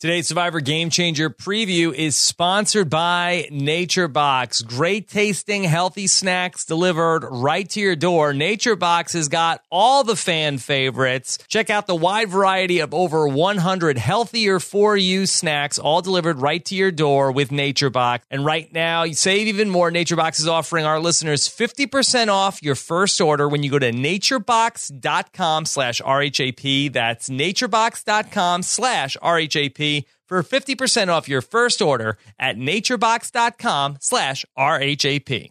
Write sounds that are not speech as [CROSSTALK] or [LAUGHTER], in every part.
Today's Survivor Game Changer preview is sponsored by Nature Box. Great tasting, healthy snacks delivered right to your door. Nature Box has got all the fan favorites. Check out the wide variety of over 100 healthier for you snacks, all delivered right to your door with Nature Box. And right now, you save even more. Nature Box is offering our listeners 50% off your first order when you go to naturebox.com slash RHAP. That's naturebox.com slash RHAP for 50% off your first order at naturebox.com slash RHAP.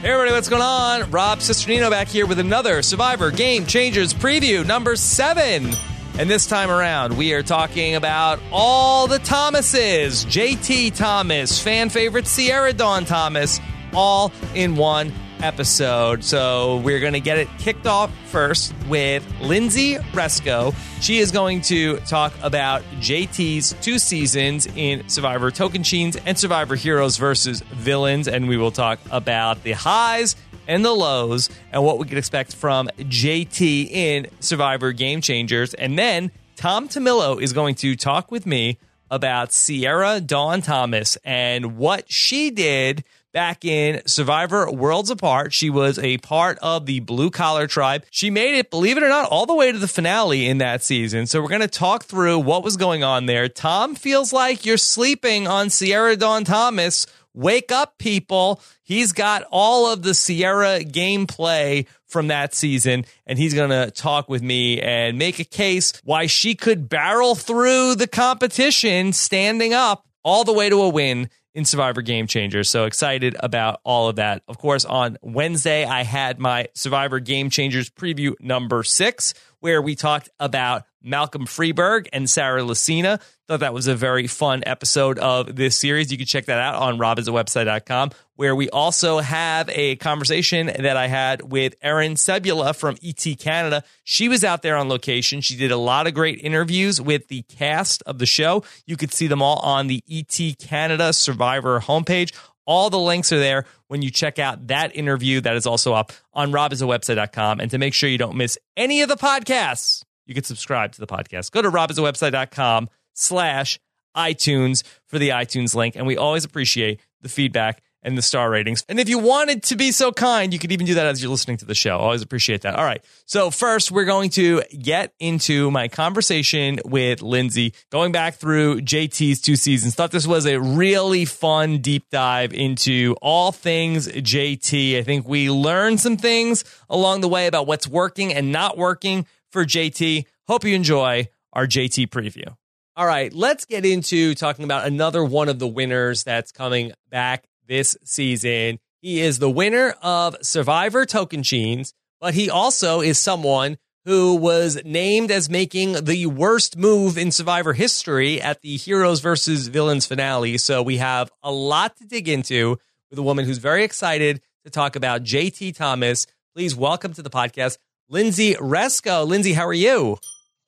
Hey everybody, what's going on? Rob Cesternino back here with another Survivor Game Changers preview, number seven. And this time around, we are talking about all the Thomases. JT Thomas, fan favorite Sierra Dawn Thomas, all in one episode. So we're going to get it kicked off first with Lindsey Hresko. She is going to talk about JT's two seasons in Survivor Tocantins and Survivor Heroes versus Villains. And we will talk about the highs and the lows and what we can expect from JT in Survivor Game Changers. And then Tom Tumillo is going to talk with me about Sierra Dawn Thomas and what she did back in Survivor Worlds Apart. She was a part of the blue collar tribe. She made it, believe it or not, all the way to the finale in that season. So we're going to talk through what was going on there. Tom feels like you're sleeping on Sierra Dawn Thomas. Wake up, people. He's got all of the Sierra gameplay from that season, and he's going to talk with me and make a case why she could barrel through the competition standing up all the way to a win in Survivor Game Changers. So excited about all of that. Of course, on Wednesday, I had my Survivor Game Changers preview number six, where we talked about Malcolm Freeberg and Sarah Lacina. Thought that was a very fun episode of this series. You can check that out on robhasawebsite.com, where we also have a conversation that I had with Erin Cebula from ET Canada. She was out there on location. She did a lot of great interviews with the cast of the show. You could see them all on the ET Canada Survivor homepage. All the links are there when you check out that interview that is also up on robhasawebsite.com. And to make sure you don't miss any of the podcasts, you can subscribe to the podcast. Go to robhasawebsite.com slash iTunes for the iTunes link. And we always appreciate the feedback and the star ratings. And if you wanted to be so kind, you could even do that as you're listening to the show. Always appreciate that. All right. So first, we're going to get into my conversation with Lindsey, going back through JT's two seasons. Thought this was a really fun deep dive into all things JT. I think we learned some things along the way about what's working and not working for JT. Hope you enjoy our JT preview. All right, let's get into talking about another one of the winners that's coming back this season. He is the winner of Survivor Tocantins, but he also is someone who was named as making the worst move in Survivor history at the Heroes versus Villains finale. So we have a lot to dig into with a woman who's very excited to talk about JT Thomas. Please welcome to the podcast, Lindsey Hresko. Lindsey, how are you?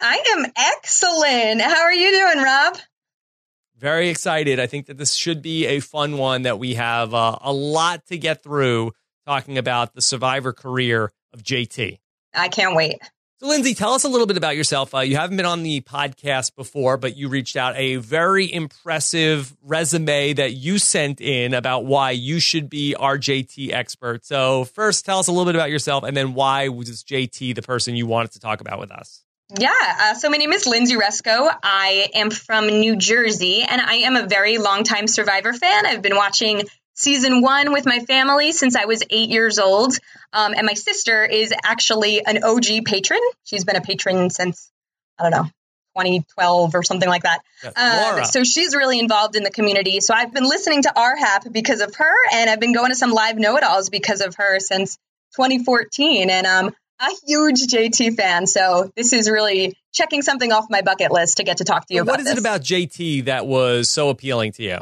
I am excellent. How are you doing, Rob? Very excited. I think that this should be a fun one that we have uh, a lot to get through talking about the survivor career of JT. I can't wait. So, Lindsey, tell us a little bit about yourself. Uh, you haven't been on the podcast before, but you reached out a very impressive resume that you sent in about why you should be our JT expert. So, first, tell us a little bit about yourself, and then why was JT the person you wanted to talk about with us? Yeah. Uh, so my name is Lindsey Hresko. I am from New Jersey, and I am a very long-time Survivor fan. I've been watching season one with my family since I was eight years old. Um, and my sister is actually an OG patron. She's been a patron since, I don't know, 2012 or something like that. Yeah, um, so she's really involved in the community. So I've been listening to RHAP because of her, and I've been going to some live know it alls because of her since 2014. And um, a huge JT fan, so this is really checking something off my bucket list to get to talk to you What about. is this. it about JT that was so appealing to you?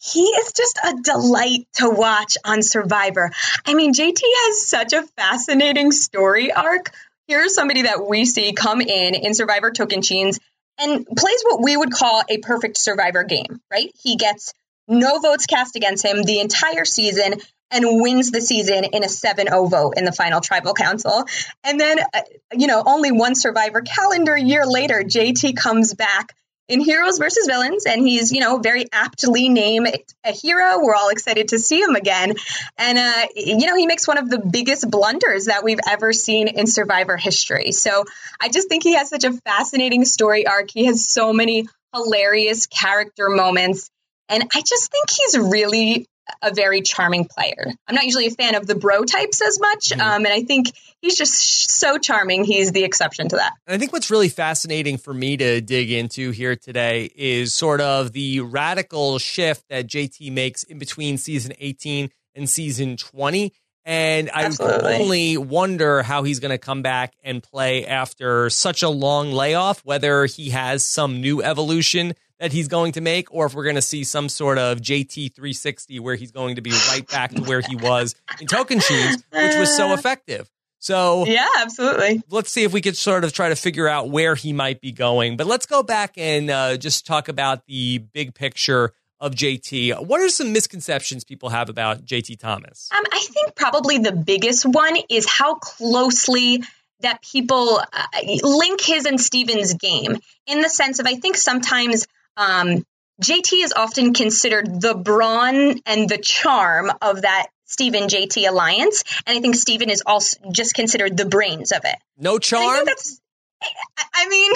He is just a delight to watch on Survivor. I mean, JT has such a fascinating story arc. Here's somebody that we see come in in Survivor Tocantins and plays what we would call a perfect Survivor game, right? He gets no votes cast against him the entire season, and wins the season in a 7-0 vote in the final tribal council. And then, uh, you know, only one survivor calendar year later, JT comes back in Heroes versus Villains, and he's, you know, very aptly named a hero. We're all excited to see him again. And, uh, you know, he makes one of the biggest blunders that we've ever seen in Survivor history. So I just think he has such a fascinating story arc. He has so many hilarious character moments. And I just think he's really a very charming player. I'm not usually a fan of the bro types as much, mm-hmm. um, and I think he's just so charming. He's the exception to that. I think what's really fascinating for me to dig into here today is sort of the radical shift that JT makes in between season 18 and season 20. And I only wonder how he's going to come back and play after such a long layoff, whether he has some new evolution that he's going to make, or if we're going to see some sort of JT 360 where he's going to be right back to where he was in Tocantins, which was so effective. So yeah, absolutely. Let's see if we could sort of try to figure out where he might be going. But let's go back and uh, just talk about the big picture of JT. What are some misconceptions people have about JT Thomas? Um, I think probably the biggest one is how closely that people uh, link his and Steven's game in the sense of I think sometimes um, JT is often considered the brawn and the charm of that Stephen JT alliance. And I think Stephen is also just considered the brains of it. No charm? I, I mean,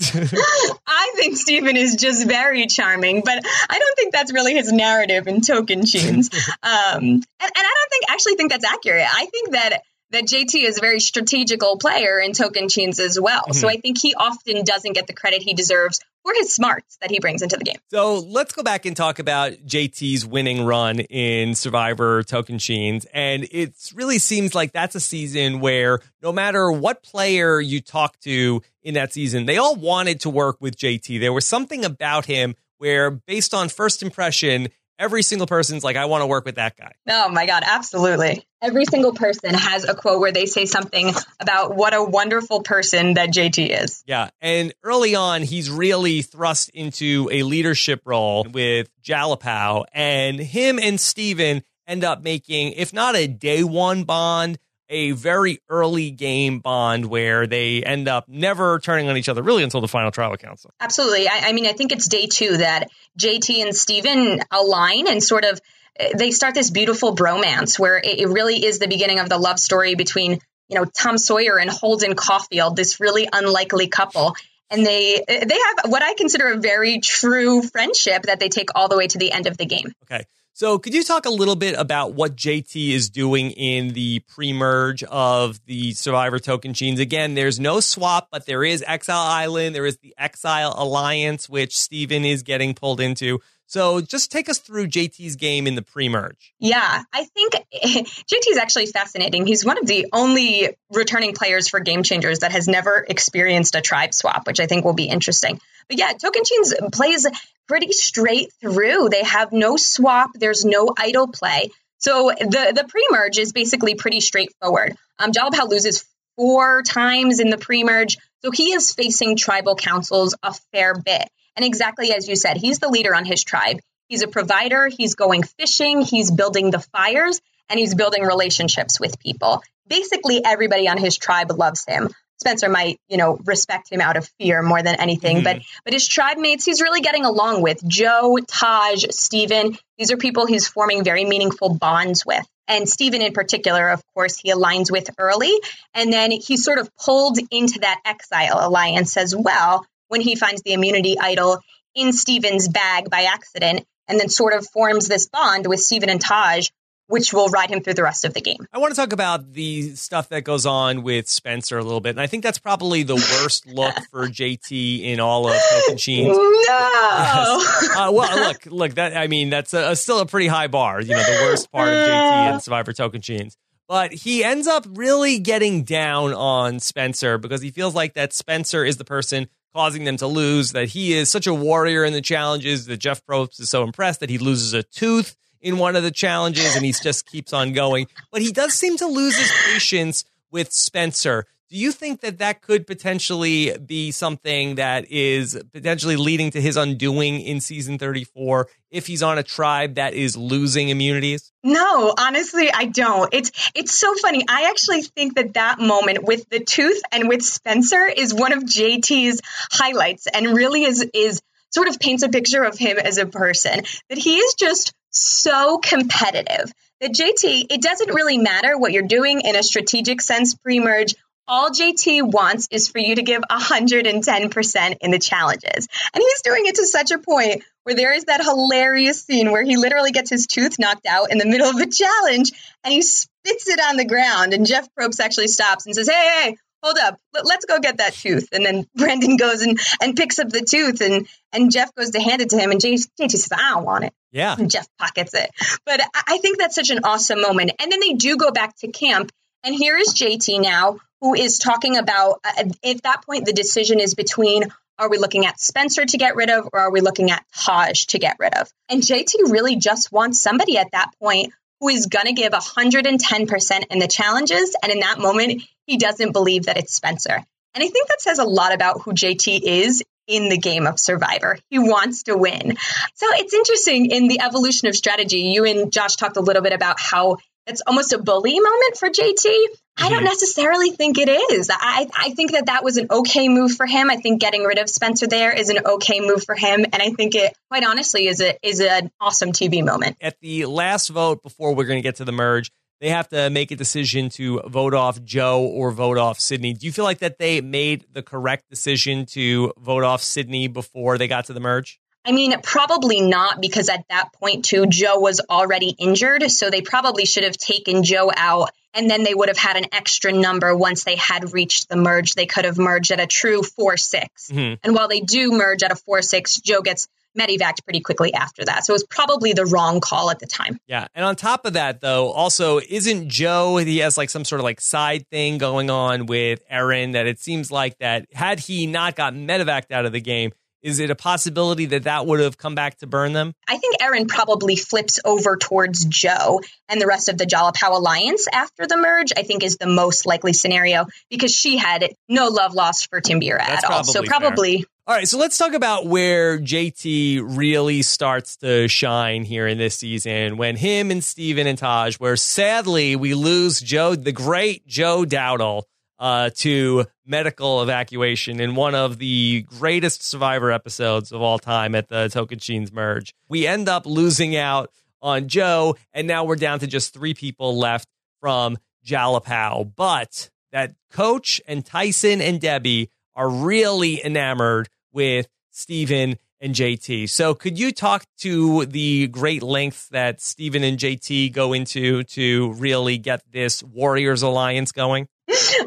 [LAUGHS] I think Stephen is just very charming, but I don't think that's really his narrative in Tocantins. [LAUGHS] Um, and, and I don't think actually think that's accurate. I think that that JT is a very strategical player in Tocantins as well. Mm-hmm. So I think he often doesn't get the credit he deserves for his smarts that he brings into the game. So let's go back and talk about JT's winning run in Survivor Tocantins. And it really seems like that's a season where no matter what player you talk to in that season, they all wanted to work with JT. There was something about him where, based on first impression, every single person's like, I want to work with that guy. Oh my God, absolutely. Every single person has a quote where they say something about what a wonderful person that JT is. Yeah. And early on, he's really thrust into a leadership role with Jalapao, and him and Steven end up making, if not a day one bond, a very early game bond where they end up never turning on each other really until the final tribal council. Absolutely. I, I mean, I think it's day two that JT and Steven align and sort of eh, they start this beautiful bromance where it, it really is the beginning of the love story between you know Tom Sawyer and Holden Caulfield, this really unlikely couple. And they eh, they have what I consider a very true friendship that they take all the way to the end of the game. Okay. So, could you talk a little bit about what JT is doing in the pre merge of the Survivor Tocantins? Again, there's no swap, but there is Exile Island, there is the Exile Alliance, which Steven is getting pulled into. So just take us through JT's game in the pre-merge. Yeah, I think [LAUGHS] JT is actually fascinating. He's one of the only returning players for Game Changers that has never experienced a tribe swap, which I think will be interesting. But yeah, Tocantins plays pretty straight through. They have no swap. There's no idol play. So the the pre-merge is basically pretty straightforward. Um, Jalapao loses four times in the pre-merge, so he is facing tribal councils a fair bit. And exactly as you said, he's the leader on his tribe. He's a provider. He's going fishing. He's building the fires, and he's building relationships with people. Basically, everybody on his tribe loves him. Spencer might, you know, respect him out of fear more than anything. Mm-hmm. But but his tribe mates, he's really getting along with. Joe, Taj, Steven, these are people he's forming very meaningful bonds with. And Steven in particular, of course, he aligns with early. And then he's sort of pulled into that exile alliance as well when he finds the immunity idol in Steven's bag by accident and then sort of forms this bond with Steven and Taj which will ride him through the rest of the game. I want to talk about the stuff that goes on with Spencer a little bit. And I think that's probably the worst [LAUGHS] look for JT in all of Tocantins. No. Yes. [LAUGHS] Uh, well, look, look, that I mean, that's a, a, still a pretty high bar, you know, the worst part of JT and Survivor Tocantins. But he ends up really getting down on Spencer because he feels like that Spencer is the person causing them to lose, that he is such a warrior in the challenges, that Jeff Probst is so impressed that he loses a tooth in one of the challenges and he just keeps on going. But he does seem to lose his patience with Spencer. Do you think that that could potentially be something that is potentially leading to his undoing in season 34 if he's on a tribe that is losing immunities? No, honestly, I don't. It's it's so funny. I actually think that that moment with the tooth and with Spencer is one of JT's highlights and really is is sort of paints a picture of him as a person that he is just so competitive that JT, it doesn't really matter what you're doing in a strategic sense pre merge. All JT wants is for you to give 110% in the challenges. And he's doing it to such a point where there is that hilarious scene where he literally gets his tooth knocked out in the middle of a challenge and he spits it on the ground. And Jeff Probst actually stops and says, Hey, hey, hold up, let's go get that tooth. And then [LAUGHS] Brendan goes and, and picks up the tooth and, and Jeff goes to hand it to him and JT says, I don't want it. Yeah. And Jeff pockets it. But I think that's such an awesome moment. And then they do go back to camp and here is JT now who is talking about uh, at that point the decision is between are we looking at Spencer to get rid of or are we looking at Taj to get rid of? And JT really just wants somebody at that point who is going to give 110% in the challenges. And in that moment, he doesn't believe that it's Spencer. And I think that says a lot about who JT is in the game of Survivor. He wants to win. So it's interesting in the evolution of strategy. You and Josh talked a little bit about how it's almost a bully moment for JT. I don't mm-hmm. necessarily think it is. I, I think that that was an okay move for him. I think getting rid of Spencer there is an okay move for him, and I think it, quite honestly, is a is an awesome TV moment. At the last vote before we're going to get to the merge, they have to make a decision to vote off Joe or vote off Sydney. Do you feel like that they made the correct decision to vote off Sydney before they got to the merge? I mean, probably not because at that point, too, Joe was already injured. So they probably should have taken Joe out and then they would have had an extra number once they had reached the merge. They could have merged at a true 4 6. Mm-hmm. And while they do merge at a 4 6, Joe gets medevaced pretty quickly after that. So it was probably the wrong call at the time. Yeah. And on top of that, though, also, isn't Joe, he has like some sort of like side thing going on with Erin that it seems like that had he not gotten medevaced out of the game, is it a possibility that that would have come back to burn them? I think Erin probably flips over towards Joe and the rest of the Jalapao Alliance after the merge, I think is the most likely scenario because she had no love lost for Timbira at all. So probably. Fair. All right, so let's talk about where JT really starts to shine here in this season when him and Steven and Taj, where sadly we lose Joe, the great Joe Dowdle, uh, to medical evacuation in one of the greatest Survivor episodes of all time at the Tocantins merge. We end up losing out on Joe, and now we're down to just three people left from Jalapao. But that coach and Tyson and Debbie are really enamored with Steven and JT. So could you talk to the great lengths that Steven and JT go into to really get this Warriors alliance going?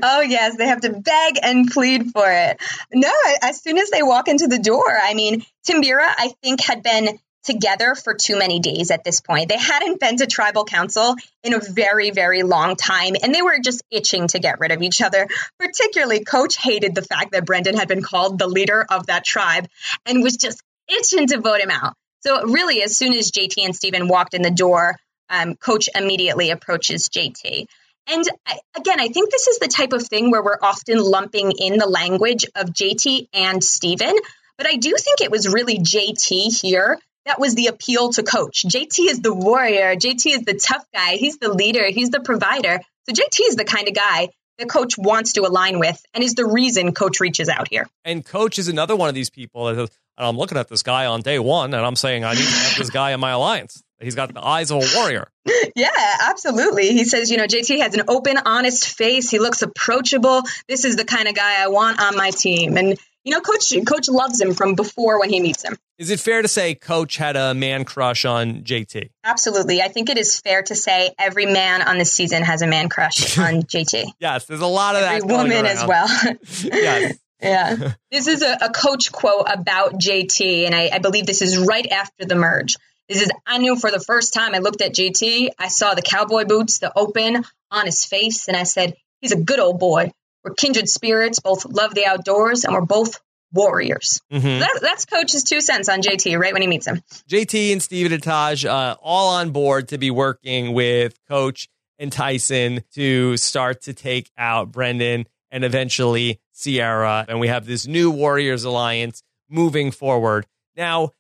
Oh yes, they have to beg and plead for it. No, as soon as they walk into the door, I mean, Timbira, I think, had been together for too many days at this point. They hadn't been to tribal council in a very, very long time, and they were just itching to get rid of each other. Particularly, Coach hated the fact that Brendan had been called the leader of that tribe and was just itching to vote him out. So, really, as soon as JT and Steven walked in the door, um, Coach immediately approaches JT. And again, I think this is the type of thing where we're often lumping in the language of JT and Steven. But I do think it was really JT here that was the appeal to coach. JT is the warrior. JT is the tough guy. He's the leader. He's the provider. So JT is the kind of guy that coach wants to align with and is the reason coach reaches out here. And coach is another one of these people that oh, I'm looking at this guy on day one and I'm saying I need to have this guy in my alliance. He's got the eyes of a warrior. [LAUGHS] yeah, absolutely. He says, you know, JT has an open, honest face. He looks approachable. This is the kind of guy I want on my team. And you know, coach coach loves him from before when he meets him. Is it fair to say coach had a man crush on JT? Absolutely. I think it is fair to say every man on this season has a man crush [LAUGHS] on JT. yes, there's a lot of every that. woman as well. [LAUGHS] yes. Yeah. This is a, a, coach quote about JT, and I, I believe this is right after the merge. This is, I knew for the first time I looked at JT, I saw the cowboy boots, the open on his face, and I said, he's a good old boy. We're kindred spirits, both love the outdoors, and we're both warriors. Mm-hmm. That, that's Coach's two cents on JT right when he meets him. JT and Steven Taj uh, all on board to be working with Coach and Tyson to start to take out Brendan and eventually Sierra. And we have this new Warriors alliance moving forward. Now,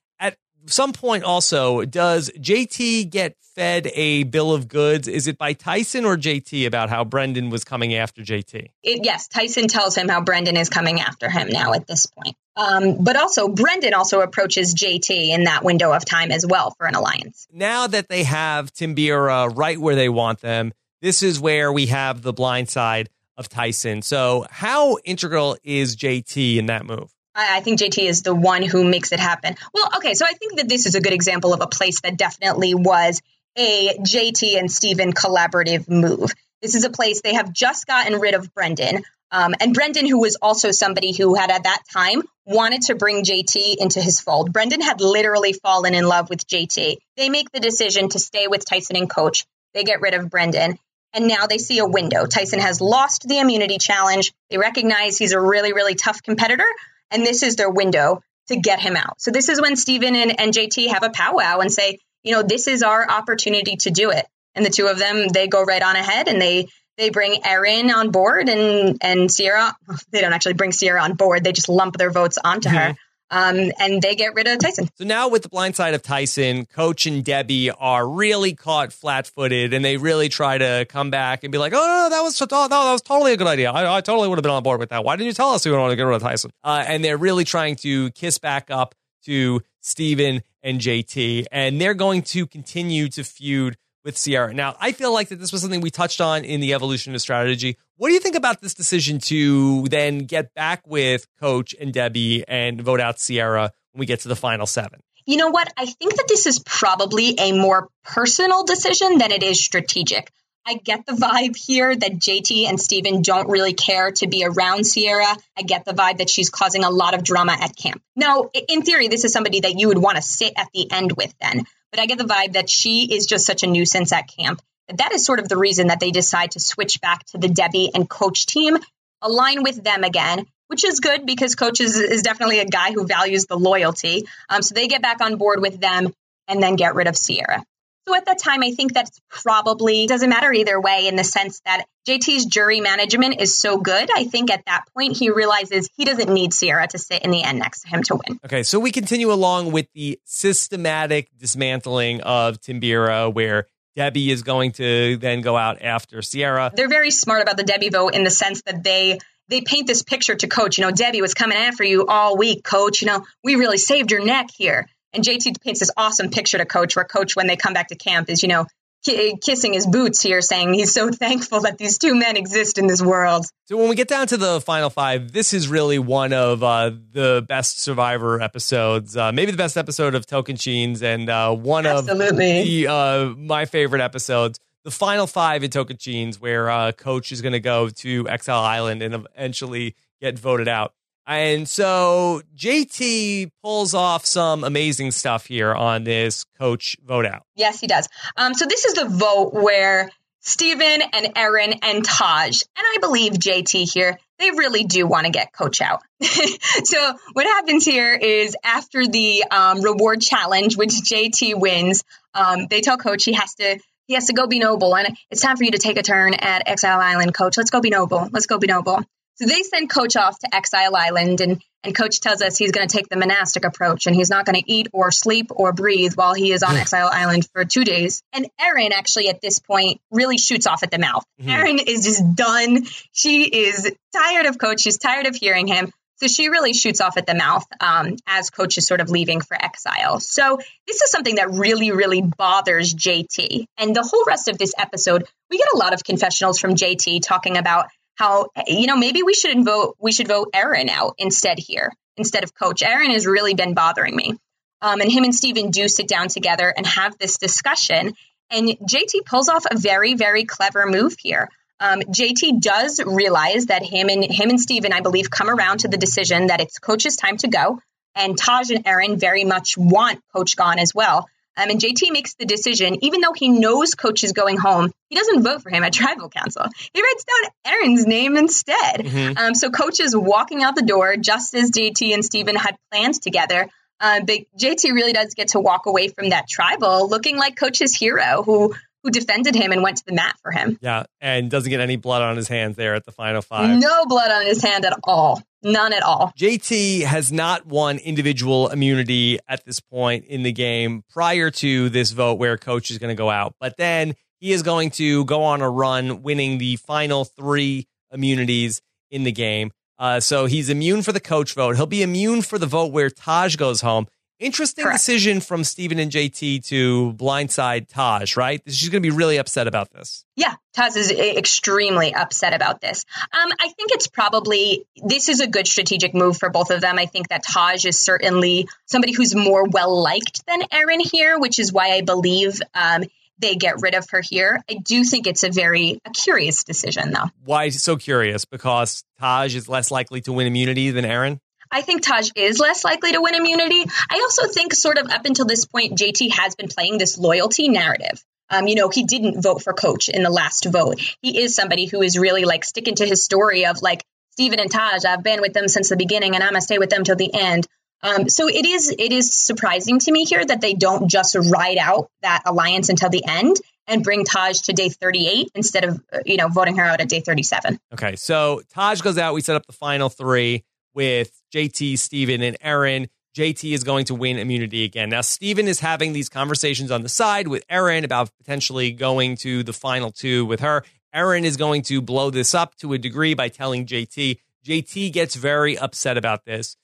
some point, also, does JT get fed a bill of goods? Is it by Tyson or JT about how Brendan was coming after JT? It, yes, Tyson tells him how Brendan is coming after him now at this point. Um, but also, Brendan also approaches JT in that window of time as well for an alliance. Now that they have Timbira right where they want them, this is where we have the blind side of Tyson. So, how integral is JT in that move? I think JT is the one who makes it happen. Well, okay, so I think that this is a good example of a place that definitely was a JT and Steven collaborative move. This is a place they have just gotten rid of Brendan. Um, and Brendan, who was also somebody who had at that time wanted to bring JT into his fold. Brendan had literally fallen in love with JT. They make the decision to stay with Tyson and coach. They get rid of Brendan. And now they see a window. Tyson has lost the immunity challenge. They recognize he's a really, really tough competitor. And this is their window to get him out. So this is when Steven and, and JT have a powwow and say, you know, this is our opportunity to do it. And the two of them, they go right on ahead and they they bring Erin on board and and Sierra. [LAUGHS] They don't actually bring Sierra on board. They just lump their votes onto mm-hmm. her. Um, and they get rid of Tyson. So now, with the blind side of Tyson, Coach and Debbie are really caught flat-footed, and they really try to come back and be like, "Oh no, that was no, that was totally a good idea. I, I totally would have been on board with that. Why didn't you tell us we want to get rid of Tyson?" Uh, and they're really trying to kiss back up to Steven and JT, and they're going to continue to feud with Sierra. Now, I feel like that this was something we touched on in the evolution of strategy. What do you think about this decision to then get back with Coach and Debbie and vote out Sierra when we get to the final seven? You know what? I think that this is probably a more personal decision than it is strategic. I get the vibe here that JT and Steven don't really care to be around Sierra. I get the vibe that she's causing a lot of drama at camp. Now, in theory, this is somebody that you would want to sit at the end with then. But I get the vibe that she is just such a nuisance at camp. That is sort of the reason that they decide to switch back to the Debbie and coach team, align with them again, which is good because coach is, is definitely a guy who values the loyalty. Um, so they get back on board with them and then get rid of Sierra. So at that time, I think that's probably doesn't matter either way in the sense that JT's jury management is so good. I think at that point he realizes he doesn't need Sierra to sit in the end next to him to win. Okay, so we continue along with the systematic dismantling of Timbira, where Debbie is going to then go out after Sierra. They're very smart about the Debbie vote in the sense that they they paint this picture to coach. You know, Debbie was coming after you all week, coach. You know, we really saved your neck here. And JT paints this awesome picture to Coach, where Coach, when they come back to camp, is you know kissing his boots here, saying he's so [LAUGHS] thankful that these two men exist in this world. So when we get down to the final five, this is really one of uh, the best Survivor episodes, uh, maybe the best episode of Tocantins, and uh, one Absolutely. of the uh, my favorite episodes. The final five in Tocantins, where uh, Coach is going to go to Exile Island and eventually get voted out. And so JT pulls off some amazing stuff here on this coach vote out. Yes, he does. Um, so this is the vote where Steven and Erin and Taj, and I believe JT here, they really do want to get coach out. [LAUGHS] so what happens here is after the um, reward challenge, which JT wins, um, they tell coach he has to he has to go be noble, and it's time for you to take a turn at Exile Island, coach. Let's go be noble. Let's go be noble. So they send Coach off to Exile Island, and, and Coach tells us he's going to take the monastic approach and he's not going to eat or sleep or breathe while he is on Exile Island for two days. And Erin, actually, at this point, really shoots off at the mouth. Mm-hmm. Erin is just done. She is tired of Coach. She's tired of hearing him. So she really shoots off at the mouth um, as Coach is sort of leaving for exile. So this is something that really, really bothers JT. And the whole rest of this episode, we get a lot of confessionals from JT talking about how you know maybe we should vote we should vote Erin out instead here instead of coach. Erin has really been bothering me. Um, and him and Steven do sit down together and have this discussion. And JT pulls off a very, very clever move here. Um, JT does realize that him and him and Steven, I believe, come around to the decision that it's coach's time to go. And Taj and Erin very much want coach gone as well. Um, and JT makes the decision, even though he knows coach is going home, he doesn't vote for him at tribal council. He writes down Erin's name instead. Mm-hmm. Um, so coach is walking out the door just as JT and Steven had planned together. Uh, but JT really does get to walk away from that tribal looking like coach's hero who who defended him and went to the mat for him. Yeah, and doesn't get any blood on his hands there at the final five. No blood on his hand at all. None at all. JT has not won individual immunity at this point in the game prior to this vote where coach is going to go out. But then he is going to go on a run, winning the final three immunities in the game. Uh, so he's immune for the coach vote. He'll be immune for the vote where Taj goes home. Interesting Correct. decision from Stephen and JT to blindside Taj, right? She's going to be really upset about this. Yeah, Taj is extremely upset about this. Um, I think it's probably this is a good strategic move for both of them. I think that Taj is certainly somebody who's more well liked than Erin here, which is why I believe um, they get rid of her here. I do think it's a very a curious decision, though. Why so curious? Because Taj is less likely to win immunity than Erin? I think Taj is less likely to win immunity. I also think, sort of up until this point, JT has been playing this loyalty narrative. Um, you know, he didn't vote for coach in the last vote. He is somebody who is really like sticking to his story of like Stephen and Taj. I've been with them since the beginning, and I'm gonna stay with them till the end. Um, so it is it is surprising to me here that they don't just ride out that alliance until the end and bring Taj to day 38 instead of uh, you know voting her out at day 37. Okay, so Taj goes out. We set up the final three with JT, Steven, and Erin. JT is going to win immunity again. Now, Steven is having these conversations on the side with Erin about potentially going to the final two with her. Erin is going to blow this up to a degree by telling JT. JT gets very upset about this.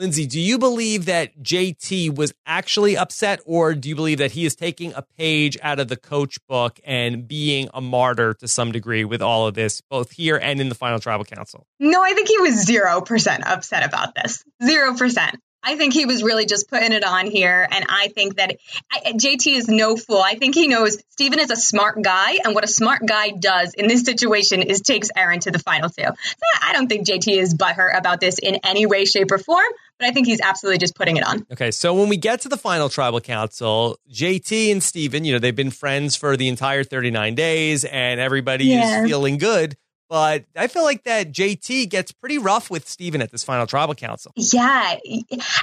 Lindsey, do you believe that JT was actually upset, or do you believe that he is taking a page out of the coach book and being a martyr to some degree with all of this, both here and in the final tribal council? No, I think he was 0% upset about this. 0%. I think he was really just putting it on here. And I think that I, JT is no fool. I think he knows Steven is a smart guy. And what a smart guy does in this situation is takes Erin to the final two. So I don't think JT is butthurt about this in any way, shape, or form. But I think he's absolutely just putting it on. Okay, so when we get to the final tribal council, JT and Steven, you know, they've been friends for the entire 39 days and everybody Yeah. is feeling good. But I feel like that JT gets pretty rough with Steven at this final tribal council. Yeah.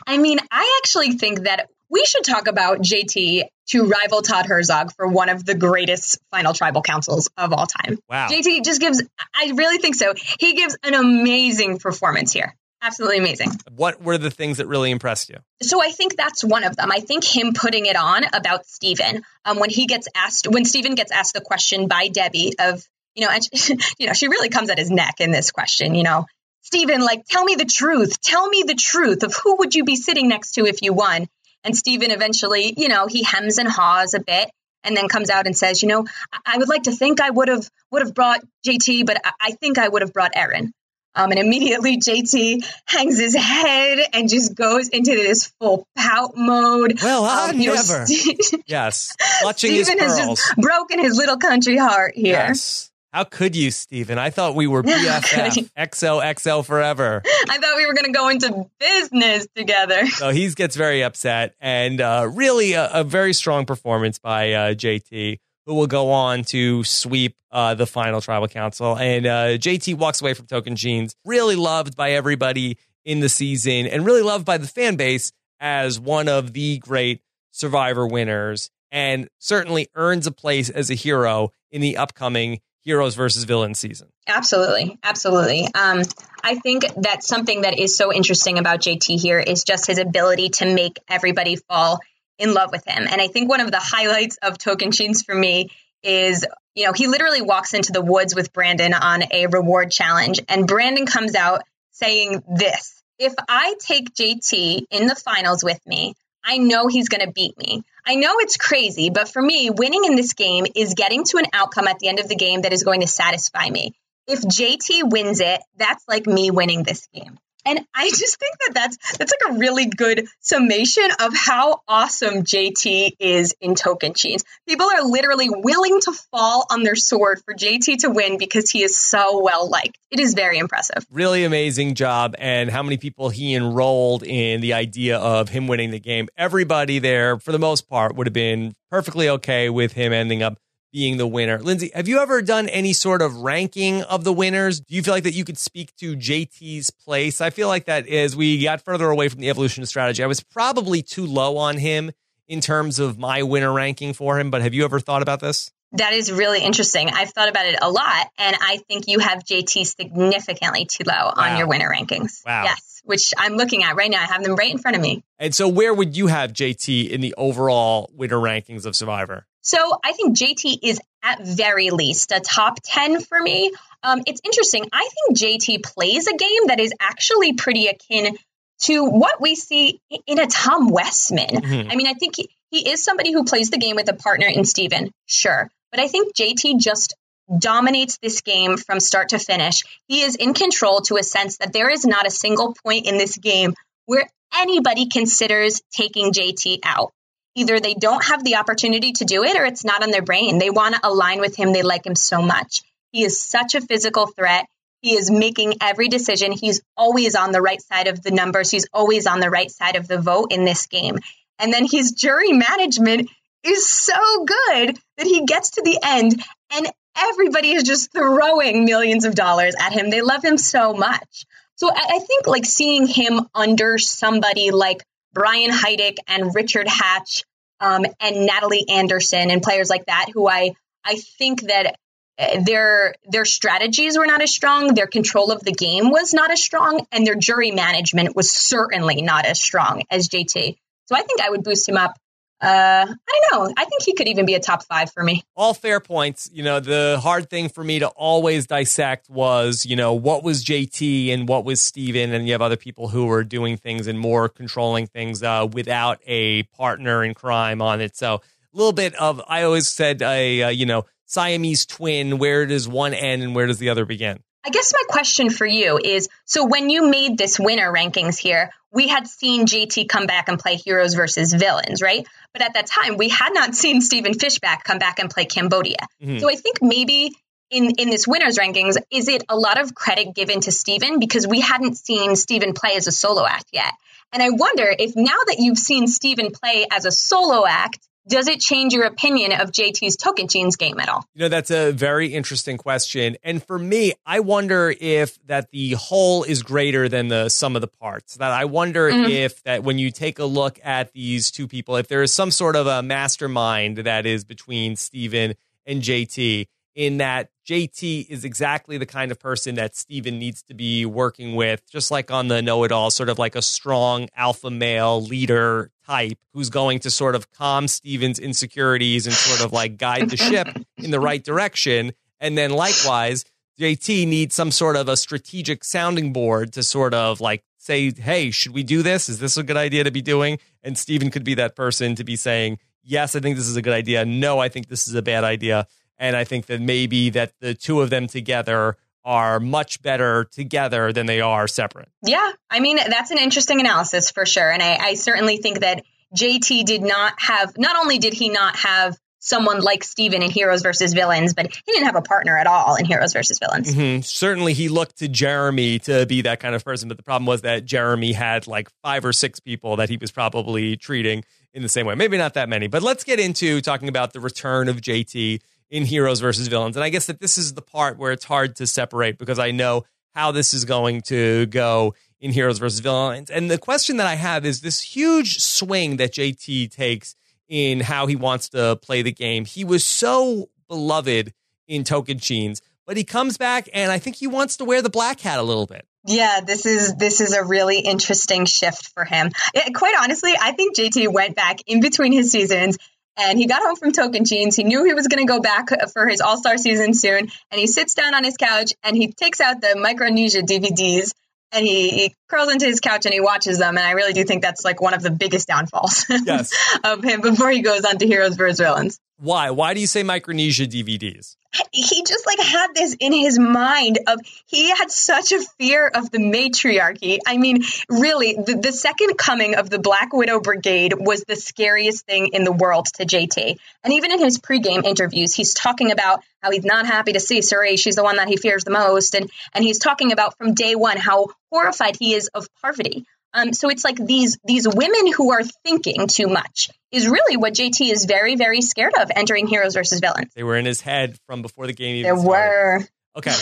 I mean, I actually think that we should talk about JT to rival Todd Herzog for one of the greatest final tribal councils of all time. Wow. JT just gives, I really think so. He gives an amazing performance here. Absolutely amazing. What were the things that really impressed you? So I think that's one of them. I think him putting it on about Steven um, when he gets asked, when Steven gets asked the question by Debbie of, you know, and she, [LAUGHS] you know, she really comes at his neck in this question, you know, Stephen, like, tell me the truth. Tell me the truth of who would you be sitting next to if you won? And Stephen eventually, you know, he hems and haws a bit and then comes out and says, you know, I, I would like to think I would have would have brought JT, but I, I think I would have brought Erin. Um, and immediately JT hangs his head and just goes into this full pout mode. Well, I Um, know, never. Ste- [LAUGHS] Yes. Clutching his Steven has pearls. just broken his little country heart here. Yes. How could you, Stephen? I thought we were [LAUGHS] BFF? XOXO forever. [LAUGHS] I thought we were going to go into business together. So he gets very upset, and uh, really a, a very strong performance by uh, JT, who will go on to sweep uh, the final tribal council. And uh, JT walks away from Tocantins, really loved by everybody in the season, and really loved by the fan base as one of the great Survivor winners, and certainly earns a place as a hero in the upcoming Heroes versus Villains season. Absolutely, absolutely. Um, I think that something that is so interesting about JT here is just his ability to make everybody fall in love with him. And I think one of the highlights of Tocantins for me is, you know, he literally walks into the woods with Brandon on a reward challenge, and Brandon comes out saying this If I take JT in the finals with me, I know he's going to beat me. I know it's crazy, but for me, winning in this game is getting to an outcome at the end of the game that is going to satisfy me. If JT wins it, that's like me winning this game. And I just think that that's that's like a really good summation of how awesome JT is in Tocantins. People are literally willing to fall on their sword for JT to win because he is so well liked. It is very impressive. really amazing job and how many people he enrolled in the idea of him winning the game. Everybody there, for the most part, would have been perfectly okay with him ending up being the winner. Lindsey, have you ever done any sort of ranking of the winners? Do you feel like that you could speak to JT's place? I feel like that is we got further away from the evolution of strategy, I was probably too low on him in terms of my winner ranking for him. But have you ever thought about this? That is really interesting. I've thought about it a lot, and I think you have JT significantly too low wow. on your winner rankings. Wow. Yes, which I'm looking at right now. I have them right in front of me. And so, where would you have JT in the overall winner rankings of Survivor? So, I think JT is at very least a top 10 for me. Um, it's interesting. I think JT plays a game that is actually pretty akin to what we see in a Tom Westman. Mm-hmm. I mean, I think he, he is somebody who plays the game with a partner in Steven, sure. But I think JT just dominates this game from start to finish. He is in control to a sense that there is not a single point in this game where anybody considers taking JT out. Either they don't have the opportunity to do it or it's not on their brain. They want to align with him. They like him so much. He is such a physical threat. He is making every decision. He's always on the right side of the numbers. He's always on the right side of the vote in this game. And then his jury management is so good that he gets to the end and everybody is just throwing millions of dollars at him. They love him so much. So I, think like seeing him under somebody like Brian Heidik and Richard Hatch um, and Natalie Anderson and players like that, who I I think that uh, their their strategies were not as strong, their control of the game was not as strong, and their jury management was certainly not as strong as JT. So I think I would boost him up uh, I don't know. I think he could even be a top five for me. All fair points. You know, the hard thing for me to always dissect was, you know, what was JT and what was Steven, and you have other people who are doing things and more controlling things uh, without a partner in crime on it. So a little bit of, I always said, a uh, you know, Siamese twin. Where does one end and where does the other begin? I guess my question for you is so when you made this winner rankings here, we had seen JT come back and play heroes versus villains, right? But at that time, we had not [LAUGHS] seen Stephen Fishbach come back and play Cambodia. Mm-hmm. So I think maybe in, in this winners rankings, is it a lot of credit given to Stephen because we hadn't seen Stephen play as a solo act yet? And I wonder if now that you've seen Stephen play as a solo act, does it change your opinion of JT's Tocantins game at all? You know, that's a very interesting question. And for me, I wonder if that the whole is greater than the sum of the parts. That I wonder mm-hmm. if that when you take a look at these two people, if there is some sort of a mastermind that is between Steven and JT, in that JT is exactly the kind of person that Steven needs to be working with, just like on the know it all, sort of like a strong alpha male leader type who's going to sort of calm Steven's insecurities and sort of like guide the ship in the right direction. And then likewise, JT needs some sort of a strategic sounding board to sort of like say, hey, should we do this? Is this a good idea to be doing? And Steven could be that person to be saying, yes, I think this is a good idea. No, I think this is a bad idea. And I think that maybe that the two of them together are much better together than they are separate. Yeah. I mean, that's an interesting analysis for sure. And I, I certainly think that JT did not have, not only did he not have someone like Steven in Heroes versus Villains, but he didn't have a partner at all in Heroes versus Villains. Mm-hmm. Certainly, he looked to Jeremy to be that kind of person, but the problem was that Jeremy had like five or six people that he was probably treating in the same way. Maybe not that many, but let's get into talking about the return of JT in heroes versus villains. And I guess that this is the part where it's hard to separate because I know how this is going to go in heroes versus villains. And the question that I have is this huge swing that JT takes in how he wants to play the game. He was so beloved in Tocantins, but he comes back and I think he wants to wear the black hat a little bit. Yeah, this is this is a really interesting shift for him. It, quite honestly, I think JT went back in between his seasons and he got home from Tocantins. He knew he was going to go back for his All Star season soon. And he sits down on his couch and he takes out the Micronesia DVDs and he, he, curls into his couch and he watches them. And I really do think that's like one of the biggest downfalls yes. [LAUGHS] of him before he goes on to Heroes vs. Villains. Why? Why do you say Micronesia DVDs? He just like had this in his mind of he had such a fear of the matriarchy. I mean, really, the, the second coming of the Black Widow Brigade was the scariest thing in the world to JT. And even in his pregame interviews, he's talking about how he's not happy to see Cirie. She's the one that he fears the most. And, and he's talking about from day one how horrified he is of Parvati. Um, so it's like these these women who are thinking too much is really what JT is very very scared of entering Heroes versus Villains. They were in his head from before the game. Even there started. were. Okay,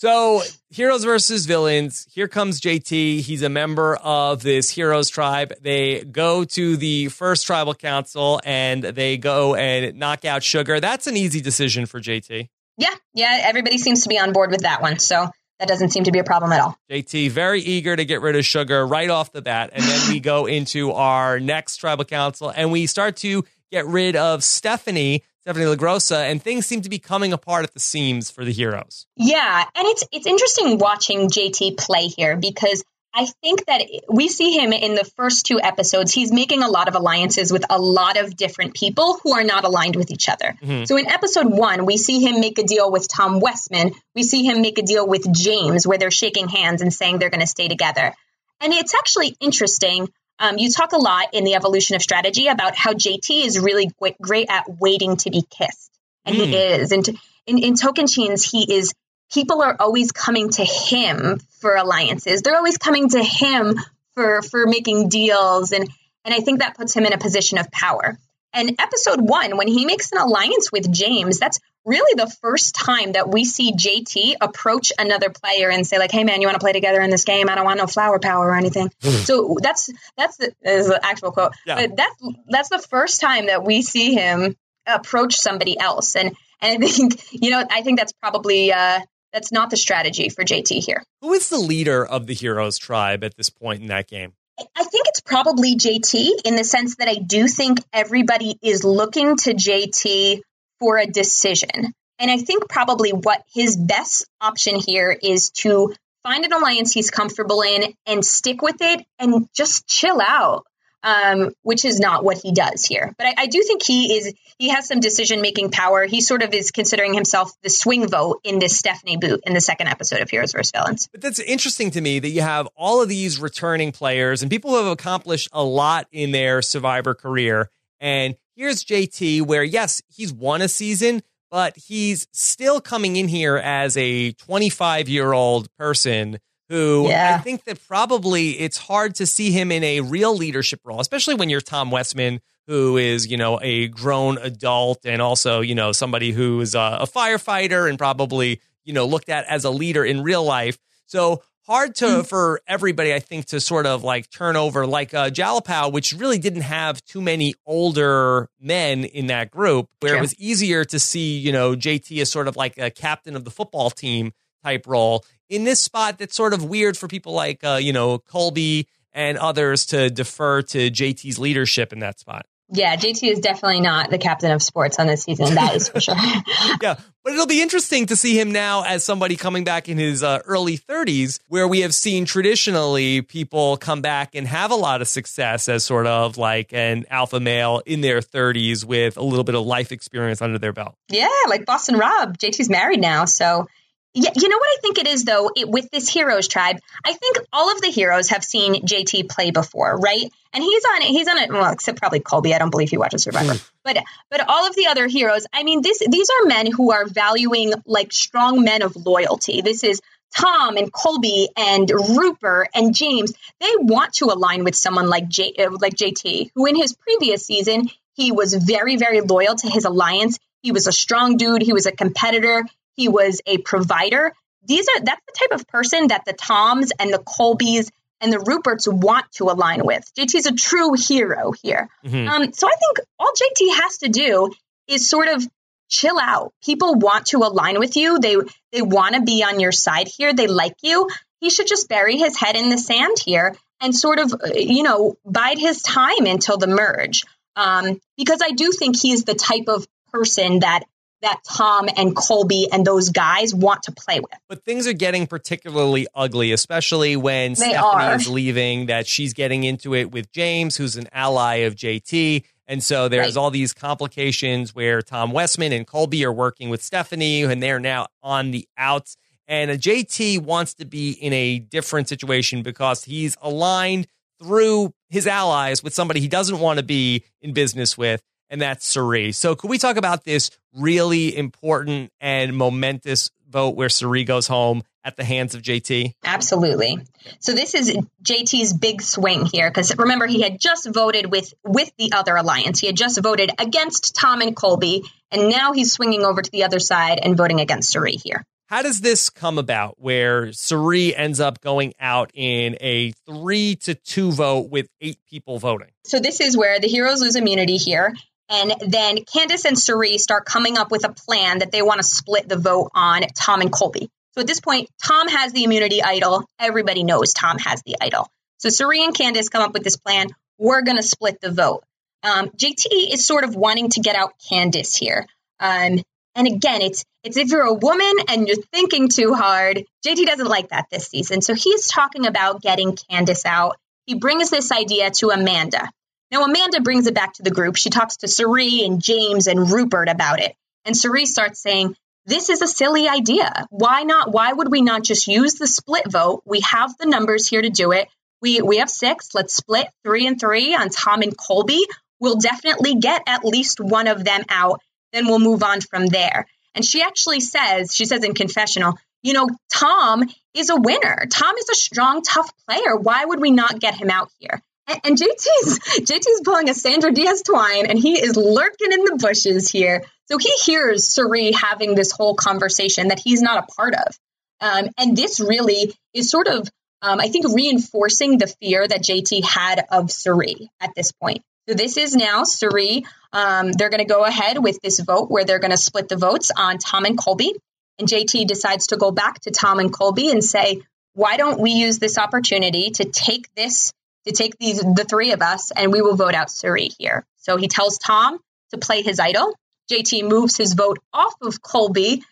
So, heroes versus villains. Here comes JT. He's a member of this heroes tribe. They go to the first tribal council and they go and knock out Sugar. That's an easy decision for JT. Yeah, yeah, everybody seems to be on board with that one. So, that doesn't seem to be a problem at all. JT, very eager to get rid of Sugar right off the bat. And then we go into our next tribal council and we start to get rid of Stephanie Stephanie LaGrossa, and things seem to be coming apart at the seams for the heroes. Yeah, and it's it's interesting watching JT play here because I think that we see him in the first two episodes. He's making a lot of alliances with a lot of different people who are not aligned with each other. Mm-hmm. So in episode one, we see him make a deal with Tom Westman. We see him make a deal with James where they're shaking hands and saying they're going to stay together. And it's actually interesting um, you talk a lot in the evolution of strategy about how JT is really great at waiting to be kissed, and mm. he is. And in, in chains, he is. People are always coming to him for alliances. They're always coming to him for for making deals, and and I think that puts him in a position of power. And episode one, when he makes an alliance with James, that's really the first time that we see JT approach another player and say, like, hey man, you want to play together in this game? I don't want no flower power or anything. Hmm. so that's that's the, is the actual quote. Yeah. But that's that's the first time that we see him approach somebody else. And and I think, you know, I think that's probably uh that's not the strategy for JT here. Who is the leader of the Heroes tribe at this point in that game? I think it's probably JT in the sense that I do think everybody is looking to JT for a decision. And I think probably what his best option here is to find an alliance he's comfortable in and stick with it and just chill out um, which is not what he does here. But I, I do think he is he has some decision making power. He sort of is considering himself the swing vote in this Stephanie boot in the second episode of Heroes vs. Villains. But that's interesting to me that you have all of these returning players and people who have accomplished a lot in their Survivor career. And here's JT, where yes, he's won a season, but he's still coming in here as a 25 year old person who yeah. I think that probably it's hard to see him in a real leadership role, especially when you're Tom Westman, who is, you know, a grown adult and also, you know, somebody who is a, a firefighter and probably, you know, looked at as a leader in real life. So hard to mm. for everybody, I think, to sort of like turn over like uh, Jalapao, which really didn't have too many older men in that group, where it was easier to see, you know, JT as sort of like a captain of the football team type role in this spot that's sort of weird for people like uh, you know Colby and others to defer to JT's leadership in that spot. Yeah, JT is definitely not the captain of sports on this season. That is for sure. [LAUGHS] [LAUGHS] yeah, but it'll be interesting to see him now as somebody coming back in his uh, early 30s, where we have seen traditionally people come back and have a lot of success as sort of like an alpha male in their 30s with a little bit of life experience under their belt. Yeah, like Boston Rob. JT's married now, so yeah, you know what I think it is though. It, with this heroes tribe, I think all of the heroes have seen JT play before, right? And he's on it. He's on it. Well, except probably Colby. I don't believe he watches Survivor. Hmm. but but all of the other heroes. I mean, this these are men who are valuing like strong men of loyalty. This is Tom and Colby and Rupert and James. They want to align with someone like J, uh, like JT, who in his previous season he was very very loyal to his alliance. He was a strong dude. He was a competitor he was a provider. These are that's the type of person that the Toms and the Colbys and the Ruperts want to align with. JT's a true hero here. Mm-hmm. Um, so I think all JT has to do is sort of chill out. People want to align with you. They they want to be on your side here. They like you. He should just bury his head in the sand here and sort of uh, you know bide his time until the merge. Um, because I do think he's the type of person that that Tom and Colby and those guys want to play with. But things are getting particularly ugly, especially when they Stephanie are. is leaving, that she's getting into it with James, who's an ally of JT. And so there's right. all these complications where Tom Westman and Colby are working with Stephanie, and they're now on the outs. And JT wants to be in a different situation because he's aligned through his allies with somebody he doesn't want to be in business with and that's Cirie. So, could we talk about this really important and momentous vote where Cirie goes home at the hands of JT? Absolutely. So this is JT's big swing here because remember he had just voted with with the other alliance. He had just voted against Tom and Colby, and now he's swinging over to the other side and voting against Cirie here. How does this come about where Cirie ends up going out in a three to two vote with eight people voting? So this is where the heroes lose immunity here. And then Candice and Cirie start coming up with a plan that they want to split the vote on Tom and Colby. So at this point, Tom has the immunity idol. Everybody knows Tom has the idol. So Cirie and Candice come up with this plan. We're going to split the vote. Um, JT is sort of wanting to get out Candice here. Um, and again, it's it's if you're a woman and you're thinking too hard. JT doesn't like that this season. So he's talking about getting Candice out. He brings this idea to Amanda. Now Amanda brings it back to the group. She talks to Cirie and James and Rupert about it. And Cirie starts saying, this is a silly idea. Why not? Why would we not just use the split vote? We have the numbers here to do it. We we have six. Let's split three and three on Tom and Colby. We'll definitely get at least one of them out then we'll move on from there. And she actually says, she says in confessional, you know, Tom is a winner. Tom is a strong, tough player. Why would we not get him out here? And, JT's [LAUGHS] JT's pulling a Sandra Diaz Twine, and he is lurking in the bushes here. So he hears Cirie having this whole conversation that he's not a part of. Um, and this really is sort of, um, I think, reinforcing the fear that JT had of Cirie at this point. So this is now Cirie. Um, they're going to go ahead with this vote where they're going to split the votes on Tom and Colby. And JT decides to go back to Tom and Colby and say, why don't we use this opportunity to take this, to take these, the three of us, and we will vote out Cirie here. So he tells Tom to play his idol. JT moves his vote off of Colby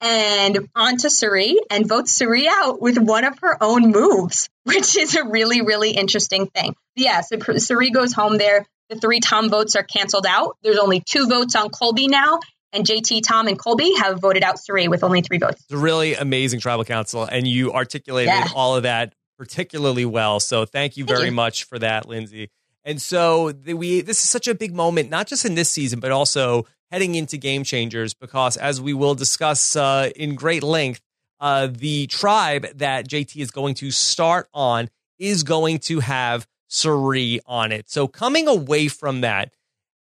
and onto Cirie and votes Cirie out with one of her own moves, [LAUGHS] which is a really, really interesting thing. Yeah, so Cirie goes home there. The three Tom votes are canceled out. There's only two votes on Colby now, and JT, Tom, and Colby have voted out Cirie with only three votes. It's a really amazing tribal council, and you articulated yeah. all of that particularly well. So thank you very thank you. much for that, Lindsey. And so the, we this is such a big moment, not just in this season, but also heading into game changers, because as we will discuss uh, in great length, uh, the tribe that JT is going to start on is going to have Cirie on it. So coming away from that,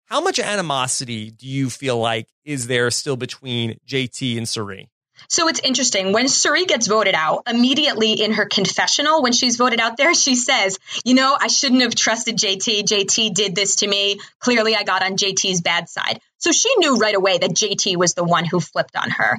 how much animosity do you feel like is there still between JT and Cirie? So it's interesting. When Cirie gets voted out, immediately in her confessional, when she's voted out there, [LAUGHS] she says, You know, I shouldn't have trusted JT. JT did this to me. Clearly, I got on JT's bad side. So she knew right away that JT was the one who flipped on her.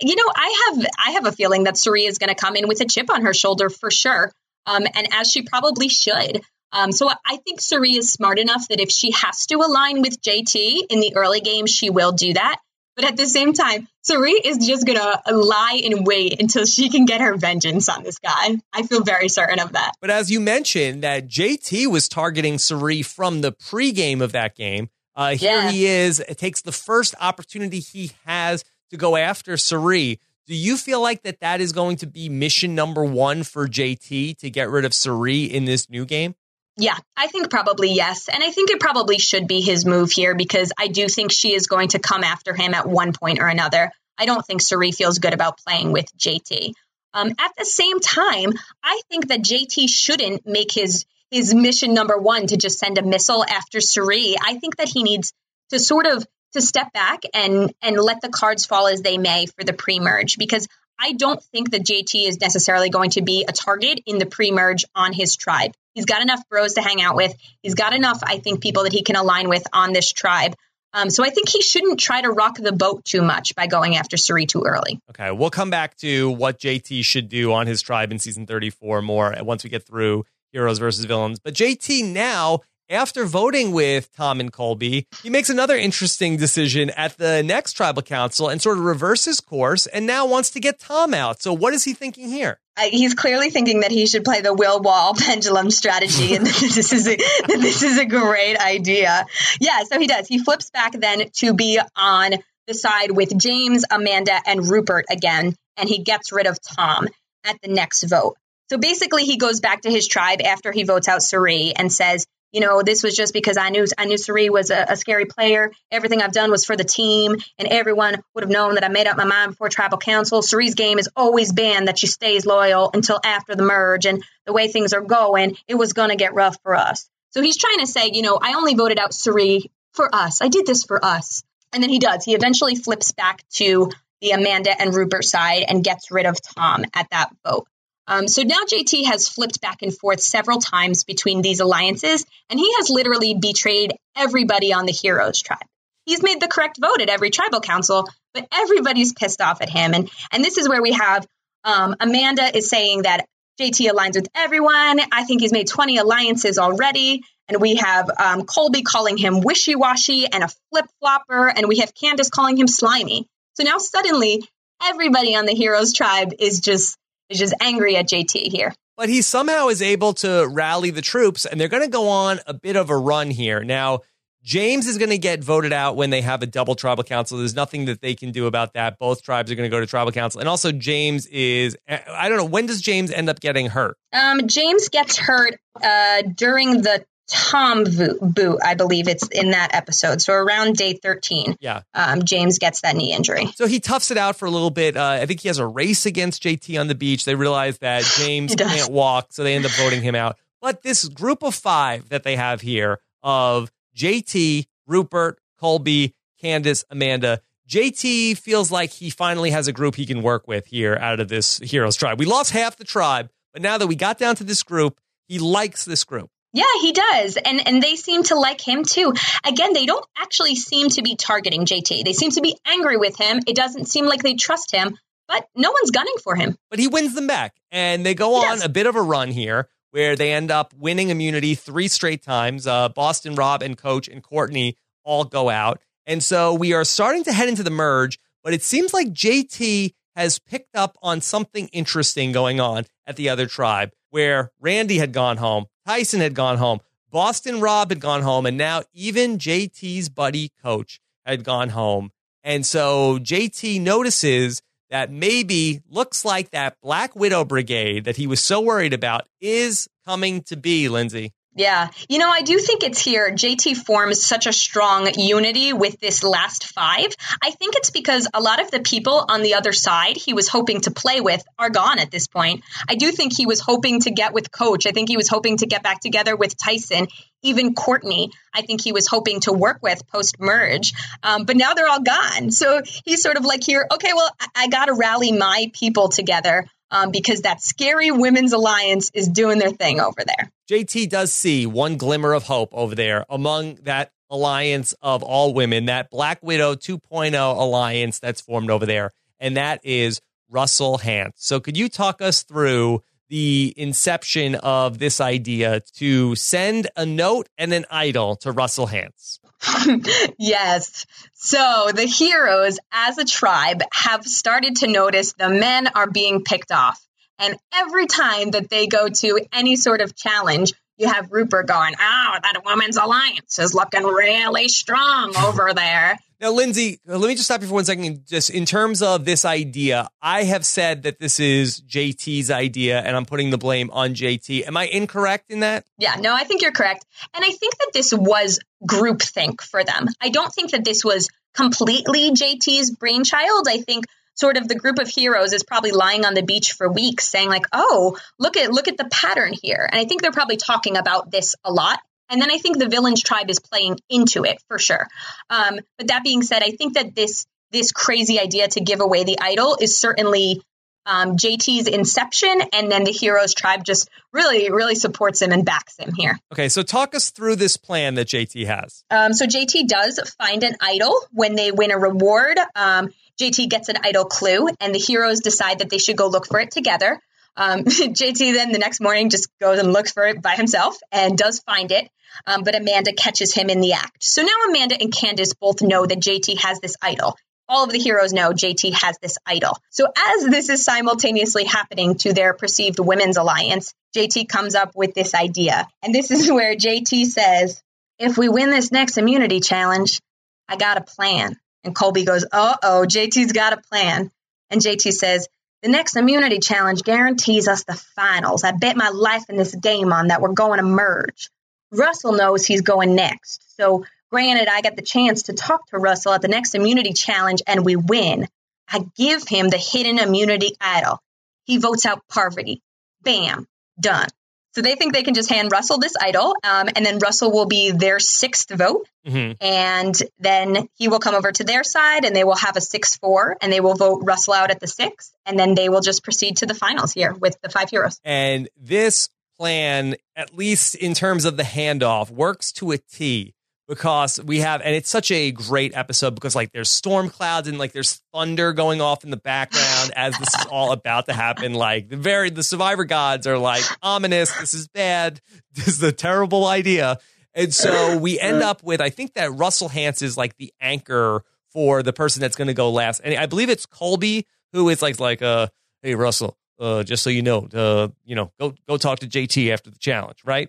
You know, I have I have a feeling that Cirie is going to come in with a chip on her shoulder for sure, um, and as she probably should. Um, so I think Cirie is smart enough that if she has to align with JT in the early game, she will do that. But at the same time, Cirie is just going to lie in wait until she can get her vengeance on this guy. I feel very certain of that. But as you mentioned, that JT was targeting Cirie from the pregame of that game. Uh, here yeah. he is. It takes the first opportunity he has to go after Cirie. Do you feel like that that is going to be mission number one for JT to get rid of Cirie in this new game? Yeah, I think probably yes. And I think it probably should be his move here because I do think she is going to come after him at one point or another. I don't think Cirie feels good about playing with JT. Um, at the same time, I think that JT shouldn't make his his mission number one to just send a missile after Cirie. I think that he needs to sort of to step back and and let the cards fall as they may for the pre-merge because I don't think that JT is necessarily going to be a target in the pre-merge on his tribe. He's got enough bros to hang out with. He's got enough, I think, people that he can align with on this tribe. Um, so I think he shouldn't try to rock the boat too much by going after Cirie too early. Okay, we'll come back to what JT should do on his tribe in season 34 more once we get through heroes versus villains. But JT now after voting with Tom and Colby, he makes another interesting decision at the next tribal council and sort of reverses course and now wants to get Tom out. So, what is he thinking here? He's clearly thinking that he should play the Will Wall [LAUGHS] pendulum strategy, and this is a, [LAUGHS] this is a great idea. Yeah, so he does. He flips back then to be on the side with James, Amanda, and Rupert again, and he gets rid of Tom at the next vote. So basically, he goes back to his tribe after he votes out Cirie and says, you know, this was just because I knew I knew Cirie was a, a, scary player. Everything I've done was for the team, and everyone would have known that I made up my mind before tribal council. Cirie's game has always been that she stays loyal until after the merge, and the way things are going, it was going to get rough for us. So he's trying to say, you know, I only voted out Cirie for us. I did this for us. And then he does. He eventually flips back to the Amanda and Rupert side and gets rid of Tom at that vote. Um, so now JT has flipped back and forth several times between these alliances, and he has literally betrayed everybody on the Heroes tribe. He's made the correct vote at every tribal council, but everybody's pissed off at him. And and this is where we have um, Amanda is saying that JT aligns with everyone. I think he's made 20 alliances already. And we have um, Colby calling him wishy washy and a flip flopper. And we have Candice calling him slimy. So now suddenly everybody on the Heroes tribe is just is just angry at JT here. But he somehow is able to rally the troops, and they're going to go on a bit of a run here. Now, James is going to get voted out when they have a double tribal council. There's nothing that they can do about that. Both tribes are going to go to tribal council. And also, James is, I don't know, when does James end up getting hurt? Um, James gets hurt uh, during the Tom boot, I believe it's in that episode. So around day 13, yeah, um, James gets that knee injury. So he toughs it out for a little bit. Uh, I think he has a race against JT on the beach. They realize that [LAUGHS] James can't walk, so they end up voting him out. But this group of five that they have here of JT, Rupert, Colby, Candice, Amanda. JT feels like he finally has a group he can work with here out of this heroes tribe. We lost half the tribe, but now that we got down to this group, he likes this group. Yeah, he does. And and they seem to like him too. Again, they don't actually seem to be targeting JT. They seem to be angry with him. It doesn't seem like they trust him, but no one's gunning for him. But he wins them back. And they go on a bit of a run here where they end up winning immunity three straight times. Uh, Boston Rob and Coach and Courtney all go out. And so we are starting to head into the merge, but it seems like JT has picked up on something interesting going on at the other tribe where Randy had gone home, Tyson had gone home, Boston Rob had gone home, and now even JT's buddy Coach had gone home. And so JT notices that maybe looks like that Black Widow Brigade that he was so worried about is coming to be, Lindsey. Yeah. You know, I do think it's here. JT forms such a strong unity with this last five. I think it's because a lot of the people on the other side he was hoping to play with are gone at this point. I do think he was hoping to get with Coach. I think he was hoping to get back together with Tyson. Even Courtney, I think he was hoping to work with post merge. Um, but now they're all gone. So he's sort of like here, okay, well, I, I got to rally my people together um, because that scary women's alliance is doing their thing over there. JT does see one glimmer of hope over there among that alliance of all women, that Black Widow 2.0 alliance that's formed over there, and that is Russell Hantz. So, could you talk us through the inception of this idea to send a note and an idol to Russell Hantz? [LAUGHS] yes. So the heroes as a tribe have started to notice the men are being picked off. And every time that they go to any sort of challenge, you have Rupert going, Oh, that women's alliance is looking really strong over there. Now, Lindsey, let me just stop you for one second. Just in terms of this idea, I have said that this is JT's idea and I'm putting the blame on JT. Am I incorrect in that? Yeah, no, I think you're correct. And I think that this was groupthink for them. I don't think that this was completely JT's brainchild. I think sort of the group of heroes is probably lying on the beach for weeks saying like, "Oh, look at look at the pattern here." And I think they're probably talking about this a lot and then I think the villains tribe is playing into it for sure. Um, but that being said, I think that this this crazy idea to give away the idol is certainly um, JT's inception, and then the heroes tribe just really, really supports him and backs him here. Okay, so talk us through this plan that JT has. Um, so JT does find an idol when they win a reward. Um, JT gets an idol clue, and the heroes decide that they should go look for it together. Um, [LAUGHS] JT then the next morning just goes and looks for it by himself and does find it. Um, but Amanda catches him in the act. So now Amanda and Candice both know that JT has this idol. All of the heroes know JT has this idol. So as this is simultaneously happening to their perceived women's alliance, JT comes up with this idea. And this is [LAUGHS] where JT says, if we win this next immunity challenge, I got a plan. And Colby goes, uh oh, JT's got a plan. And JT says, the next immunity challenge guarantees us the finals. I bet my life in this game on that we're going to merge. Russell knows he's going next. So, granted, I get the chance to talk to Russell at the next immunity challenge and we win. I give him the hidden immunity idol. He votes out Parvati. Bam, done. So they think they can just hand Russell this idol, um, and then Russell will be their sixth vote. Mhm. And then he will come over to their side and they will have a 6 4 and they will vote Russell out at the six. And then they will just proceed to the finals here with the five heroes. And this plan, at least in terms of the handoff, works to a T because we have, and it's such a great episode because like there's storm clouds and like there's thunder going off in the background as this is all about to happen. Like the very, the survivor gods are like ominous. This is bad. [LAUGHS] This is a terrible idea. And so we end up with, I think that Russell Hantz is like the anchor for the person that's going to go last. And I believe it's Colby who is like, like, uh, hey, Russell, uh, just so you know, uh, you know, go, go talk to JT after the challenge, right?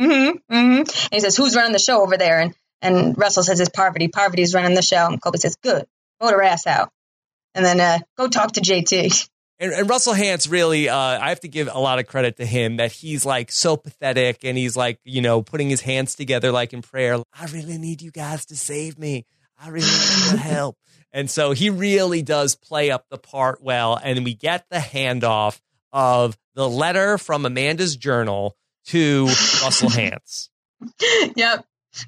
Mm-hmm. Mm-hmm. And he says, Who's running the show over there? And and Russell says it's Parvati. Parvati's running the show. And Colby says, Good. Vote her ass out. And then uh, go talk to JT. [LAUGHS] And, and Russell Hantz really, uh, I have to give a lot of credit to him that he's like so pathetic and he's like, you know, putting his hands together like in prayer. I really need you guys to save me. I really need your [LAUGHS] help. And so he really does play up the part well. And we get the handoff of the letter from Amanda's journal to Russell [LAUGHS] Hantz. yep.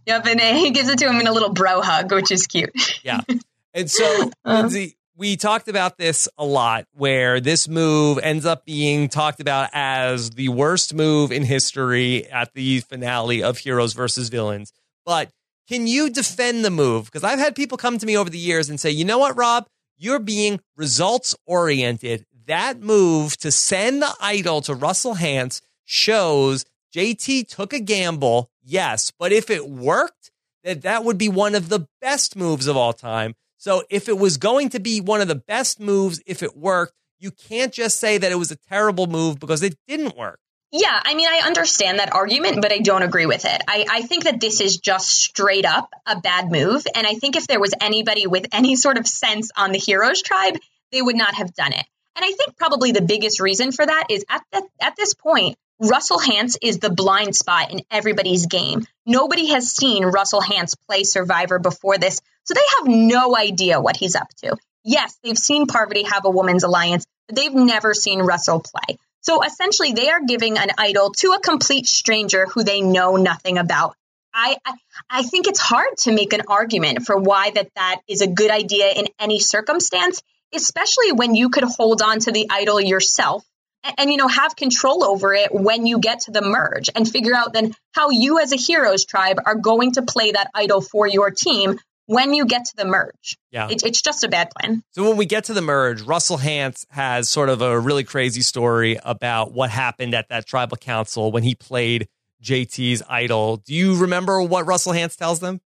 Yep. And he gives it to him in a little bro hug, which is cute. Yeah. [LAUGHS] And so, Uh. Lindsey, we talked about this a lot where this move ends up being talked about as the worst move in history at the finale of Heroes versus Villains. But can you defend the move? Because I've had people come to me over the years and say, you know what, Rob? You're being results oriented. That move to send the idol to Russell Hantz shows JT took a gamble, yes, but if it worked, that that would be one of the best moves of all time. So if it was going to be one of the best moves, if it worked, you can't just say that it was a terrible move because it didn't work. Yeah, I mean, I understand that argument, but I don't agree with it. I, I think that this is just straight up a bad move. And I think if there was anybody with any sort of sense on the Heroes tribe, they would not have done it. And I think probably the biggest reason for that is at, the, at this point, Russell Hantz is the blind spot in everybody's game. Nobody has seen Russell Hantz play Survivor before this, so they have no idea what he's up to. Yes, they've seen Parvati have a women's alliance, but they've never seen Russell play. So essentially, they are giving an idol to a complete stranger who they know nothing about. I, I, I think it's hard to make an argument for why that that is a good idea in any circumstance, especially when you could hold on to the idol yourself and, and, you know have control over it when you get to the merge and figure out then how you as a heroes tribe are going to play that idol for your team when you get to the merge. Yeah. It, it's just a bad plan. So when we get to the merge, Russell Hantz has sort of a really crazy story about what happened at that tribal council when he played JT's idol. Do you remember what Russell Hantz tells them?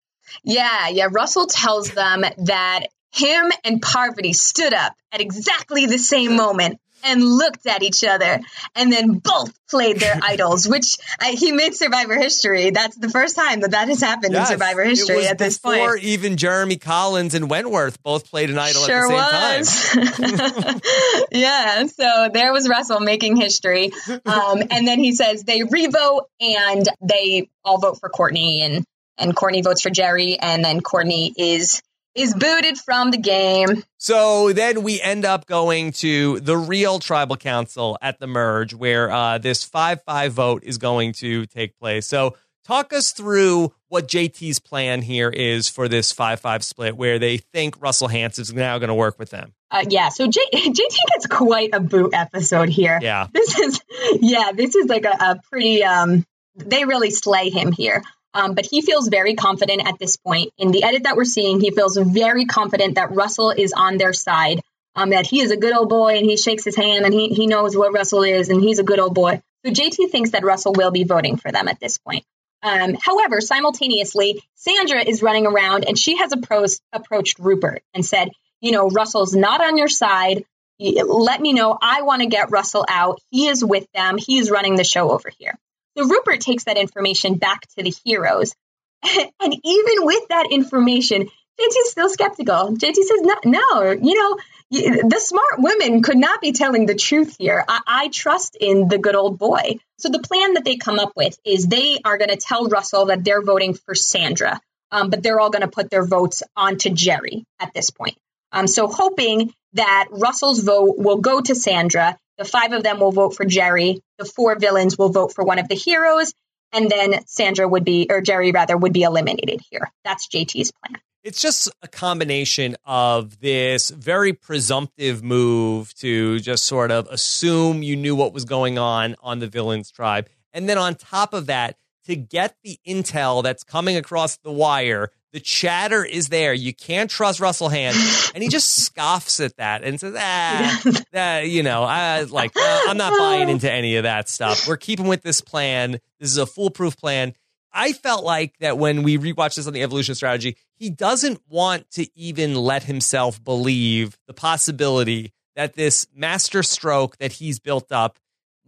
Yeah, yeah. Russell tells them that him and Parvati stood up at exactly the same moment and looked at each other and then both played their [LAUGHS] idols, which I, he made Survivor history. That's the first time that that has happened Yes, in Survivor history at this before point. even Jeremy Collins and Wentworth both played an idol Sure at the same time. was. [LAUGHS] yeah. So there was Russell making history. Um, and then he says they revote and they all vote for Courtney and, and Courtney votes for Jerry. And then Courtney is, is booted from the game. So then we end up going to the real tribal council at the merge where uh, this 5 5 vote is going to take place. So, talk us through what JT's plan here is for this 5 5 split where they think Russell Hantz is now going to work with them. Uh, yeah, so J- [LAUGHS] JT gets quite a boot episode here. Yeah. This is, [LAUGHS] yeah, this is like a, a pretty, um, they really slay him here. Um, but he feels very confident at this point. In the edit that we're seeing, he feels very confident that Russell is on their side, um, that he is a good old boy and he shakes his hand and he, he knows what Russell is and he's a good old boy. So JT thinks that Russell will be voting for them at this point. Um, however, simultaneously, Sandra is running around and she has approached, approached Rupert and said, you know, Russell's not on your side. Let me know. I want to get Russell out. He is with them. He is running the show over here. So Rupert takes that information back to the heroes. [LAUGHS] And even with that information, JT's still skeptical. JT says, no, no, you know, the smart women could not be telling the truth here. I, I trust in the good old boy. So the plan that they come up with is they are going to tell Russell that they're voting for Sandra, um, but they're all going to put their votes onto Jerry at this point. Um, so hoping that Russell's vote will go to Sandra. The five of them will vote for Jerry. The four villains will vote for one of the heroes. And then Sandra would be, or Jerry rather, would be eliminated here. That's JT's plan. It's just a combination of this very presumptive move to just sort of assume you knew what was going on on the villains tribe. And then on top of that, to get the intel that's coming across the wire the chatter is there. You can't trust Russell Hantz, and he just [LAUGHS] scoffs at that and says, "Ah, [LAUGHS] that you know, I like, uh, I'm not buying into any of that stuff. We're keeping with this plan. This is a foolproof plan." I felt like that when we rewatched this on the evolution strategy, he doesn't want to even let himself believe the possibility that this master stroke that he's built up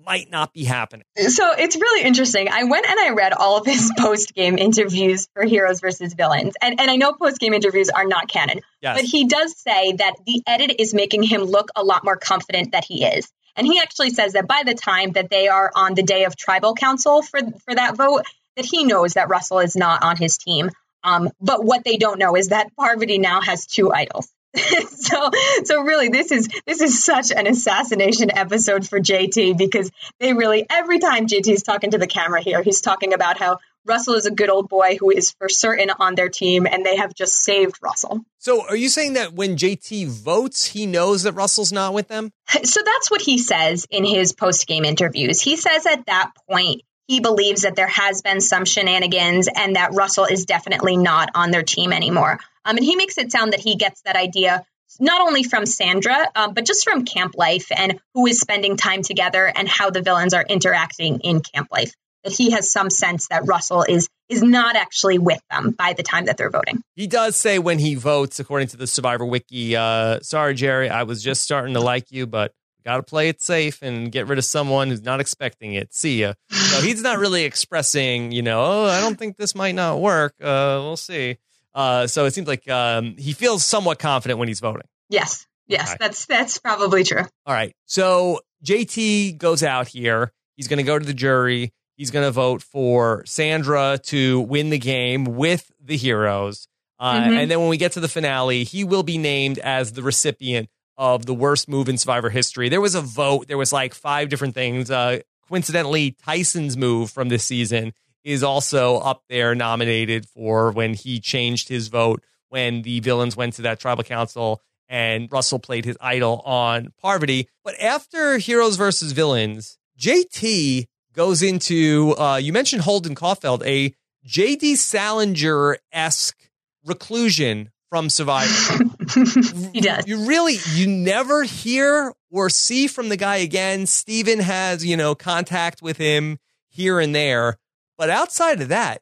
might not be happening. So it's really interesting. I went and I read all of his [LAUGHS] post game interviews for Heroes versus Villains. And, and I know post game interviews are not canon, yes. but he does say that the edit is making him look a lot more confident that he is. And he actually says that by the time that they are on the day of tribal council for, for that vote, that he knows that Russell is not on his team. Um, but what they don't know is that Parvati now has two idols. [LAUGHS] so so really this is this is such an assassination episode for JT because they really every time JT is talking to the camera here he's talking about how Russell is a good old boy who is for certain on their team and they have just saved Russell. So are you saying that when JT votes he knows that Russell's not with them? [LAUGHS] So that's what he says in his post-game interviews. He says at that point he believes that there has been some shenanigans and that Russell is definitely not on their team anymore. Um, and he makes it sound that he gets that idea not only from Sandra, um, but just from camp life and who is spending time together and how the villains are interacting in camp life. That he has some sense that Russell is is not actually with them by the time that they're voting. He does say when he votes, according to the Survivor Wiki, uh, "Sorry, Jerry, I was just starting to like you, but got to play it safe and get rid of someone who's not expecting it. See ya." So he's not really expressing, you know, "Oh, I don't think this might not work. Uh, we'll see." Uh, so it seems like um, he feels somewhat confident when he's voting. Yes, yes, right. that's that's probably true. All right, so JT goes out here. He's going to go to the jury. He's going to vote for Sandra to win the game with the heroes. Uh, mm-hmm. And then when we get to the finale, he will be named as the recipient of the worst move in Survivor history. There was a vote. There was like five different things. Uh, coincidentally, Tyson's move from this season is also up there nominated for when he changed his vote when the villains went to that tribal council and Russell played his idol on Parvati. But after Heroes versus Villains, JT goes into, uh, you mentioned Holden Caulfield, a JD Salinger esque reclusion from Survivor. [LAUGHS] he does. You really, you never hear or see from the guy again. Stephen has, you know, contact with him here and there. But outside of that,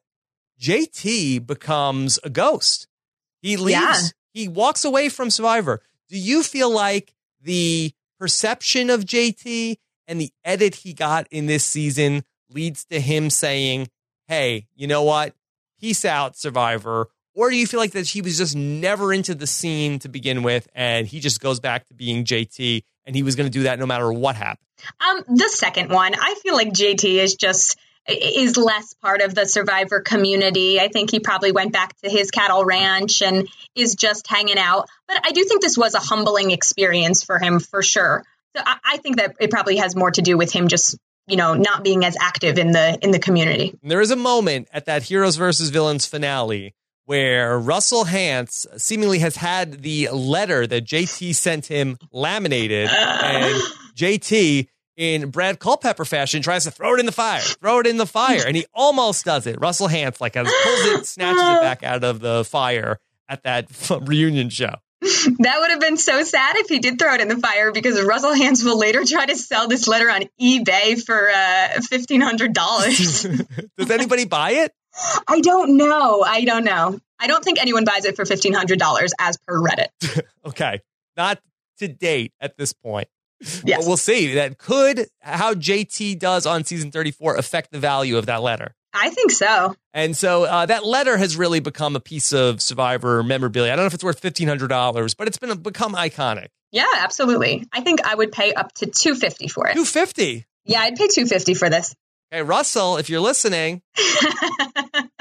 JT becomes a ghost. He leaves, yeah. he walks away from Survivor. Do you feel like the perception of JT and the edit he got in this season leads to him saying, hey, you know what? Peace out, Survivor. Or do you feel like that he was just never into the scene to begin with and he just goes back to being JT and he was going to do that no matter what happened? Um, the second one, I feel like JT is just is less part of the survivor community. I think he probably went back to his cattle ranch and is just hanging out. But I do think this was a humbling experience for him for sure. So I, I think that it probably has more to do with him just you know not being as active in the in the community. There is a moment at that Heroes versus Villains finale where Russell Hantz seemingly has had the letter that JT sent him laminated, [GASPS] and JT in Brad Culpepper fashion, tries to throw it in the fire, throw it in the fire, and he almost does it. Russell Hantz like pulls it, snatches it back out of the fire at that [LAUGHS] reunion show. That would have been so sad if he did throw it in the fire because Russell Hantz will later try to sell this letter on eBay for uh, fifteen hundred dollars. [LAUGHS] Does anybody buy it? I don't know. I don't know. I don't think anyone buys it for fifteen hundred dollars as per Reddit. [LAUGHS] okay, not to date at this point. Yes. But we'll see. That could how JT does on season 34 affect the value of that letter. I think so. And so uh, that letter has really become a piece of Survivor memorabilia. I don't know if it's worth fifteen hundred dollars, but it's been become iconic. Yeah, absolutely. I think I would pay up to two fifty for it. Two fifty. Yeah, I'd pay two fifty for this. Hey, Russell, if you're listening. [LAUGHS]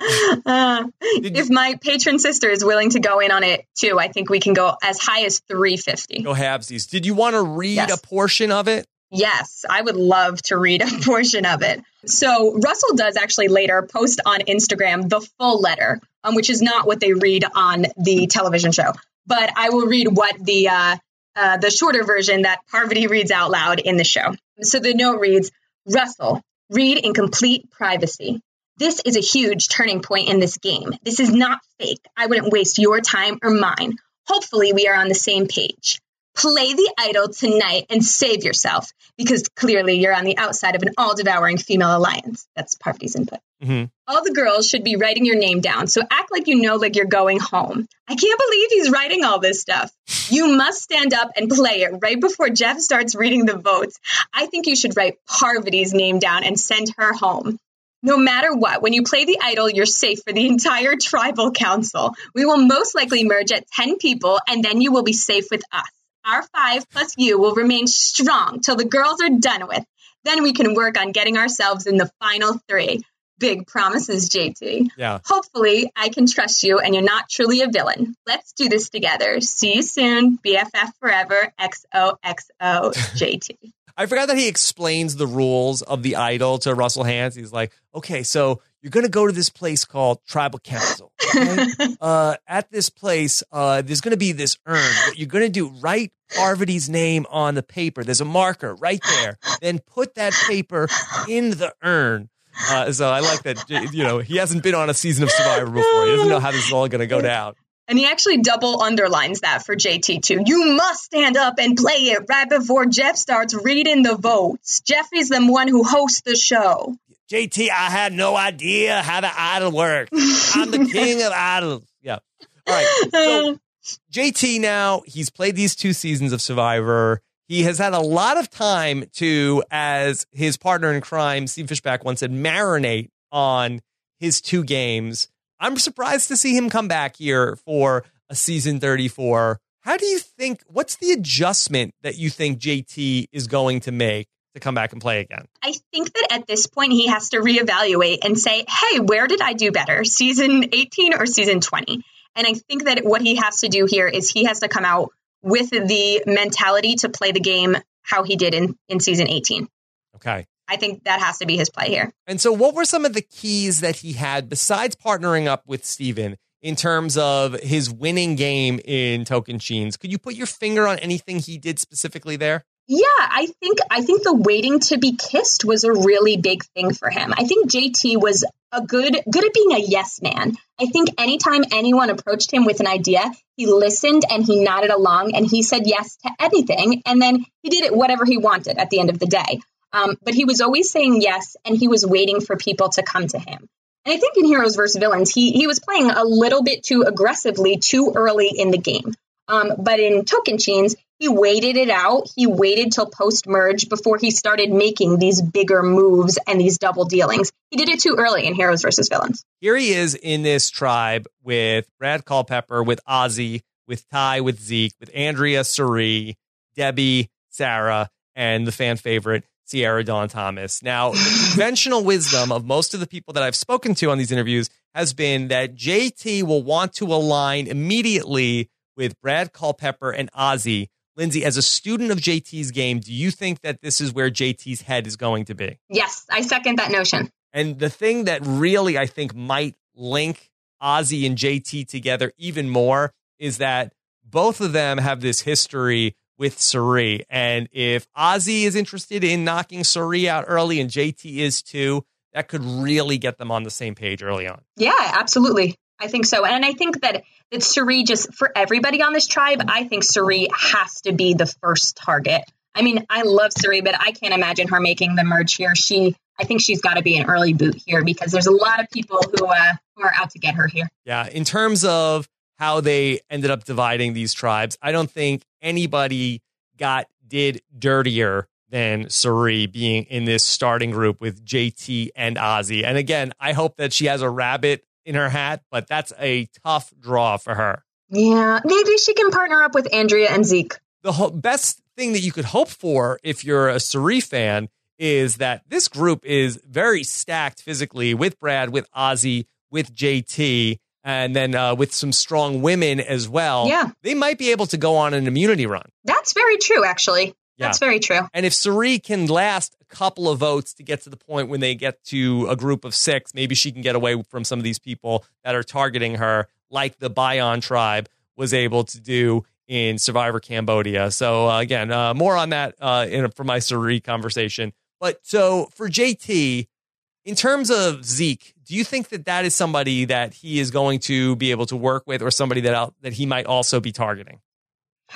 [LAUGHS] uh, if my patron sister is willing to go in on it too, I think we can go as high as 350. Go halvesies. Did you want to read Yes. a portion of it? Yes, I would love to read a [LAUGHS] portion of it. So Russell does actually later post on Instagram the full letter, um, which is not what they read on the television show. But I will read what the uh, uh, the shorter version that Parvati reads out loud in the show. So the note reads: Russell, read in complete privacy. This is a huge turning point in this game. This is not fake. I wouldn't waste your time or mine. Hopefully, we are on the same page. Play the idol tonight and save yourself because clearly you're on the outside of an all devouring female alliance. That's Parvati's input. hmm All the girls should be writing your name down, so act like you know like you're going home. I can't believe he's writing all this stuff. You must stand up and play it right before Jeff starts reading the votes. I think you should write Parvati's name down and send her home. No matter what, when you play the idol, you're safe for the entire tribal council. We will most likely merge at 10 people, and then you will be safe with us. Our five plus you will remain strong till the girls are done with. Then we can work on getting ourselves in the final three. Big promises, JT. Yeah. Hopefully, I can trust you and you're not truly a villain. Let's do this together. See you soon. BFF forever. XOXO JT. I forgot that he explains the rules of the idol to Russell Hantz. He's like, okay, so you're going to go to this place called Tribal Council. okay? [LAUGHS] uh, at this place, uh, there's going to be this urn. What you're going to do, write Parvati's name on the paper. There's a marker right there. Then put that paper in the urn. Uh, so I like that, you know, he hasn't been on a season of Survivor before. He doesn't know how this is all going to go down. And he actually double underlines that for JT too. You must stand up and play it right before Jeff starts reading the votes. Jeff is the one who hosts the show. JT, I had no idea how the idol worked. I'm the [LAUGHS] king of idols. Yeah. All right. So [LAUGHS] JT now, he's played these two seasons of Survivor. He has had a lot of time to, as his partner in crime, Steve Fishbach once said, marinate on his two games. I'm surprised to see him come back here for a season 34. How do you think, what's the adjustment that you think JT is going to make to come back and play again? I think that at this point he has to reevaluate and say, hey, where did I do better, season 18 or season 20? And I think that what he has to do here is he has to come out with the mentality to play the game how he did in, in season 18. Okay. I think that has to be his play here. And so, what were some of the keys that he had besides partnering up with Stephen in terms of his winning game in Tocantins? Could you put your finger on anything he did specifically there? Yeah, I think I think the waiting to be kissed was a really big thing for him. I think JT was a good good at being a yes man. I think anytime anyone approached him with an idea, he listened and he nodded along and he said yes to anything and then he did it whatever he wanted at the end of the day. Um, but he was always saying yes and he was waiting for people to come to him. And I think in Heroes vs. Villains, he he was playing a little bit too aggressively too early in the game. Um, but in Tocantins, he waited it out. He waited till post merge before he started making these bigger moves and these double dealings. He did it too early in Heroes versus Villains. Here he is in this tribe with Brad Culpepper, with Ozzy, with Tai, with Zeke, with Andrea, Cirie, Debbie, Sarah, and the fan favorite, Sierra Dawn Thomas. Now, the conventional wisdom of most of the people that I've spoken to on these interviews has been that JT will want to align immediately with Brad Culpepper and Ozzy. Lindsey, as a student of JT's game, do you think that this is where JT's head is going to be? Yes, I second that notion. And the thing that really I think might link Ozzy and JT together even more is that both of them have this history with Cirie. And if Ozzy is interested in knocking Cirie out early and JT is too, that could really get them on the same page early on. Yeah, absolutely. I think so. And I think that that Cirie just for everybody on this tribe, I think Cirie has to be the first target. I mean, I love Cirie, but I can't imagine her making the merge here. She I think she's got to be an early boot here because there's a lot of people who uh, who are out to get her here. Yeah. In terms of how they ended up dividing these tribes, I don't think anybody got did dirtier than Cirie being in this starting group with JT and Ozzy. And again, I hope that she has a rabbit in her hat, but that's a tough draw for her. Yeah, maybe she can partner up with Andrea and Zeke. The ho- best thing that you could hope for if you're a Cirie fan is that this group is very stacked physically with Brad, with Ozzy, with JT. And then uh, with some strong women as well, Yeah. they might be able to go on an immunity run. That's very true, actually. Yeah. That's very true. And if Cirie can last a couple of votes to get to the point when they get to a group of six, maybe she can get away from some of these people that are targeting her, like the Bayon tribe was able to do in Survivor Cambodia. So uh, again, uh, more on that uh, in for my Cirie conversation. But so for JT, in terms of Zeke, do you think that that is somebody that he is going to be able to work with, or somebody that out, that he might also be targeting?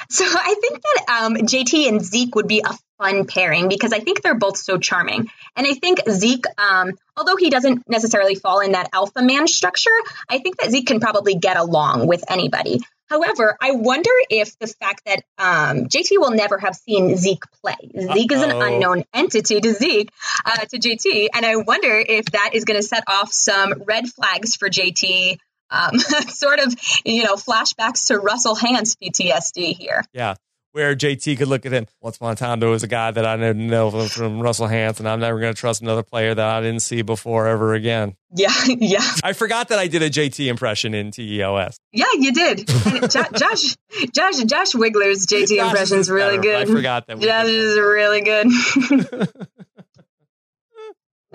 So I think that um, JT and Zeke would be a fun pairing because I think they're both so charming. And I think Zeke, um, although he doesn't necessarily fall in that alpha man structure, I think that Zeke can probably get along with anybody. However, I wonder if the fact that um, JT will never have seen Zeke play. Zeke is an unknown entity to Zeke, uh, to JT, and I wonder if that is going to set off some red flags for JT. Um, [LAUGHS] sort of, you know, flashbacks to Russell Hantz PTSD here. Yeah. Where JT could look at him. Once upon a time, there was a guy that I didn't know from Russell Hantz. I'm never going to trust another player that I didn't see before ever again. Yeah, [LAUGHS] yeah, I forgot that I did a JT impression in TEOS. yeah. You did. And [LAUGHS] Josh, Josh, Josh Wigler's JT Josh impression is really better. I forgot that. Josh is really good. [LAUGHS]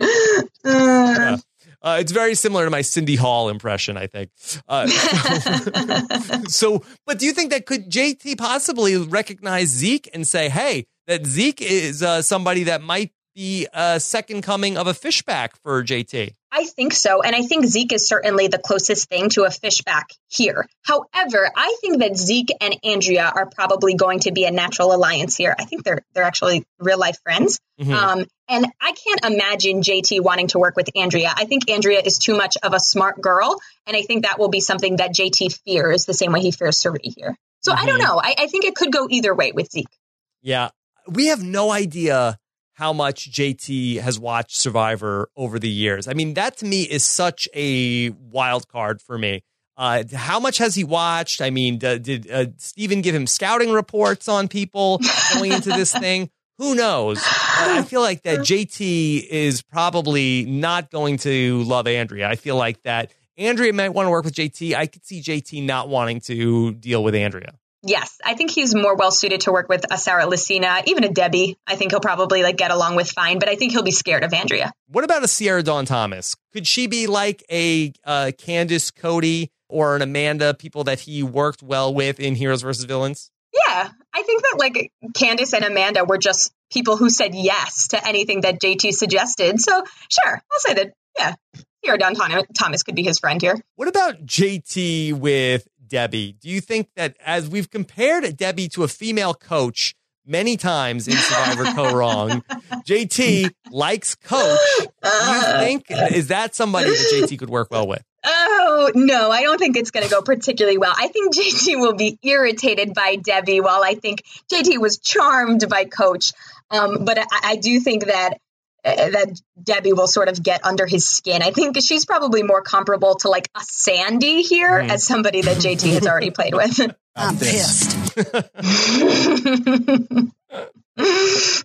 Uh, that. Uh, it's very similar to my Cindy Hall impression, I think. Uh, [LAUGHS] so, but do you think that could JT possibly recognize Zeke and say, hey, that Zeke is uh, somebody that might be a second coming of a Fishbach for JT? I think so. And I think Zeke is certainly the closest thing to a Fishbach here. However, I think that Zeke and Andrea are probably going to be a natural alliance here. I think they're they're actually real life friends. Mhm. Um, and I can't imagine JT wanting to work with Andrea. I think Andrea is too much of a smart girl. And I think that will be something that JT fears the same way he fears Sarah here. So I don't Mhm. know. I, I think it could go either way with Zeke. Yeah. We have no idea how much JT has watched Survivor over the years. I mean, that to me is such a wild card for me. Uh, how much has he watched? I mean, d- did uh, Stephen give him scouting reports on people [LAUGHS] going into this thing? Who knows? But I feel like that JT is probably not going to love Andrea. I feel like that Andrea might want to work with JT. I could see JT not wanting to deal with Andrea. Yes, I think he's more well suited to work with a Sarah Lacina, even a Debbie. I think he'll probably like get along with fine, but I think he'll be scared of Andrea. What about a Sierra Dawn Thomas? Could she be like a uh, Candice Cody or an Amanda, people that he worked well with in Heroes versus Villains? Yeah, I think that like Candice and Amanda were just people who said yes to anything that JT suggested. So sure, I'll say that. Yeah, Don Ton- Thomas could be his friend here. What about JT with Debbie? Do you think that as we've compared Debbie to a female coach many times in Survivor Kaoh Rong, [LAUGHS] JT likes coach. Do you Uh, think is that somebody that JT could work well with? Oh, no, I don't think it's going to go particularly well. I think JT will be irritated by Debbie, while I think JT was charmed by Coach. Um, but I, I do think that that Debbie will sort of get under his skin. I think she's probably more comparable to like a Sandy here Mhm. as somebody that JT has already played with. [LAUGHS] I'm pissed. [LAUGHS]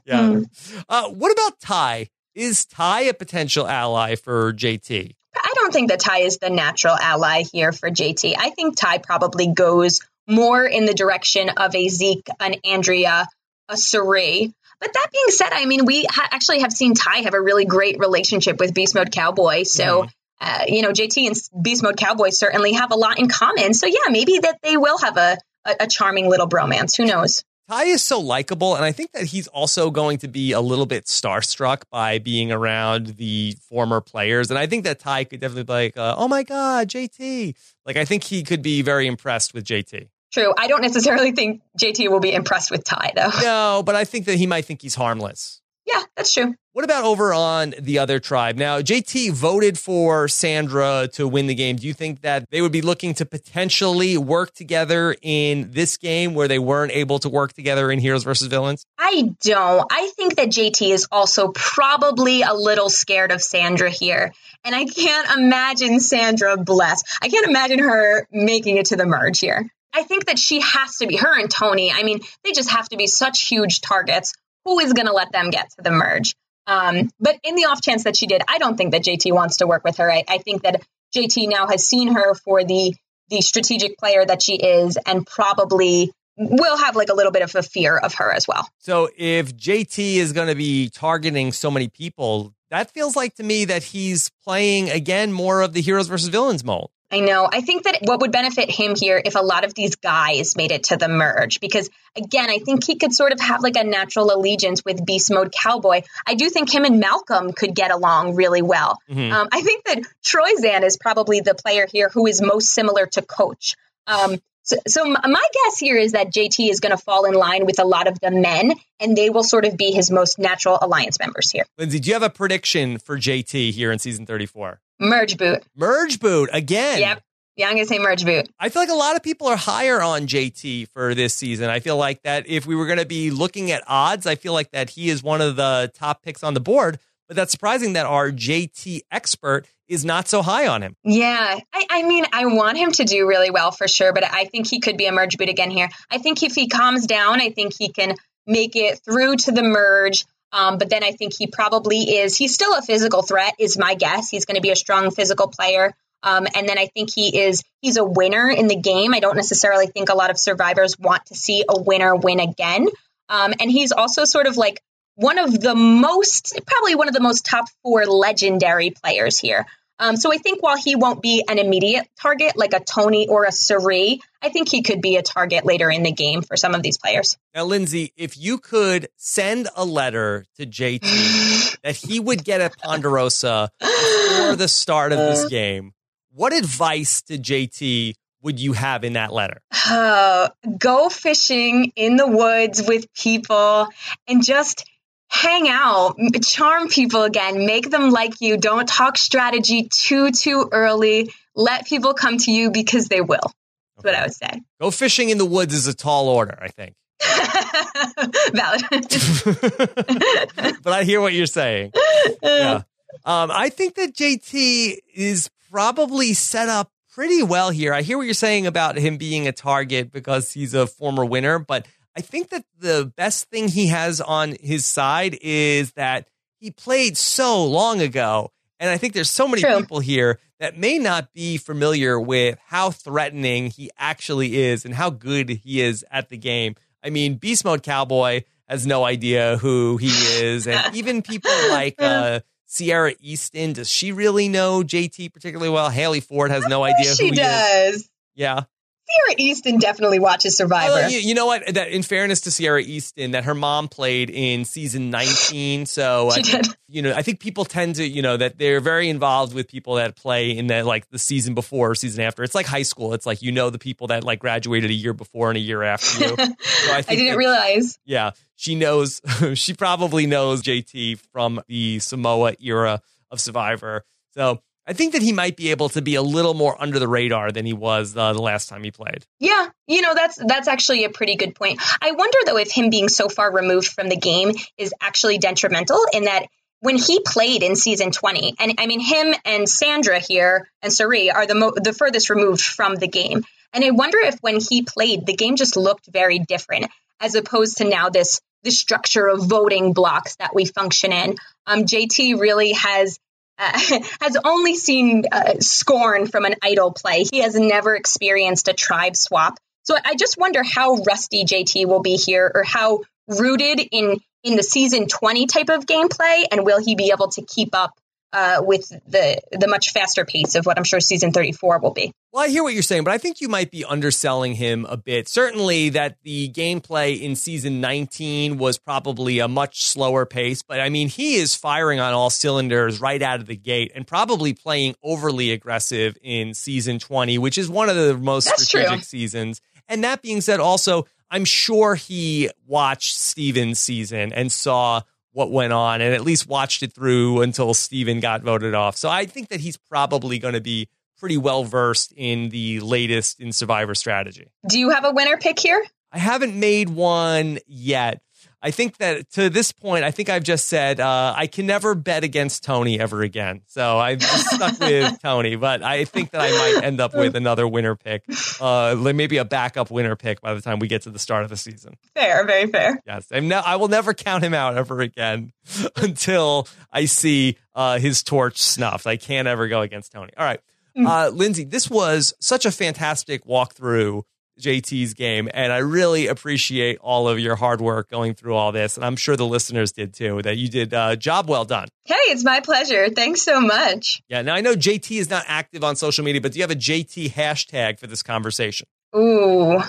Yeah. Uh, what about Tai? Is Tai a potential ally for JT? I don't think that Tai is the natural ally here for JT. I think Tai probably goes more in the direction of a Zeke, an Andrea, a Sarah. But that being said, I mean, we ha- actually have seen Tai have a really great relationship with Beast Mode Cowboy. So, uh, you know, JT and Beast Mode Cowboy certainly have a lot in common. So, yeah, maybe that they will have a, a, a charming little bromance. Who knows? Tai is so likable, and I think that he's also going to be a little bit starstruck by being around the former players. And I think that Tai could definitely be like, uh, "Oh my God, JT!" Like I think he could be very impressed with JT. True. I don't necessarily think JT will be impressed with Tai, though. No, but I think that he might think he's harmless. Yeah, that's true. What about over on the other tribe? Now, JT voted for Sandra to win the game. Do you think that they would be looking to potentially work together in this game where they weren't able to work together in Heroes versus Villains? I don't. I think that JT is also probably a little scared of Sandra here. And I can't imagine Sandra bless. I can't imagine her making it to the merge here. I think that she has to be, her and Tony, I mean, they just have to be such huge targets. Who is going to let them get to the merge? Um, but in the off chance that she did, I don't think that JT wants to work with her. I, I think that JT now has seen her for the the strategic player that she is and probably will have like a little bit of a fear of her as well. So if JT is going to be targeting so many people, that feels like to me that he's playing again more of the heroes versus villains mold. I know. I think that what would benefit him here if a lot of these guys made it to the merge, because again, I think he could sort of have like a natural allegiance with Beast Mode Cowboy. I do think him and Malcolm could get along really well. Mm-hmm. Um, I think that Troyzan is probably the player here who is most similar to Coach. Um, so, so my guess here is that JT is going to fall in line with a lot of the men, and they will sort of be his most natural alliance members here. Lindsey, do you have a prediction for JT here in season 34? Merge boot. Merge boot again. Yep. Yeah, I'm going to say merge boot. I feel like a lot of people are higher on JT for this season. I feel like that if we were going to be looking at odds, I feel like that he is one of the top picks on the board. But that's surprising that our JT expert is not so high on him. Yeah. I, I, mean, I want him to do really well for sure, but I think he could be a merge boot again here. I think if he calms down, I think he can make it through to the merge. Um, but then I think he probably is, he's still a physical threat, is my guess. He's going to be a strong physical player. Um, and then I think he is, he's a winner in the game. I don't necessarily think a lot of survivors want to see a winner win again. Um, and he's also sort of like one of the most, probably one of the most top four legendary players here. Um, so I think while he won't be an immediate target like a Tony or a Cirie, I think he could be a target later in the game for some of these players. Now, Lindsey, if you could send a letter to JT [GASPS] that he would get at Ponderosa before the start of this game, what advice to JT would you have in that letter? Uh, go fishing in the woods with people and just hang out, charm people again, make them like you. Don't talk strategy too, too early. Let people come to you because they will. That's okay. what I would say. Go fishing in the woods is a tall order, I think. [LAUGHS] [LAUGHS] Valid. but I hear what you're saying. Yeah. Um, I think that JT is probably set up pretty well here. I hear what you're saying about him being a target because he's a former winner, but I think that the best thing he has on his side is that he played so long ago. And I think there's so many True. people here that may not be familiar with how threatening he actually is and how good he is at the game. I mean, Beast Mode Cowboy has no idea who he is. And [LAUGHS] even people like uh, Ciera Eastin, does she really know JT particularly well? Hali Ford has no idea who she does. Is. Yeah. Ciera Eastin definitely watches Survivor. you, you, know what? That in fairness to Ciera Eastin, that her mom played in season 19. So [LAUGHS] she did. You know, I think people tend to, you know, that they're very involved with people that play in that like the season before or season after. It's like high school. It's like you know the people that like graduated a year before and a year after you. [LAUGHS] So I, I, didn't that, realize. Yeah, she knows. [LAUGHS] she probably knows JT from the Samoa era of Survivor. So I think that he might be able to be a little more under the radar than he was uh, the last time he played. Yeah, you know that's that's actually a pretty good point. I wonder though if him being so far removed from the game is actually detrimental in that when he played in season 20 and I mean him and Sandra here and Cirie are the mo- the furthest removed from the game. And I wonder if when he played the game just looked very different as opposed to now this this structure of voting blocks that we function in. Um, JT really has [LAUGHS] has only seen uh, scorn from an idol play. He has never experienced a tribe swap. So I just wonder how rusty JT will be here or how rooted in in the season 20 type of gameplay and will he be able to keep up uh, with the the much faster pace of what I'm sure season 34 will be. Well, I hear what you're saying, but I think you might be underselling him a bit. Certainly, that the gameplay in season 19 was probably a much slower pace, but I mean, he is firing on all cylinders right out of the gate and probably playing overly aggressive in season 20, which is one of the most That's strategic true. seasons. And that being said, also, I'm sure he watched Stephen's season and saw what went on and at least watched it through until Stephen got voted off. So I think that he's probably going to be pretty well versed in the latest in Survivor strategy. Do you have a winner pick here? I haven't made one yet. I think that to this point, I think I've just said uh, I can never bet against Tony ever again. So I'm stuck [LAUGHS] with Tony, but I think that I might end up with another winner pick, uh, maybe a backup winner pick by the time we get to the start of the season. Fair, very fair. Yes, I'm no, I will never count him out ever again [LAUGHS] until I see uh, his torch snuffed. I can't ever go against Tony. All right. Uh, Lindsey, this was such a fantastic walkthrough JT's game. And I really appreciate all of your hard work going through all this. And I'm sure the listeners did too, that you did a uh, job well done. Hey, it's my pleasure. Thanks so much. Yeah. Now I know JT is not active on social media, but do you have a JT hashtag for this conversation? Ooh.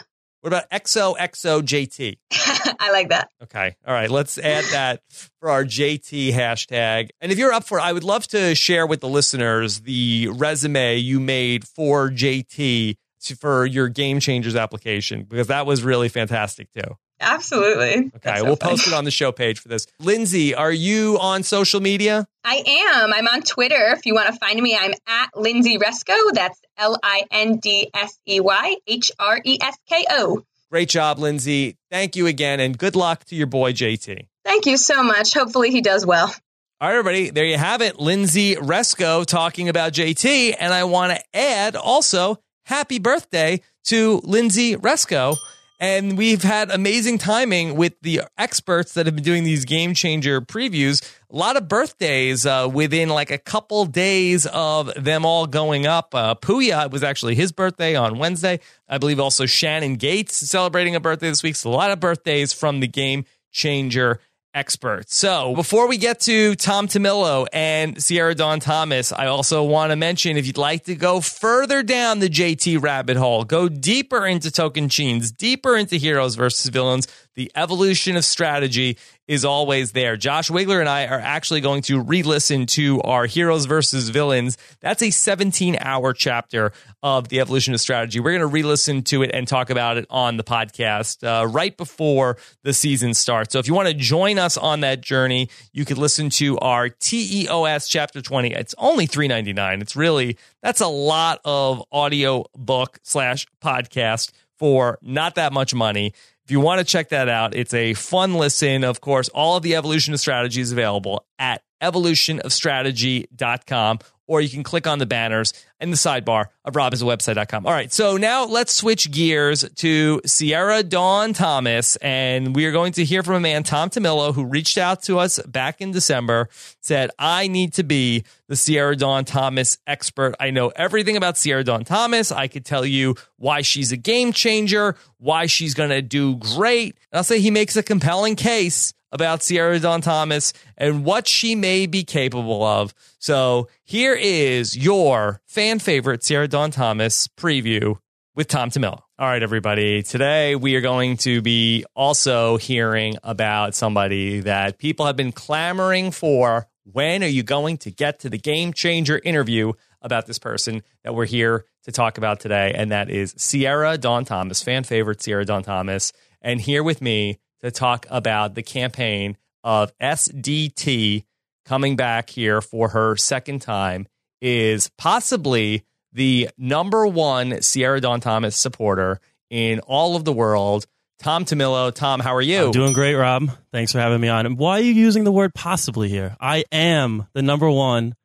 What about XOXOJT? [LAUGHS] I like that. Okay. All right. Let's add that for our JT hashtag. And if you're up for it, I would love to share with the listeners the resume you made for JT to, for your Game Changers application because that was really fantastic too. Absolutely. Okay, so we'll fun. post it on the show page for this. Lindsey, are you on social media? I am. I'm on Twitter. If you want to find me, I'm at Lindsey Hresko. That's L I N D S E Y H R E S K O. Great job, Lindsey. Thank you again, and good luck to your boy, JT. Thank you so much. Hopefully, he does well. All right, everybody, there you have it. Lindsey Hresko talking about JT. And I want to add also happy birthday to Lindsey Hresko. And we've had amazing timing with the experts that have been doing these game changer previews. A lot of birthdays uh, within like a couple days of them all going up. Uh, Puya was actually his birthday on Wednesday. I believe also Shannon Gaitz celebrating a birthday this week. So a lot of birthdays from the game changer expert. So before we get to Tom Tumillo and Sierra Dawn Thomas, I also want to mention if you'd like to go further down the JT rabbit hole, go deeper into Tocantins, deeper into heroes versus villains, the evolution of strategy is always there. Josh Wigler and I are actually going to re listen to our Heroes versus Villains. That's a 17 hour chapter of the evolution of strategy. We're going to re listen to it and talk about it on the podcast uh, right before the season starts. So if you want to join us on that journey, you could listen to our TEOS chapter 20. It's only $3.99. It's really, that's a lot of audio book slash podcast for not that much money. If you want to check that out, it's a fun listen. Of course, all of the evolution of strategy is available at evolutionofstrategy.com or you can click on the banners in the sidebar of robhasawebsite.com. All right, so now let's switch gears to Sierra Dawn Thomas, and we are going to hear from a man, Tom Tumillo, who reached out to us back in December, said, I need to be the Sierra Dawn Thomas expert. I know everything about Sierra Dawn Thomas. I could tell you why she's a game changer, why she's going to do great. And I'll say he makes a compelling case about Sierra Dawn Thomas and what she may be capable of. So here is your fan favorite Sierra Dawn Thomas preview with Tom Tumillo. All right, everybody. Today we are going to be also hearing about somebody that people have been clamoring for. When are you going to get to the game changer interview about this person that we're here to talk about today? And that is Sierra Dawn Thomas, fan favorite Sierra Dawn Thomas. And here with me to talk about the campaign of SDT coming back here for her second time is possibly the number one Sierra Dawn Thomas supporter in all of the world. Tom Tumillo. Tom, how are you? I'm doing great, Rob. Thanks for having me on. And why are you using the word possibly here? I am the number one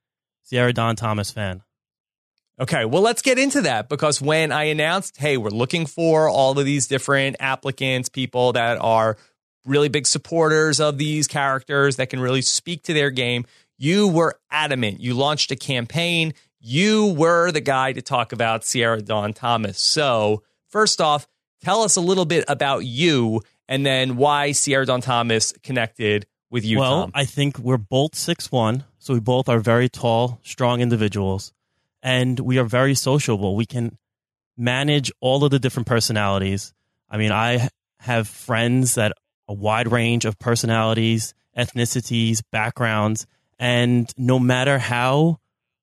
Sierra Dawn Thomas fan. Okay, well, let's get into that because when I announced, hey, we're looking for all of these different applicants, people that are really big supporters of these characters that can really speak to their game. You were adamant. You launched a campaign. You were the guy to talk about Sierra Dawn Thomas. So, first off, tell us a little bit about you and then why Sierra Dawn Thomas connected with you. Well, Tom. I think we're both six one, so we both are very tall, strong individuals, and we are very sociable. We can manage all of the different personalities. I mean, I have friends that a wide range of personalities, ethnicities, backgrounds. And no matter how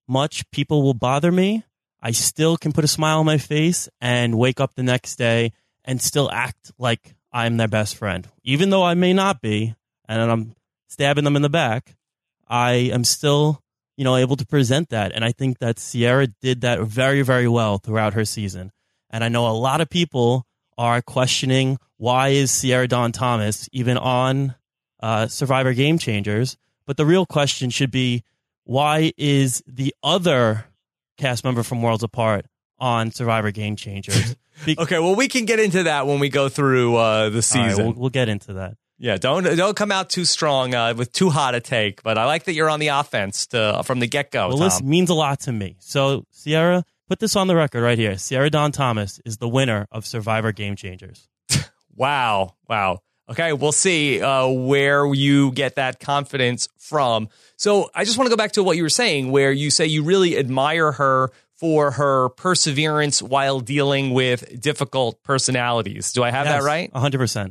much people will bother me, I still can put a smile on my face and wake up the next day and still act like I'm their best friend. Even though I may not be, and I'm stabbing them in the back, I am still, you know, able to present that. And I think that Sierra did that very, very well throughout her season. And I know a lot of people are questioning why is Sierra Dawn Thomas even on uh, Survivor Game Changers? But the real question should be why is the other cast member from Worlds Apart on Survivor Game Changers? [LAUGHS] Be- okay, well, we can get into that when we go through uh, the season. we'll, we'll, get into that. Yeah, don't don't come out too strong uh, with too hot a take. But I like that you're on the offense to, from the get go. Well, this means a lot to me. So, Sierra, put this on the record right here. Sierra Dawn Thomas is the winner of Survivor Game Changers. [LAUGHS] wow, wow. Okay, we'll see uh, where you get that confidence from. So, I just want to go back to what you were saying, where you say you really admire her for her perseverance while dealing with difficult personalities. Do I have yes, that right? 100%.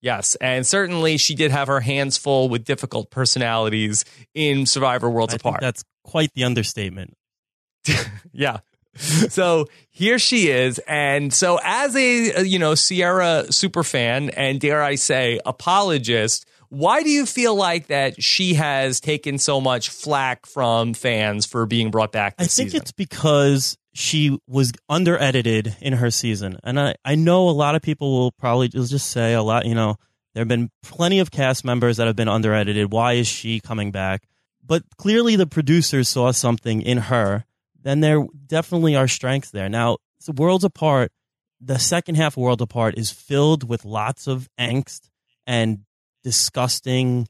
Yes, and certainly she did have her hands full with difficult personalities in Survivor Worlds I Apart. that's quite the understatement. [LAUGHS] yeah. [LAUGHS] So here she is, and so as a you know Sierra super fan and dare I say apologist, why do you feel like that she has taken so much flack from fans for being brought back? I think season? it's because she was under edited in her season. And I, I know a lot of people will probably just say a lot, you know, there have been plenty of cast members that have been under edited. Why is she coming back? But clearly the producers saw something in her. Then there definitely are strengths there. Now, Worlds Apart, the second half of Worlds Apart is filled with lots of angst and disgusting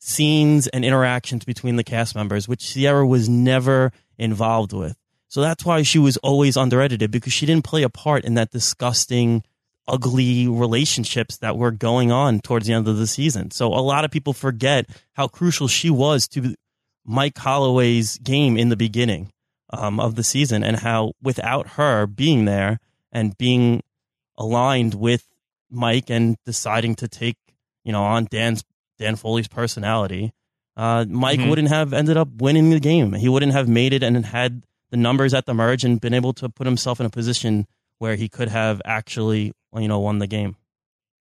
scenes and interactions between the cast members, which Sierra was never involved with. So that's why she was always underedited because she didn't play a part in that disgusting, ugly relationships that were going on towards the end of the season. So a lot of people forget how crucial she was to Mike Holloway's game in the beginning um, of the season and how without her being there and being aligned with Mike and deciding to take, you know, on Dan's Dan Foley's personality, uh, Mike mm-hmm. wouldn't have ended up winning the game. He wouldn't have made it and had the numbers at the merge and been able to put himself in a position where he could have actually, you know, won the game.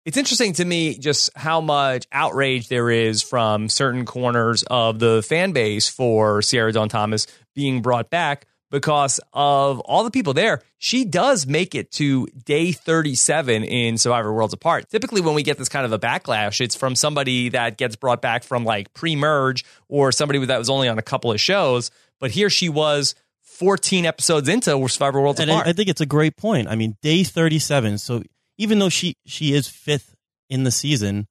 It's interesting to me just how much outrage there is from certain corners of the fan base for Sierra Dawn Thomas being brought back because of all the people there. She does make it to day 37 in Survivor Worlds Apart. Typically, when we get this kind of a backlash, it's from somebody that gets brought back from like pre merge or somebody that was only on a couple of shows. But here she was 14 episodes into Survivor Worlds and Apart. I, I think it's a great point. I mean, day 37. So even though she she is fifth in the season,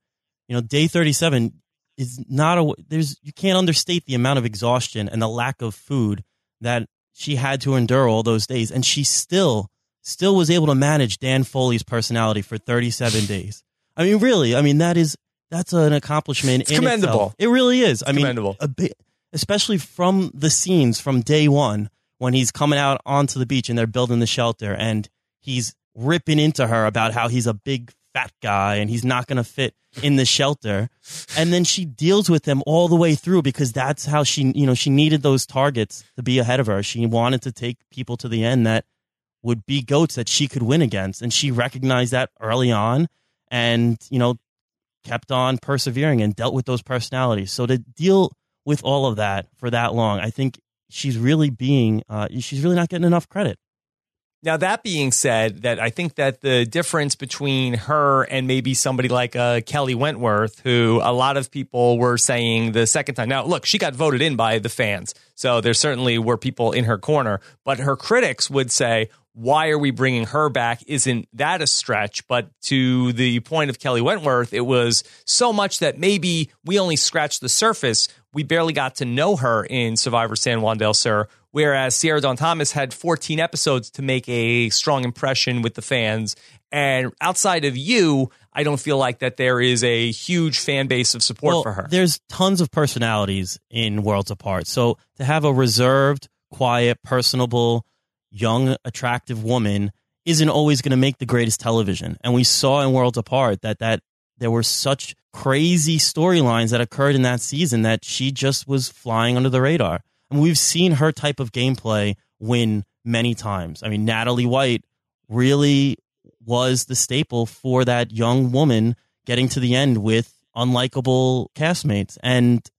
you know, day 37 is not a there's you can't understate the amount of exhaustion and the lack of food that she had to endure all those days and she still still was able to manage Dan Foley's personality for 37 [LAUGHS] days. I mean, really, I mean that is that's an accomplishment. It's commendable. Itself. It really is. It's I mean, commendable. Bit, especially from the scenes from day one when he's coming out onto the beach and they're building the shelter and he's ripping into her about how he's a big fat guy and he's not going to fit in the shelter. And then she deals with him all the way through because that's how she you know she needed those targets to be ahead of her. She wanted to take people to the end that would be goats that she could win against. And she recognized that early on and you know kept on persevering and dealt with those personalities. So to deal with all of that for that long i think she's really being uh, she's really not getting enough credit. Now that being said, that I think that the difference between her and maybe somebody like uh, Kelly Wentworth, who a lot of people were saying the second time. Now, look, she got voted in by the fans, so there certainly were people in her corner. But her critics would say, "Why are we bringing her back? Isn't that a stretch?" But to the point of Kelly Wentworth, it was so much that maybe we only scratched the surface we barely got to know her in Survivor San Juan del Sur, whereas Sierra Dawn Thomas had 14 episodes to make a strong impression with the fans. And outside of you, I don't feel like that there is a huge fan base of support well, for her. There's tons of personalities in Worlds Apart. So to have a reserved, quiet, personable, young, attractive woman isn't always going to make the greatest television. And we saw in Worlds Apart that that there were such crazy storylines that occurred in that season that she just was flying under the radar. And we've seen her type of gameplay win many times. I mean, Natalie White really was the staple for that young woman getting to the end with unlikable castmates. And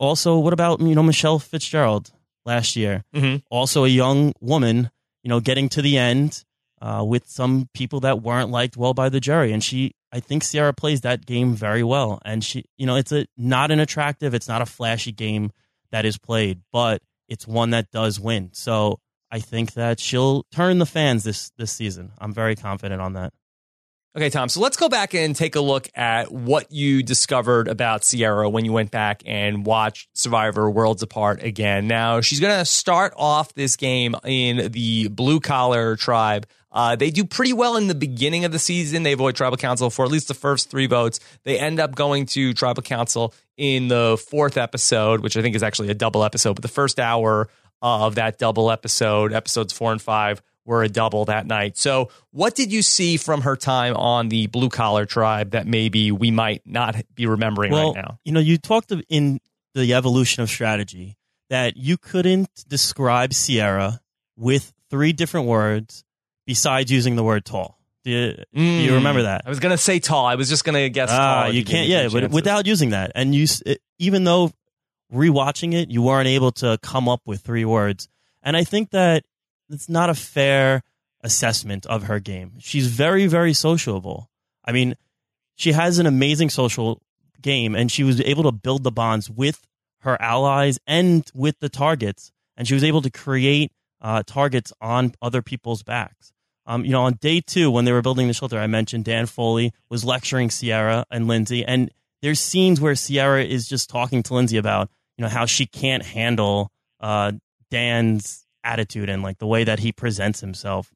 also, what about, you know, Michelle Fitzgerald last year? Mm-hmm. Also a young woman, you know, getting to the end uh, with some people that weren't liked well by the jury. And she I think Sierra plays that game very well. And she, you know, it's a not an attractive, it's not a flashy game that is played, but it's one that does win. So I think that she'll turn the fans this this season. I'm very confident on that. Okay, Tom. So let's go back and take a look at what you discovered about Sierra when you went back and watched Survivor Worlds Apart again. Now, she's going to start off this game in the blue collar tribe. Uh, they do pretty well in the beginning of the season. They avoid tribal council for at least the first three votes. They end up going to tribal council in the fourth episode, which I think is actually a double episode, but the first hour of that double episode, episodes four and five, were a double that night. So, what did you see from her time on the blue collar tribe that maybe we might not be remembering well, right now? You know, you talked in the evolution of strategy that you couldn't describe Sierra with three different words besides using the word tall. Do you, mm, do you Hmm. remember that? I was going to say tall. I was just going to guess Ah, tall. you can't. Yeah, but without using that, and you, it, even though rewatching it, you weren't able to come up with three words, and I think that it's not a fair assessment of her game. She's very, very sociable. I mean, she has an amazing social game, and she was able to build the bonds with her allies and with the targets, and she was able to create uh, targets on other people's backs. Um, you know, on day two, when they were building the shelter, I mentioned Dan Foley was lecturing Sierra and Lindsay, and there's scenes where Sierra is just talking to Lindsay about, you know, how she can't handle uh, Dan's attitude and like the way that he presents himself.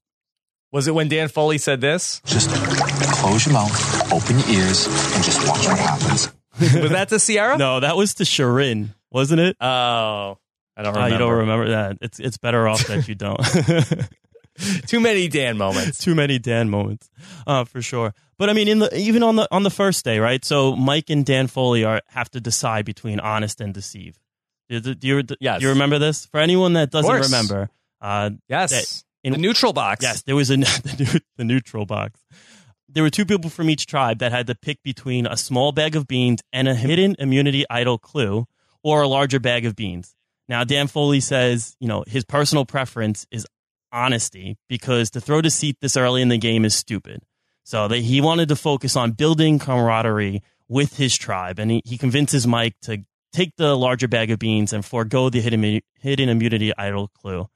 Was it when Dan Foley said this? Just close your mouth, open your ears, and just watch what happens. [LAUGHS] was that to Sierra? No, that was to Shirin, wasn't it? Oh, I don't Ah, remember. you don't remember that. It's it's better off that you don't. [LAUGHS] [LAUGHS] Too many Dan moments. Too many Dan moments, uh, for sure. But I mean, in the even on the on the first day, right? So Mike and Dan Foley are have to decide between honest and deceive. Do, do, do you do Yes. you remember this? For anyone that doesn't remember, uh, Yes. that- in- the neutral box. Yes, there was a [LAUGHS] the, the neutral box. There were two people from each tribe that had to pick between a small bag of beans and a hidden immunity idol clue, or a larger bag of beans. Now, Dan Foley says, you know, his personal preference is honesty because to throw deceit this early in the game is stupid. So they, he wanted to focus on building camaraderie with his tribe, and he, he convinces Mike to take the larger bag of beans and forego the hidden, hidden immunity idol clue.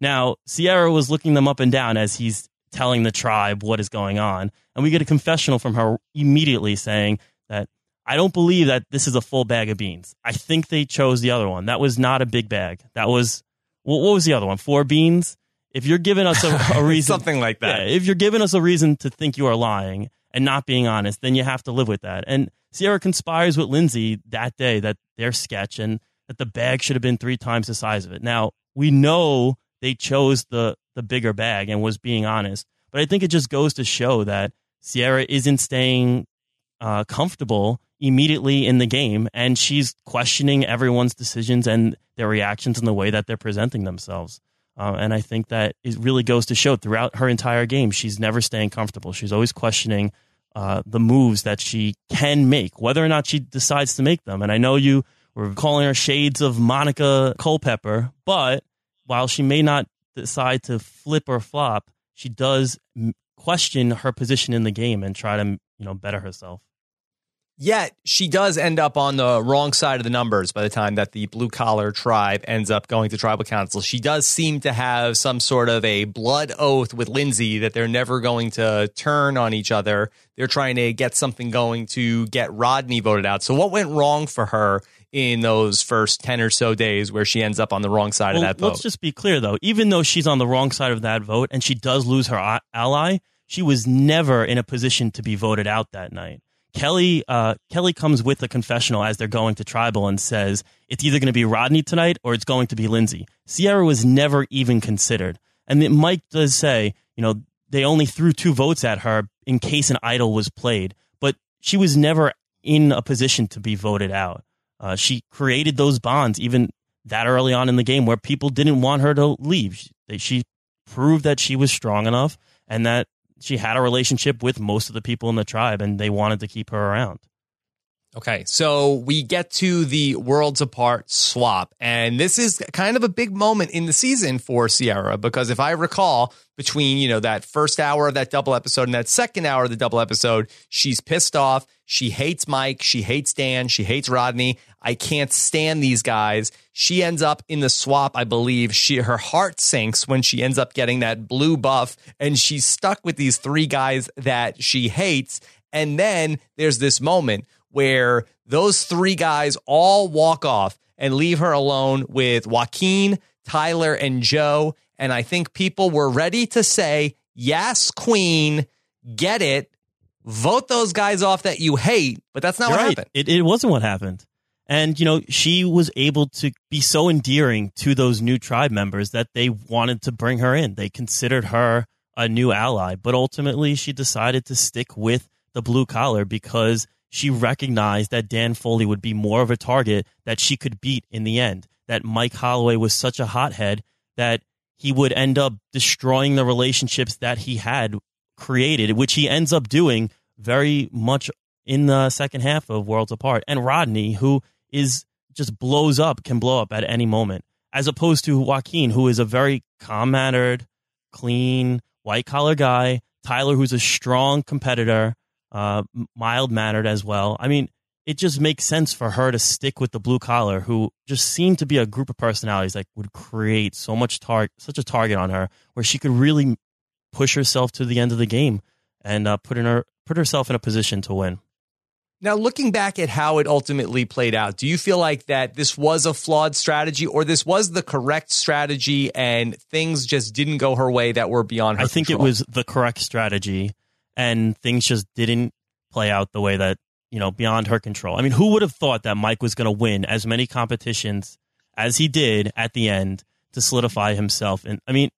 Now, Sierra was looking them up and down as he's telling the tribe what is going on. And we get a confessional from her immediately saying that I don't believe that this is a full bag of beans. I think they chose the other one. That was not a big bag. That was, what was the other one? Four beans? If you're giving us a, a [LAUGHS] reason, Something like that. yeah, if you're giving us a reason to think you are lying and not being honest, then you have to live with that. And Sierra conspires with Lindsay that day that their sketch and that the bag should have been three times the size of it. Now, we know they chose the, the bigger bag and was being honest, but I think it just goes to show that Sierra isn't staying uh, comfortable immediately in the game and she's questioning everyone's decisions and their reactions and the way that they're presenting themselves. Uh, and I think that it really goes to show throughout her entire game, she's never staying comfortable. She's always questioning uh, the moves that she can make, whether or not she decides to make them. And I know you were calling her shades of Monica Culpepper, but while she may not decide to flip or flop, she does question her position in the game and try to you know better herself. Yet she does end up on the wrong side of the numbers by the time that the blue collar tribe ends up going to tribal council. She does seem to have some sort of a blood oath with Lindsay that they're never going to turn on each other. They're trying to get something going to get Rodney voted out. So what went wrong for her in those first 10 or so days where she ends up on the wrong side Well, of that vote? let's just be clear though, even though she's on the wrong side of that vote and she does lose her ally, she was never in a position to be voted out that night. Kelly uh, Kelly comes with a confessional as they're going to tribal and says it's either going to be Rodney tonight or it's going to be Lindsay. Sierra was never even considered, and Mike does say, you know, they only threw two votes at her in case an idol was played, but she was never in a position to be voted out. Uh, she created those bonds even that early on in the game where people didn't want her to leave. She, she proved that she was strong enough and that she had a relationship with most of the people in the tribe and they wanted to keep her around. Okay, so we get to the worlds apart swap, and this is kind of a big moment in the season for Sierra because if I recall, between you know that first hour of that double episode and that second hour of the double episode, she's pissed off. She hates Mike. She hates Dan. She hates Rodney. I can't stand these guys. She ends up in the swap. I believe she her heart sinks when she ends up getting that blue buff, and she's stuck with these three guys that she hates. And then there's this moment where those three guys all walk off and leave her alone with Joaquin, Tyler, and Joe. And I think people were ready to say, yes, Queen, get it. Vote those guys off that you hate, but that's not You're what right. happened. It, it wasn't what happened. And, you know, she was able to be so endearing to those new tribe members that they wanted to bring her in. They considered her a new ally, but ultimately she decided to stick with the blue collar because she recognized that Dan Foley would be more of a target that she could beat in the end. That Mike Holloway was such a hothead that he would end up destroying the relationships that he had created, which he ends up doing very much in the second half of Worlds Apart. And Rodney, who is just blows up, can blow up at any moment, as opposed to Joaquin, who is a very calm mannered, clean, white collar guy. Tyler, who's a strong competitor, uh, mild mannered as well. I mean, it just makes sense for her to stick with the blue collar, who just seemed to be a group of personalities that would create so much tar- such a target on her, where she could really push herself to the end of the game and uh, put in her put herself in a position to win. Now, looking back at how it ultimately played out, do you feel like that this was a flawed strategy or this was the correct strategy and things just didn't go her way that were beyond her I think control? it was the correct strategy, and things just didn't play out the way that you know beyond her control. I mean, who would have thought that Mike was going to win as many competitions as he did at the end to solidify himself? And I mean,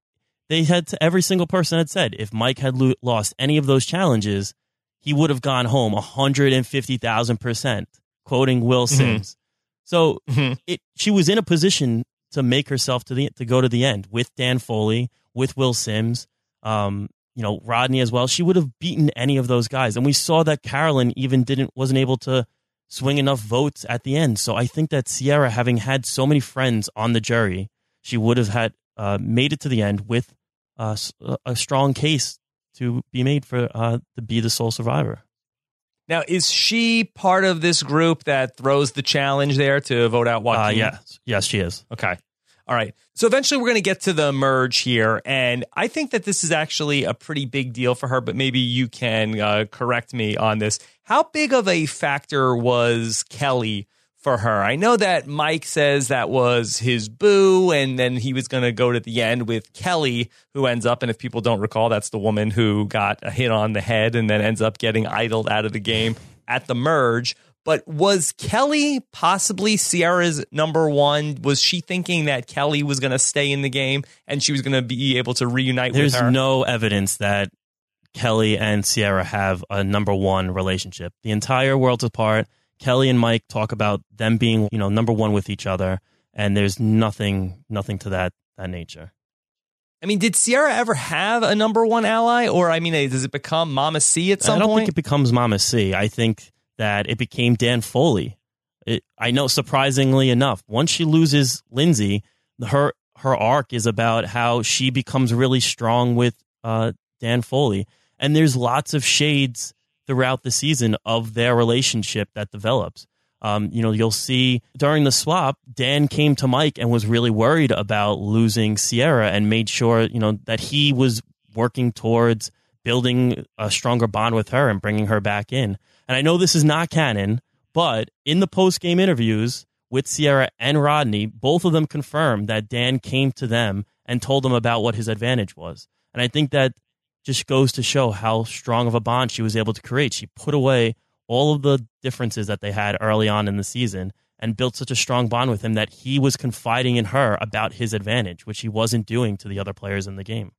they had to, every single person had said if Mike had lo- lost any of those challenges, he would have gone home 150,000%, quoting Will Sims. So Mhm. it, she was in a position to make herself to the to go to the end with Dan Foley, with Will Sims, um, you know, Rodney as well. She would have beaten any of those guys. And we saw that Carolyn even didn't wasn't able to swing enough votes at the end. So I think that Sierra, having had so many friends on the jury, she would have had uh, made it to the end with uh, a- a strong case to be made for uh, to be the sole survivor. Now, is she part of this group that throws the challenge there to vote out Joaquin? Uh, yes, yes, she is. Okay. All right. So eventually we're going to get to the merge here. And I think that this is actually a pretty big deal for her, but maybe you can uh, correct me on this. How big of a factor was Kelly for her? I know that Mike says that was his boo, and then he was going to go to the end with Kelly, who ends up, and if people don't recall, that's the woman who got a hit on the head and then ends up getting idled out of the game at the merge. But was Kelly possibly Sierra's number one? Was she thinking that Kelly was going to stay in the game and she was going to be able to reunite There's with her? There's no evidence that Kelly and Sierra have a number one relationship. The entire world's apart. Kelly and Mike talk about them being, you know, number one with each other, and there's nothing, nothing to that that nature. I mean, did Sierra ever have a number one ally, or I mean, uh, does it become Mama C at some point? I don't point? think it becomes Mama C. I think that it became Dan Foley. It, I know, surprisingly enough, once she loses Lindsay, her her arc is about how she becomes really strong with uh, Dan Foley, and there's lots of shades throughout the season of their relationship that develops. Um, you know, you'll see during the swap, Dan came to Mike and was really worried about losing Sierra and made sure, you know, that he was working towards building a stronger bond with her and bringing her back in. And I know this is not canon, but in the post game interviews with Sierra and Rodney, both of them confirmed that Dan came to them and told them about what his advantage was. And I think that just goes to show how strong of a bond she was able to create. She put away all of the differences that they had early on in the season and built such a strong bond with him that he was confiding in her about his advantage, which he wasn't doing to the other players in the game.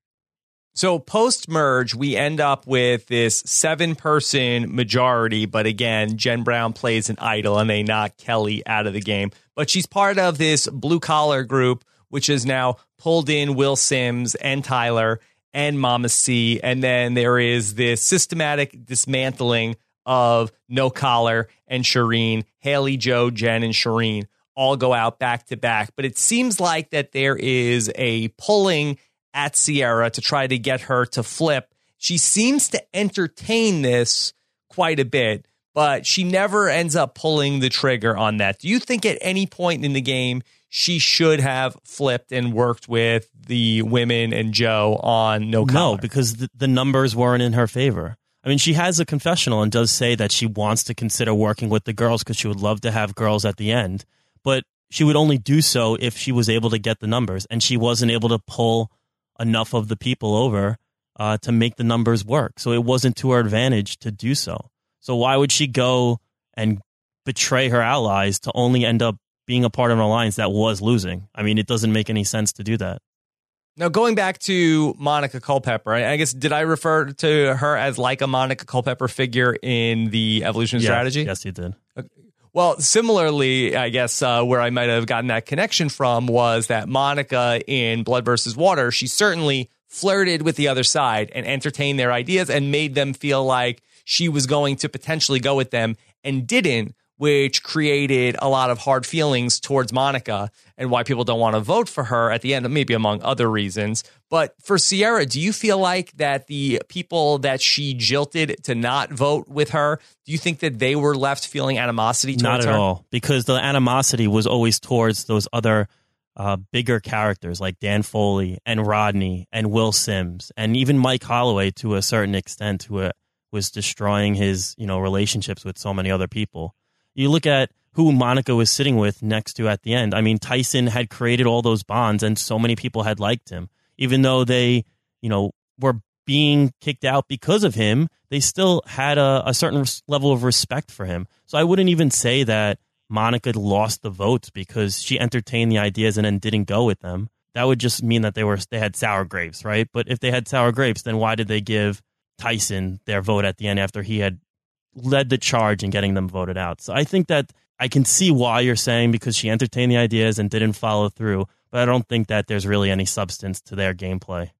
So post merge, we end up with this seven person majority, but again, Jen Brown plays an idol and they knock Kelly out of the game. But she's part of this blue collar group, which has now pulled in Will Sims and Tyler and Mama C. And then there is this systematic dismantling of No Collar and Shirin, Hali, Joe, Jen, and Shirin all go out back to back. But it seems like that there is a pulling at Sierra to try to get her to flip. She seems to entertain this quite a bit, but she never ends up pulling the trigger on that. Do you think at any point in the game she should have flipped and worked with the women and Joe on no collar? No, because the, the numbers weren't in her favor. I mean, she has a confessional and does say that she wants to consider working with the girls because she would love to have girls at the end, but she would only do so if she was able to get the numbers, and she wasn't able to pull enough of the people over uh, to make the numbers work. So it wasn't to her advantage to do so. So why would she go and betray her allies to only end up being a part of an alliance that was losing? I mean, it doesn't make any sense to do that. Now, going back to Monica Culpepper, I guess, did I refer to her as like a Monica Culpepper figure in the evolution Yeah, strategy? Yes, you did. Well, similarly, I guess uh, where I might have gotten that connection from was that Monica in Blood versus Water, she certainly flirted with the other side and entertained their ideas and made them feel like she was going to potentially go with them and didn't, which created a lot of hard feelings towards Monica and why people don't want to vote for her at the end, maybe among other reasons. But for Sierra, do you feel like that the people that she jilted to not vote with her, do you think that they were left feeling animosity towards Not at her? all, because the animosity was always towards those other uh, bigger characters like Dan Foley and Rodney and Will Sims and even Mike Holloway to a certain extent, who uh, was destroying his you know relationships with so many other people. You look at who Monica was sitting with next to at the end. I mean, Tyson had created all those bonds, and so many people had liked him, even though they you know were being kicked out because of him. They still had a, a certain level of respect for him. So I wouldn't even say that Monica lost the votes because she entertained the ideas and then didn't go with them. That would just mean that they were they had sour grapes, right? But if they had sour grapes, then why did they give Tyson their vote at the end after he had led the charge in getting them voted out? So I think that I can see why you're saying because she entertained the ideas and didn't follow through, but I don't think that there's really any substance to their gameplay.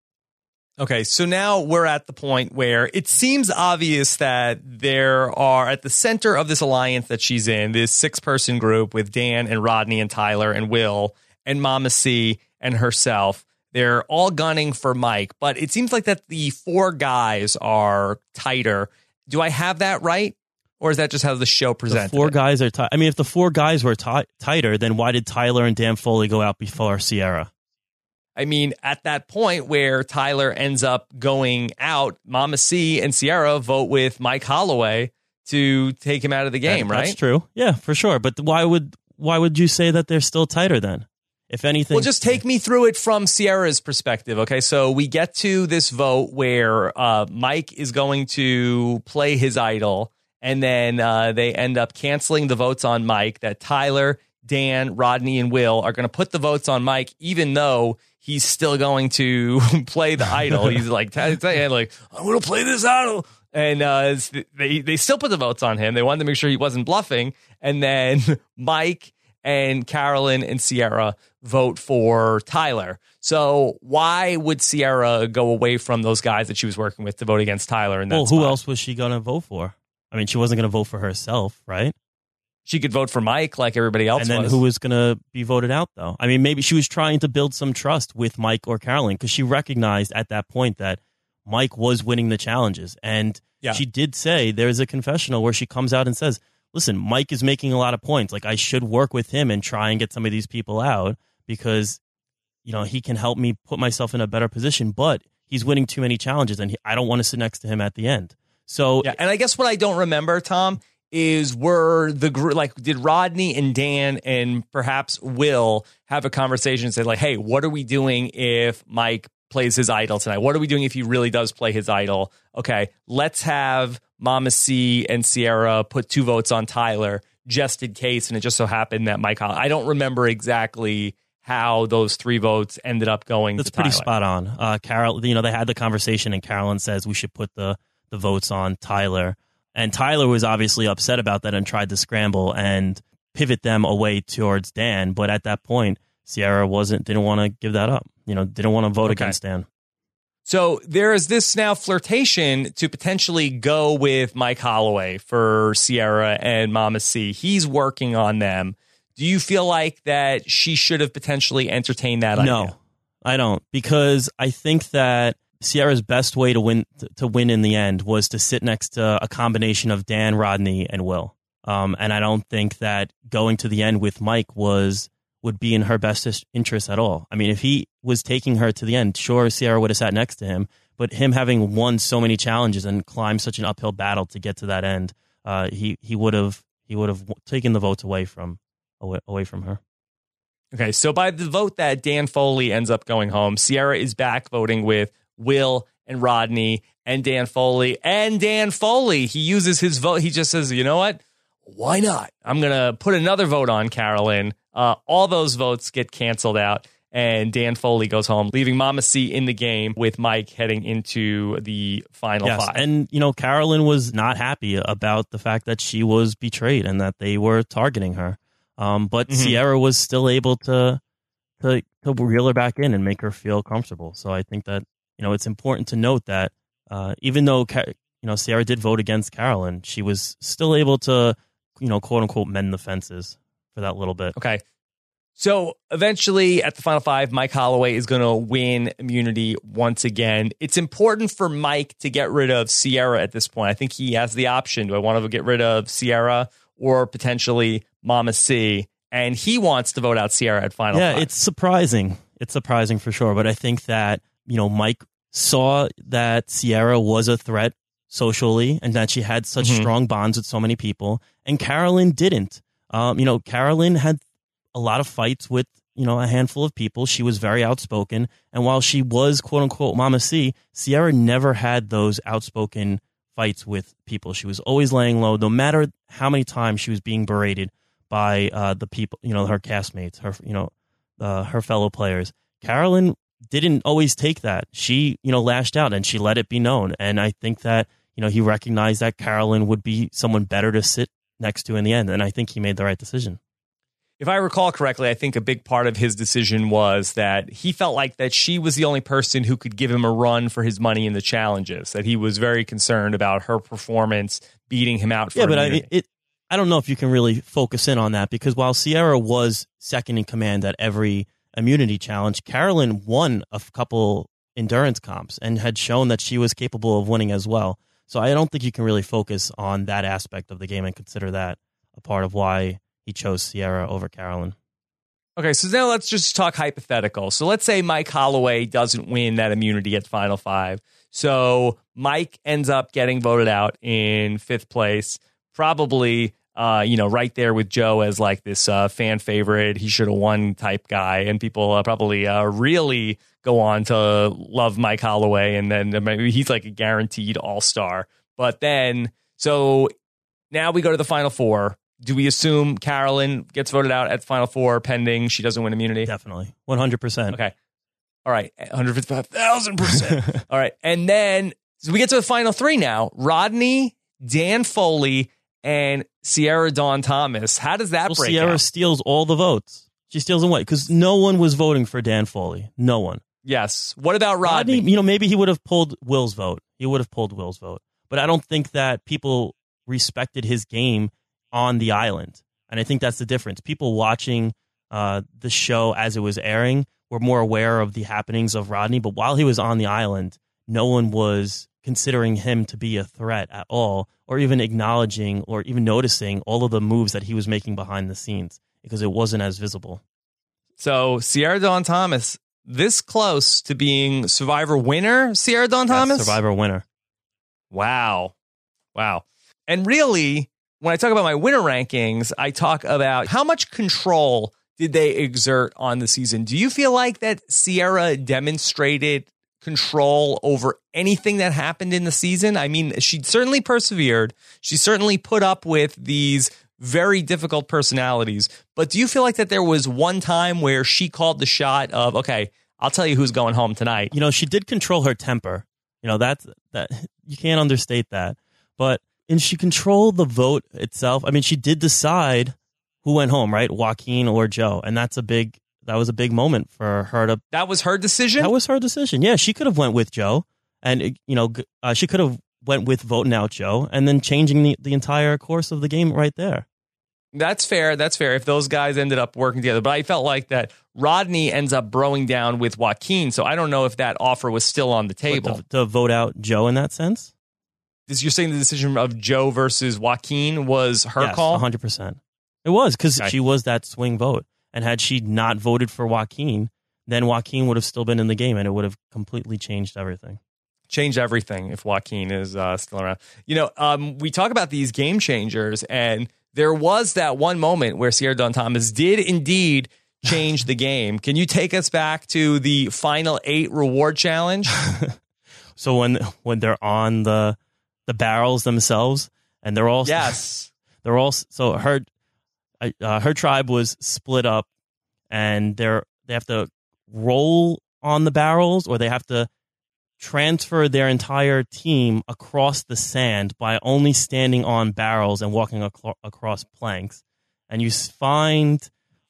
Okay, so now we're at the point where it seems obvious that there are at the center of this alliance that she's in, this six person group with Dan and Rodney and Tyler and Will and Mama C and herself. They're all gunning for Mike, but it seems like that the four guys are tighter. Do I have that right? Or is that just how the show The presented? four it? guys are tight. I mean, if the four guys were ti- tighter, then why did Tyler and Dan Foley go out before Sierra? I mean, at that point where Tyler ends up going out, Mama C and Sierra vote with Mike Holloway to take him out of the game, That- right? That's true. Yeah, for sure. But why would why would you say that they're still tighter then? If anything, Well, just take me through it from Sierra's perspective. Okay, so we get to this vote where uh, Mike is going to play his idol, and then uh, they end up canceling the votes on Mike. That Tyler, Dan, Rodney, and Will are going to put the votes on Mike, even though he's still going to [LAUGHS] play the idol. He's like, I'm going to play this idol. And uh, they they still put the votes on him. They wanted to make sure he wasn't bluffing. And then [LAUGHS] Mike and Carolyn and Sierra vote for Tyler. So why would Sierra go away from those guys that she was working with to vote against Tyler? And well, who spot? else was she going to vote for? I mean, she wasn't going to vote for herself, right? She could vote for Mike like everybody else and then was. who was going to be voted out, though? I mean, maybe she was trying to build some trust with Mike or Carolyn because she recognized at that point that Mike was winning the challenges. And Yeah. she did say there's a confessional where she comes out and says, listen, Mike is making a lot of points. Like, I should work with him and try and get some of these people out because, you know, he can help me put myself in a better position, but he's winning too many challenges and he, I don't want to sit next to him at the end. So, Yeah, and I guess what I don't remember, Tom, is were the group like did Rodney and Dan and perhaps Will have a conversation and say like, hey, what are we doing if Mike plays his idol tonight? What are we doing if he really does play his idol? Okay, let's have Mama C and Sierra put two votes on Tyler just in case, and it just so happened that Mike. I don't remember exactly how those three votes ended up going. That's pretty Tyler. spot on. Uh, Carol, you know, they had the conversation, and Carolyn says we should put the the votes on Tyler, and Tyler was obviously upset about that and tried to scramble and pivot them away towards Dan. But at that point, Sierra wasn't didn't want to give that up. You know, didn't want to vote Okay. against Dan. So there is this now flirtation to potentially go with Mike Holloway for Sierra and Mama C. He's working on them. Do you feel like that she should have potentially entertained that No, idea? I don't because I think that Sierra's best way to win to win in the end was to sit next to a combination of Dan, Rodney, and Will. Um, and I don't think that going to the end with Mike was would be in her best interest at all. I mean, if he was taking her to the end, sure, Sierra would have sat next to him, but him having won so many challenges and climbed such an uphill battle to get to that end, uh, he he would have he would have taken the votes away from away, away from her. Okay, so by the vote that Dan Foley ends up going home, Sierra is back voting with Will and Rodney and Dan Foley and Dan Foley. He uses his vote. He just says, you know what? Why not? I'm to put another vote on Carolyn. Uh, all those votes get canceled out. And Dan Foley goes home, leaving Mama C in the game with Mike heading into the final Yes, five. and you know Carolyn was not happy about the fact that she was betrayed and that they were targeting her. Um, but Mhm. Sierra was still able to, to to reel her back in and make her feel comfortable. So I think that you know it's important to note that uh, even though you know Sierra did vote against Carolyn, she was still able to you know quote unquote mend the fences for that little bit. Okay. So eventually, at the final five, Mike Holloway is going to win immunity once again. It's important for Mike to get rid of Sierra at this point. I think he has the option. Do I want to get rid of Sierra or potentially Mama C? And he wants to vote out Sierra at final yeah, five. it's surprising. It's surprising for sure. But I think that, you know, Mike saw that Sierra was a threat socially and that she had such Mhm. strong bonds with so many people. And Carolyn didn't. Um, you know, Carolyn had a lot of fights with, you know, a handful of people. She was very outspoken. And while she was quote unquote Mama C, Sierra never had those outspoken fights with people. She was always laying low, no matter how many times she was being berated by uh, the people, you know, her castmates, her, you know, uh, her fellow players. Carolyn didn't always take that. She, you know, lashed out and she let it be known. And I think that, you know, he recognized that Carolyn would be someone better to sit next to in the end. And I think he made the right decision. if I recall correctly, I think a big part of his decision was that he felt like that she was the only person who could give him a run for his money in the challenges. That he was very concerned about her performance beating him out. For yeah, but I, it, I don't know if you can really focus in on that because while Sierra was second in command at every immunity challenge, Carolyn won a couple endurance comps and had shown that she was capable of winning as well. So I don't think you can really focus on that aspect of the game and consider that a part of why he chose Sierra over Carolyn. Okay, so now let's just talk hypothetical. So let's say Mike Holloway doesn't win that immunity at Final Five. So Mike ends up getting voted out in fifth place, probably, uh, you know, right there with Joe as like this uh, fan favorite. He should have won type guy, and people uh, probably really go on to love Mike Holloway, and then maybe he's like a guaranteed All Star. But then, so now we go to the Final Four. Do we assume Carolyn gets voted out at Final Four pending she doesn't win immunity? Definitely. 100%. Okay. All right. 155,000%. [LAUGHS] All right. And then so we get to the final three now Rodney, Dan Foley, and Sierra Dawn Thomas. How does that Well, break Sierra out? steals all the votes. She steals them away because no one was voting for Dan Foley. No one. Yes. What about Rodney? Rodney, you know, maybe he would have pulled Will's vote. He would have pulled Will's vote. But I don't think that people respected his game on the island. And I think that's the difference. People watching uh, the show as it was airing were more aware of the happenings of Rodney. But while he was on the island, no one was considering him to be a threat at all, or even acknowledging or even noticing all of the moves that he was making behind the scenes because it wasn't as visible. So Sierra Dawn Thomas, this close to being Survivor winner, Sierra Dawn Yes, Thomas? Survivor winner. Wow. Wow. And really, when I talk about my winner rankings, I talk about how much control did they exert on the season. Do you feel like that Sierra demonstrated control over anything that happened in the season? I mean, she certainly persevered. She certainly put up with these very difficult personalities. But do you feel like that there was one time where she called the shot of, okay, I'll tell you who's going home tonight? you know, she did control her temper. You know, that's that [LAUGHS] you can't understate that. But and she controlled the vote itself. I mean, she did decide who went home, right? Joaquin or Joe. And that's a big that was a big moment for her to. That was her decision. That was her decision. Yeah, she could have went with Joe, and you know, uh, she could have went with voting out Joe, and then changing the the entire course of the game right there. That's fair. That's fair. If those guys ended up working together, but I felt like that Rodney ends up broing down with Joaquin, so I don't know if that offer was still on the table to, to vote out Joe in that sense. Is you're saying the decision of Joe versus Joaquin was her yes, call? 100. percent It was because Okay. she was that swing vote, and had she not voted for Joaquin, then Joaquin would have still been in the game, and it would have completely changed everything. change everything if Joaquin is uh, still around. You know, um, we talk about these game changers, and there was that one moment where Sierra Dawn Thomas did indeed change [LAUGHS] the game. Can you take us back to the final eight reward challenge? [LAUGHS] So when when they're on the the barrels themselves, and they're all yes. [LAUGHS] they're all so her uh, her tribe was split up, and they're they have to roll on the barrels, or they have to transfer their entire team across the sand by only standing on barrels and walking across planks. And you find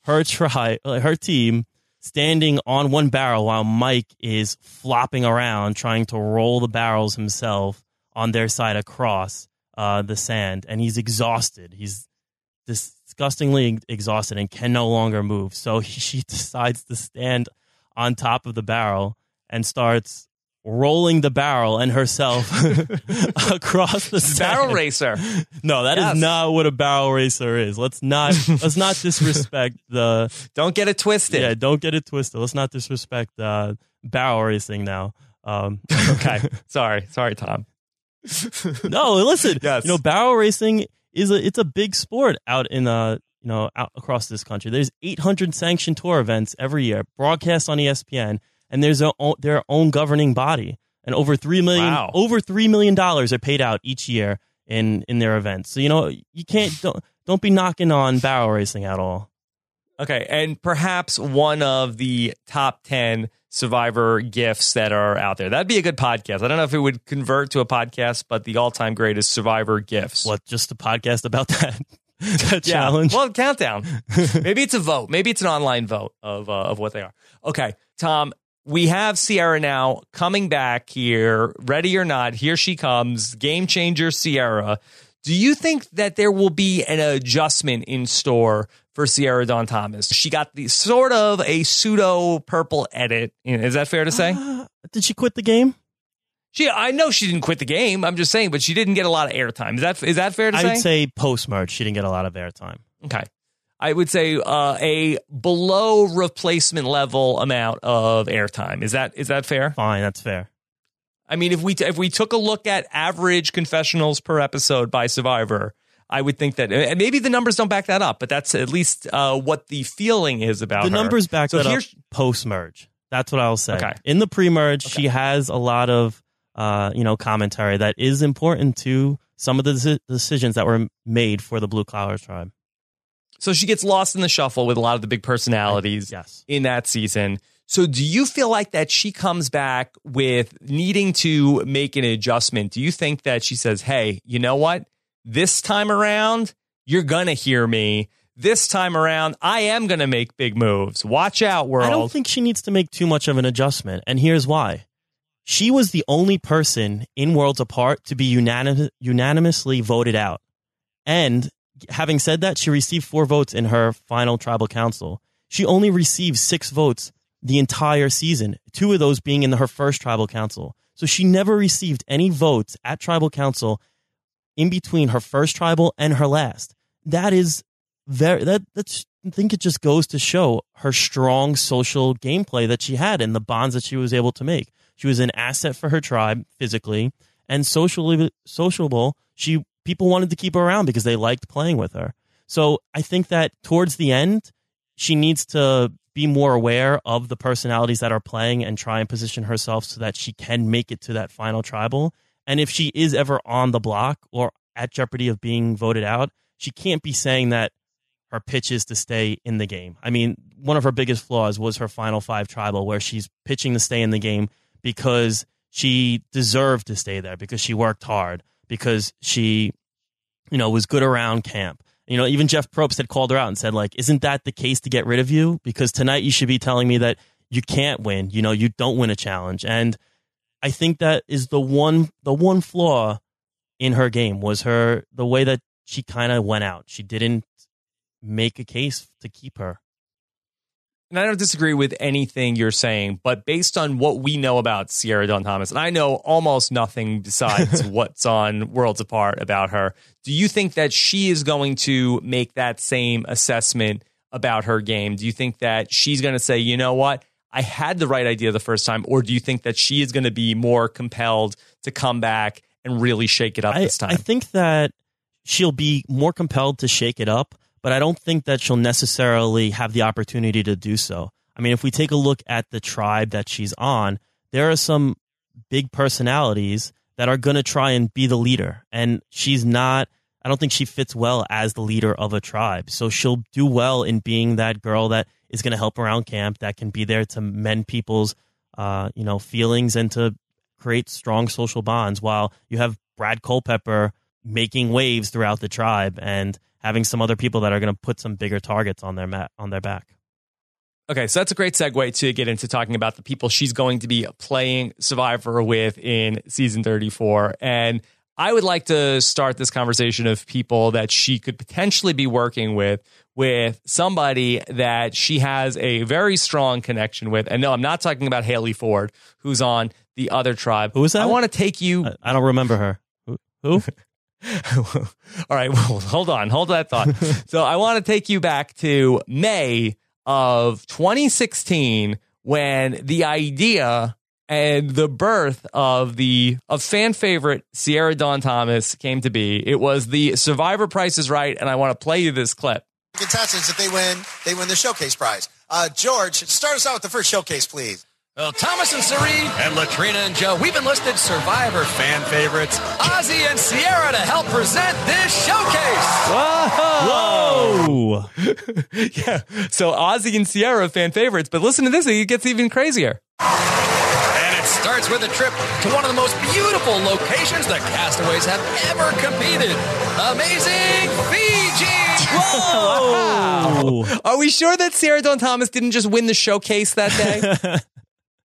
her tribe, [LAUGHS] her team, standing on one barrel while Mike is flopping around trying to roll the barrels himself on their side across uh, the sand, and he's exhausted. He's disgustingly exhausted and can no longer move. So [LAUGHS] he, she decides to stand on top of the barrel and starts rolling the barrel and herself [LAUGHS] across the sand. Barrel racer. No, that is Yes. not what a barrel racer is. Let's not let's not disrespect the [LAUGHS] Don't get it twisted. yeah. Don't get it twisted. Let's not disrespect uh, barrel racing now. Um, [LAUGHS] Okay. Sorry. Sorry, Tom. no, listen. Yes. You know, barrel racing is a it's a big sport out in uh you know out across this country. There's 800 sanctioned tour events every year, broadcast on ESPN, and there's a, their own governing body, and over three million Wow. over three million dollars are paid out each year in in their events. So you know you can't don't don't be knocking on barrel racing at all. Okay, and perhaps one of the top 10 survivor gifts that are out there. That'd be a good podcast. I don't know if it would convert to a podcast, but the all time greatest survivor gifts. What just a podcast about that, [LAUGHS] that Yeah. challenge? Well, countdown. [LAUGHS] Maybe it's a vote. Maybe it's an online vote of uh, of what they are. Okay, Tom. We have Sierra now coming back here, ready or not. Here she comes, game changer Sierra. Do you think that there will be an adjustment in store for Sierra Dawn Thomas? She got the sort of a pseudo purple edit. Is that fair to say? Uh, did she quit the game? She, I know she didn't quit the game. I'm just saying, but she didn't get a lot of airtime. Is that is that fair to say I say? would say post merge, she didn't get a lot of airtime. Okay. I would say uh, a below replacement level amount of airtime. Is that is that fair? Fine, that's fair. I mean, if we if we took a look at average confessionals per episode by Survivor, I would think that and maybe the numbers don't back that up, but that's at least uh, what the feeling is about the her. numbers back So that up here's- post merge. That's what I'll say. Okay. In the pre merge, she has a lot of uh, you know commentary that is important to some of the deci- decisions that were made for the Blue Collar tribe. So she gets lost in the shuffle with a lot of the big personalities Yes. in that season. So do you feel like that she comes back with needing to make an adjustment? Do you think that she says, "Hey, you know what? This time around, you're going to hear me. This time around, I am going to make big moves. Watch out, world." I don't think she needs to make too much of an adjustment, and here's why. She was the only person in Worlds Apart to be unanim- unanimously voted out. And having said that, she received four votes in her final tribal council. She only received six votes the entire season, two of those being in her first tribal council. So she never received any votes at tribal council in between her first tribal and her last. That is very that that's I think it just goes to show her strong social gameplay that she had and the bonds that she was able to make. She was an asset for her tribe physically and socially sociable. She people wanted to keep her around because they liked playing with her. So I think that towards the end, she needs to be more aware of the personalities that are playing and try and position herself so that she can make it to that final tribal. And if she is ever on the block or at jeopardy of being voted out, she can't be saying that her pitch is to stay in the game. I mean, one of her biggest flaws was her final five tribal, where she's pitching to stay in the game because she deserved to stay there, because she worked hard, because she, you know, was good around camp. You know, even Jeff Probst had called her out and said, like, isn't that the case to get rid of you? Because tonight you should be telling me that you can't win. You know, you don't win a challenge. And I think that is the one the one flaw in her game was her the way that she kind of went out. She didn't make a case to keep her. And I don't disagree with anything you're saying, but based on what we know about Sierra Dawn Thomas, and I know almost nothing besides [LAUGHS] what's on Worlds Apart about her, do you think that she is going to make that same assessment about her game? Do you think that she's going to say, you know what? I had the right idea the first time, or do you think that she is going to be more compelled to come back and really shake it up I, this time? I think that she'll be more compelled to shake it up, but I don't think that she'll necessarily have the opportunity to do so. I mean, if we take a look at the tribe that she's on, there are some big personalities that are going to try and be the leader. And she's not, I don't think she fits well as the leader of a tribe. So she'll do well in being that girl that is going to help around camp, that can be there to mend people's, uh, you know, feelings and to create strong social bonds while you have Brad Culpepper making waves throughout the tribe and having some other people that are going to put some bigger targets on their mat, on their back. Okay, so that's a great segue to get into talking about the people she's going to be playing Survivor with in season 34. And I would like to start this conversation of people that she could potentially be working with with somebody that she has a very strong connection with. And no, I'm not talking about Hali Ford, who's on the other tribe. Who is that? I want to take you. I, I don't remember her. Who? [LAUGHS] Who? All right, [LAUGHS] well, hold on, hold that thought. [LAUGHS] so I want to take you back to May of 2016 when the idea and the birth of the of fan favorite Sierra Dawn Thomas came to be. It was the Survivor Price is Right, and I want to play you this clip. Contestants, if they win, they win the showcase prize. Uh, George, start us out with the first showcase, please. Well, Thomas and Sari and Latrina and Joe, we've enlisted Survivor fan favorites, Ozzy and Sierra, to help present this showcase. Whoa! [LAUGHS] yeah. So Ozzy and Sierra fan favorites, but listen to this, it gets even crazier. And it starts with a trip to one of the most beautiful locations the castaways have ever competed. Amazing Fiji! Whoa! [LAUGHS] Are we sure that Sierra Dawn Thomas didn't just win the showcase that day? [LAUGHS]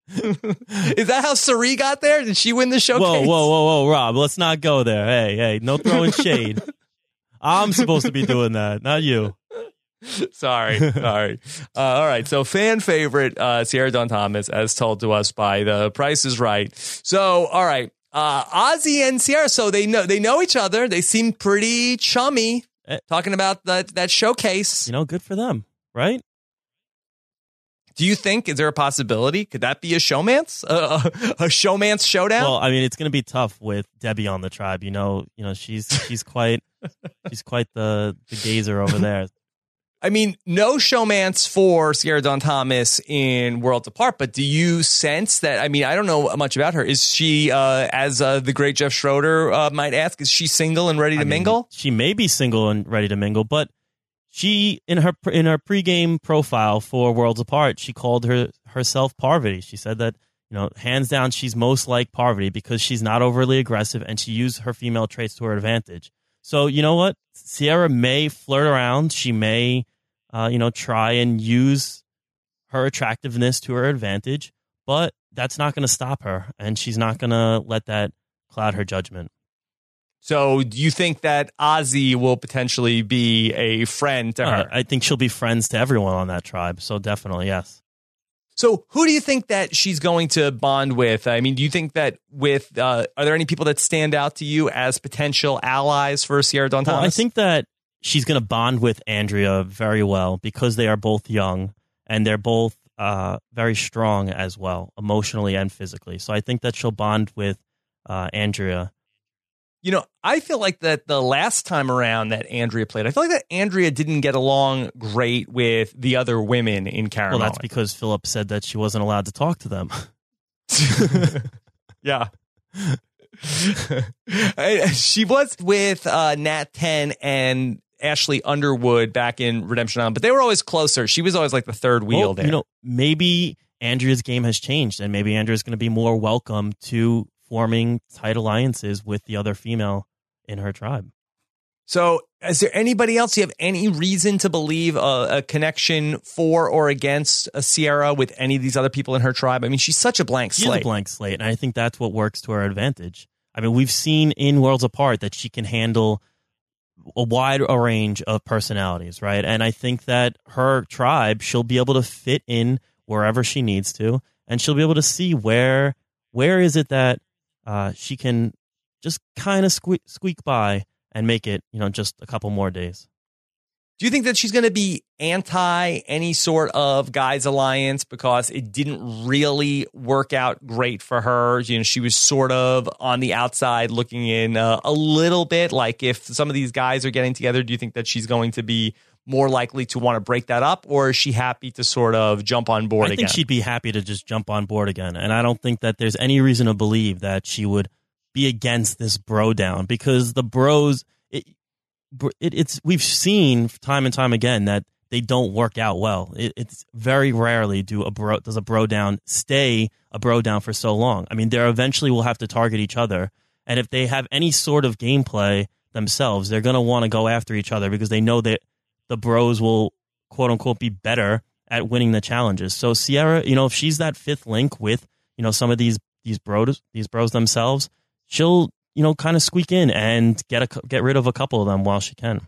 Is that how Sari got there? Did she win the showcase? Whoa, whoa, whoa, whoa, Rob, let's not go there. Hey, hey, no throwing shade. I'm supposed to be doing that, not you. sorry, sorry. Uh, all right, so fan favorite uh, Sierra Dawn Thomas, as told to us by The Price is Right. So, all right, uh, Ozzy and Sierra. So they know they know each other. They seem pretty chummy. Eh. Talking about that that showcase. You know, good for them, right? Do you think is there a possibility? Could that be a showmance? Uh, a showmance showdown? Well, I mean, it's going to be tough with Debbie on the tribe. You know, you know, she's she's quite she's quite the the gazer over [LAUGHS] there. I mean, no showmance for Sierra Dawn Thomas in Worlds Apart, but do you sense that? I mean, I don't know much about her. Is she, uh, as uh, the great Jeff Schroeder uh, might ask, is she single and ready to I mean, mingle? She may be single and ready to mingle, but she in her in her pregame profile for Worlds Apart, she called her herself Parvati. She said that you know, hands down, she's most like Parvati because she's not overly aggressive and she used her female traits to her advantage. So you know what, Sierra may flirt around. She may, uh, you know, try and use her attractiveness to her advantage, but that's not going to stop her, and she's not going to let that cloud her judgment. So, do you think that Ozzy will potentially be a friend to Uh, her? I think she'll be friends to everyone on that tribe. So definitely, yes. So, who do you think that she's going to bond with? I mean, do you think that with uh, are there any people that stand out to you as potential allies for Sierra Dawn Well? I think that she's going to bond with Andrea very well because they are both young and they're both uh, very strong as well, emotionally and physically. So I think that she'll bond with uh, Andrea. You know, I feel like that the last time around that Andrea played, I feel like that Andrea didn't get along great with the other women in Karen. Well, that's because Phillip said that she wasn't allowed to talk to them. [LAUGHS] yeah. [LAUGHS] She was with uh, Nat 10 and Ashley Underwood back in Redemption Island, but they were always closer. She was always like the third wheel Well, there. You know, maybe Andrea's game has changed, and maybe Andrea's going to be more welcome to forming tight alliances with the other female in her tribe. So, is there anybody else you have any reason to believe a, a connection for or against a Sierra with any of these other people in her tribe? I mean, she's such a blank She's slate. a blank slate, and I think that's what works to her advantage. I mean, we've seen in Worlds Apart that she can handle a wide range of personalities, right? And I think that her tribe, she'll be able to fit in wherever she needs to, and she'll be able to see where where is it that uh, she can just kind of squeak, squeak by and make it, you know, just a couple more days. Do you think that she's going to be anti any sort of guys alliance because it didn't really work out great for her? You know, she was sort of on the outside looking in uh, a little bit. Like if some of these guys are getting together, do you think that she's going to be more likely to want to break that up, or is she happy to sort of jump on board I think again? she'd be happy to just jump on board again, and I don't think that there's any reason to believe that she would be against this bro down because the bros, it, it, it's we've seen time and time again that they don't work out well. It, it's very rarely do a bro does a bro down stay a bro down for so long. I mean, they're eventually will have to target each other, and if they have any sort of gameplay themselves, they're going to want to go after each other because they know that the bros will quote unquote be better at winning the challenges. So Sierra, you know, if she's that fifth link with you know some of these these bros these bros themselves, she'll you know kind of squeak in and get a get rid of a couple of them while she can.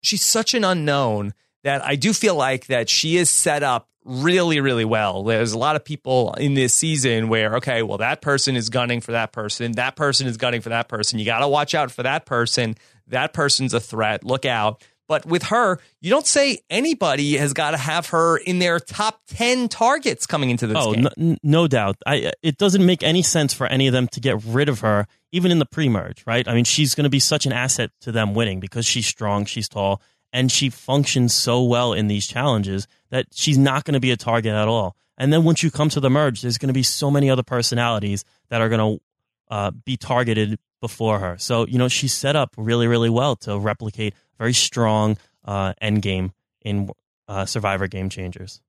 she's such an unknown that I do feel like that she is set up really, really well. There's a lot of people in this season where, okay, well, that person is gunning for that person. That person is gunning for that person. You got to watch out for that person. That person's a threat. Look out. But with her, you don't say anybody has got to have her in their top 10 targets coming into this oh, game. no, no doubt. I it doesn't make any sense for any of them to get rid of her, even in the pre-merge, right? I mean, she's going to be such an asset to them winning because she's strong, she's tall, and she functions so well in these challenges that she's not going to be a target at all. And then once you come to the merge, there's going to be so many other personalities that are going to uh, be targeted before her. So you know, she's set up really, really well to replicate very strong uh, end game in uh, Survivor Game Changers.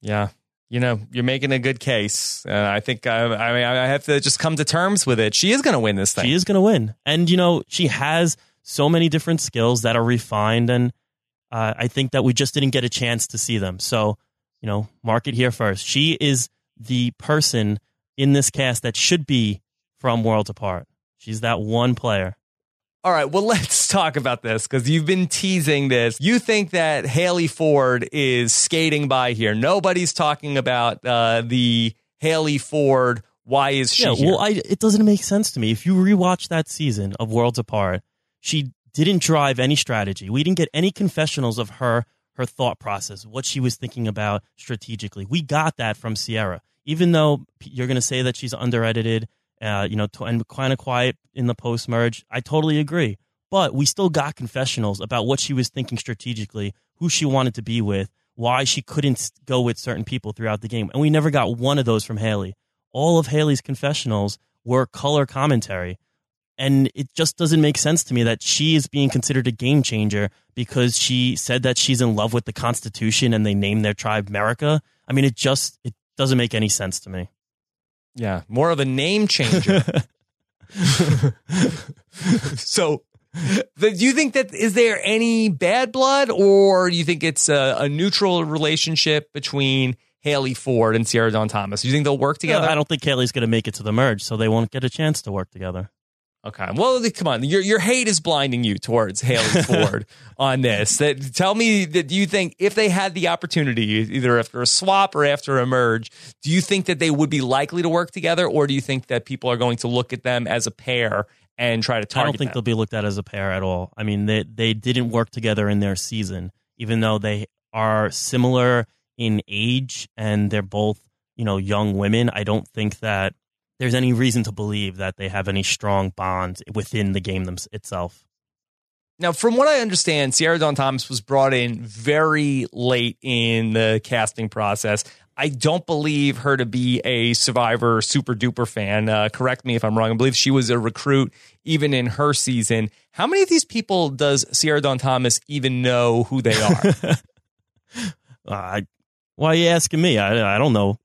Yeah. You know, you're making a good case. Uh, I think I, I mean, I have to just come to terms with it. She is going to win this thing. She is going to win. And, you know, she has so many different skills that are refined. And uh, I think that we just didn't get a chance to see them. So, you know, mark it here first. She is the person in this cast that should be from Worlds Apart. She's that one player. All right, well, [LAUGHS] let's talk about this because you've been teasing this. You think that Hali Ford is skating by here. Nobody's talking about uh, the Hali Ford. Why is she yeah, here? well, I, it doesn't make sense to me. If you rewatch that season of Worlds Apart, she didn't drive any strategy. We didn't get any confessionals of her, her thought process, what she was thinking about strategically. We got that from Sierra. Even though you're going to say that she's under edited, uh, you know, and kind of quiet in the post merge, I totally agree. But we still got confessionals about what she was thinking strategically, who she wanted to be with, why she couldn't go with certain people throughout the game. And we never got one of those from Hali. All of Hali's confessionals were color commentary. And it just doesn't make sense to me that she is being considered a game changer because she said that she's in love with the Constitution and they named their tribe America. I mean, it just it doesn't make any sense to me. Yeah, more of a name changer. [LAUGHS] so, the, do you think that is there any bad blood, or do you think it's a, a neutral relationship between Hali Ford and Sierra Dawn Thomas? Do you think they'll work together? I don't think Hali's going to make it to the merge, so they won't get a chance to work together. Okay. Well, come on. Your your hate is blinding you towards Hali [LAUGHS] Ford on this. That tell me that do you think if they had the opportunity, either after a swap or after a merge, do you think that they would be likely to work together, or do you think that people are going to look at them as a pair and try to I don't think them? they'll be looked at as a pair at all. I mean, they they didn't work together in their season, even though they are similar in age and they're both you know young women. I don't think that there's any reason to believe that they have any strong bonds within the game them- itself. Now, from what I understand, Sierra Dawn Thomas was brought in very late in the casting process. I don't believe her to be a Survivor super duper fan. Uh, correct me if I'm wrong. I believe she was a recruit even in her season. How many of these people does Sierra Dawn Thomas even know who they are? [LAUGHS] Uh, why are you asking me? I I don't know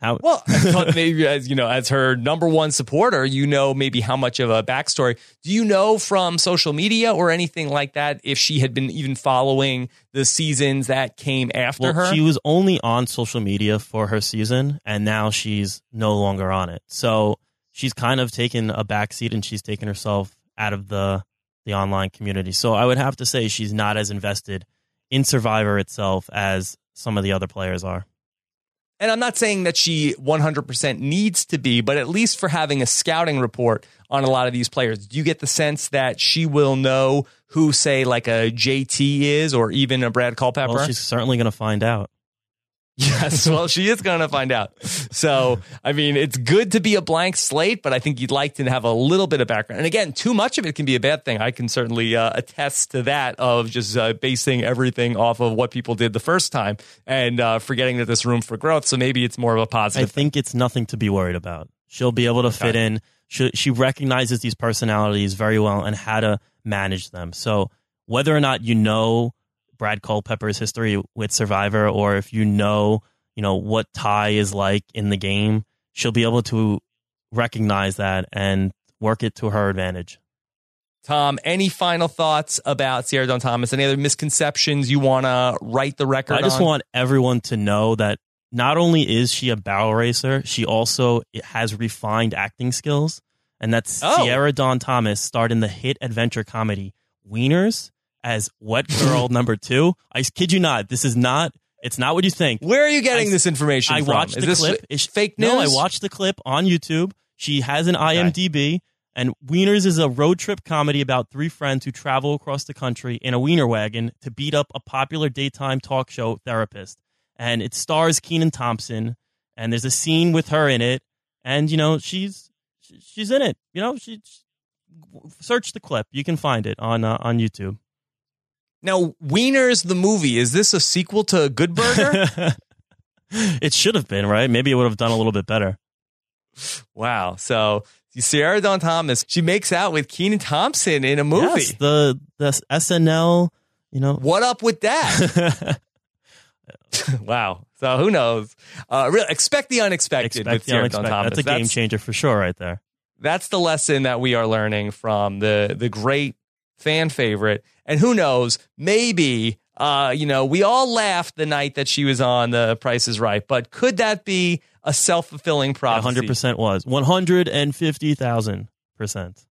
How? Well, [LAUGHS] maybe as you know, as her number one supporter, you know maybe how much of a backstory. Do you know from social media or anything like that if she had been even following the seasons that came after well, her? she was only on social media for her season, and now she's no longer on it. So she's kind of taken a backseat, and she's taken herself out of the the online community. So I would have to say she's not as invested in Survivor itself as some of the other players are. And I'm not saying that she 100% needs to be, but at least for having a scouting report on a lot of these players, do you get the sense that she will know who, say, like a JT is or even a Brad Culpepper? Well, she's certainly going to find out. Yes, [LAUGHS] well, she is going to find out. So, I mean, it's good to be a blank slate, but I think you'd like to have a little bit of background. And again, too much of it can be a bad thing. I can certainly uh, attest to that of just uh, basing everything off of what people did the first time and uh, forgetting that there's room for growth. So maybe it's more of a positive. I think it's nothing to be worried about. She'll be able to fit in. She, she recognizes these personalities very well and how to manage them. So whether or not you know Brad Culpepper's history with Survivor, or if you know, you know what Ty is like in the game, she'll be able to recognize that and work it to her advantage. Tom, any final thoughts about Sierra Dawn Thomas? Any other misconceptions you want to write the record I just on? want everyone to know that not only is she a barrel racer, she also has refined acting skills. And that's Oh. Sierra Dawn Thomas starred in the hit adventure comedy Wieners as Wet Girl [LAUGHS] number two. I kid you not. This is not, it's not what you think. Where are you getting I- this information I from? watched Is the this clip. It's fake news? No, I watched the clip on YouTube. She has an IMDb. And Wieners is a road trip comedy about three friends who travel across the country in a wiener wagon to beat up a popular daytime talk show therapist. And it stars Kenan Thompson. And there's a scene with her in it. And, you know, she's she's in it. You know, she search the clip. You can find it on uh, on YouTube. Now, Wieners the movie, is this a sequel to Good Burger? [LAUGHS] it should have been, right? Maybe it would have done a little bit better. wow. So Sierra Dawn Thomas, she makes out with Kenan Thompson in a movie. Yes, the the SNL, you know. What up with that? [LAUGHS] [LAUGHS] wow. So who knows? Uh, real, expect the unexpected with Expect the Sierra Dawn. Thomas. That's a game changer for sure, right there. That's the lesson that we are learning from the the great fan favorite. And who knows? Maybe uh, you know we all laughed the night that she was on The Price Is Right, but could that be a self fulfilling prophecy? hundred percent was one hundred and fifty thousand percent.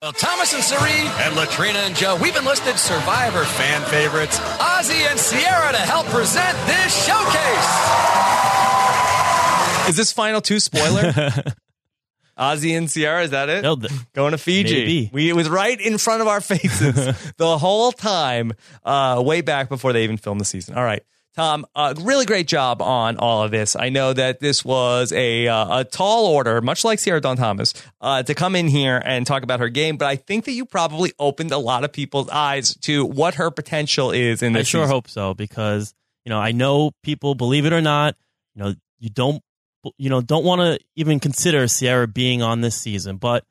Well, Thomas and Sari and Latrina and Joe, we've enlisted Survivor fan favorites, Ozzy and Sierra, to help present this showcase. Is this final two spoiler? [LAUGHS] Ozzy and Sierra, is that it? No, Going to Fiji. Maybe. We, it was right in front of our faces [LAUGHS] the whole time, uh, way back before they even filmed the season. All right. Tom, uh, really great job on all of this. I know that this was a uh, a tall order, much like Sierra Dawn Thomas, uh, to come in here and talk about her game. But I think that you probably opened a lot of people's eyes to what her potential is in this. I sure season. hope so because you know I know people believe it or not. You know you don't you know don't want to even consider Sierra being on this season, but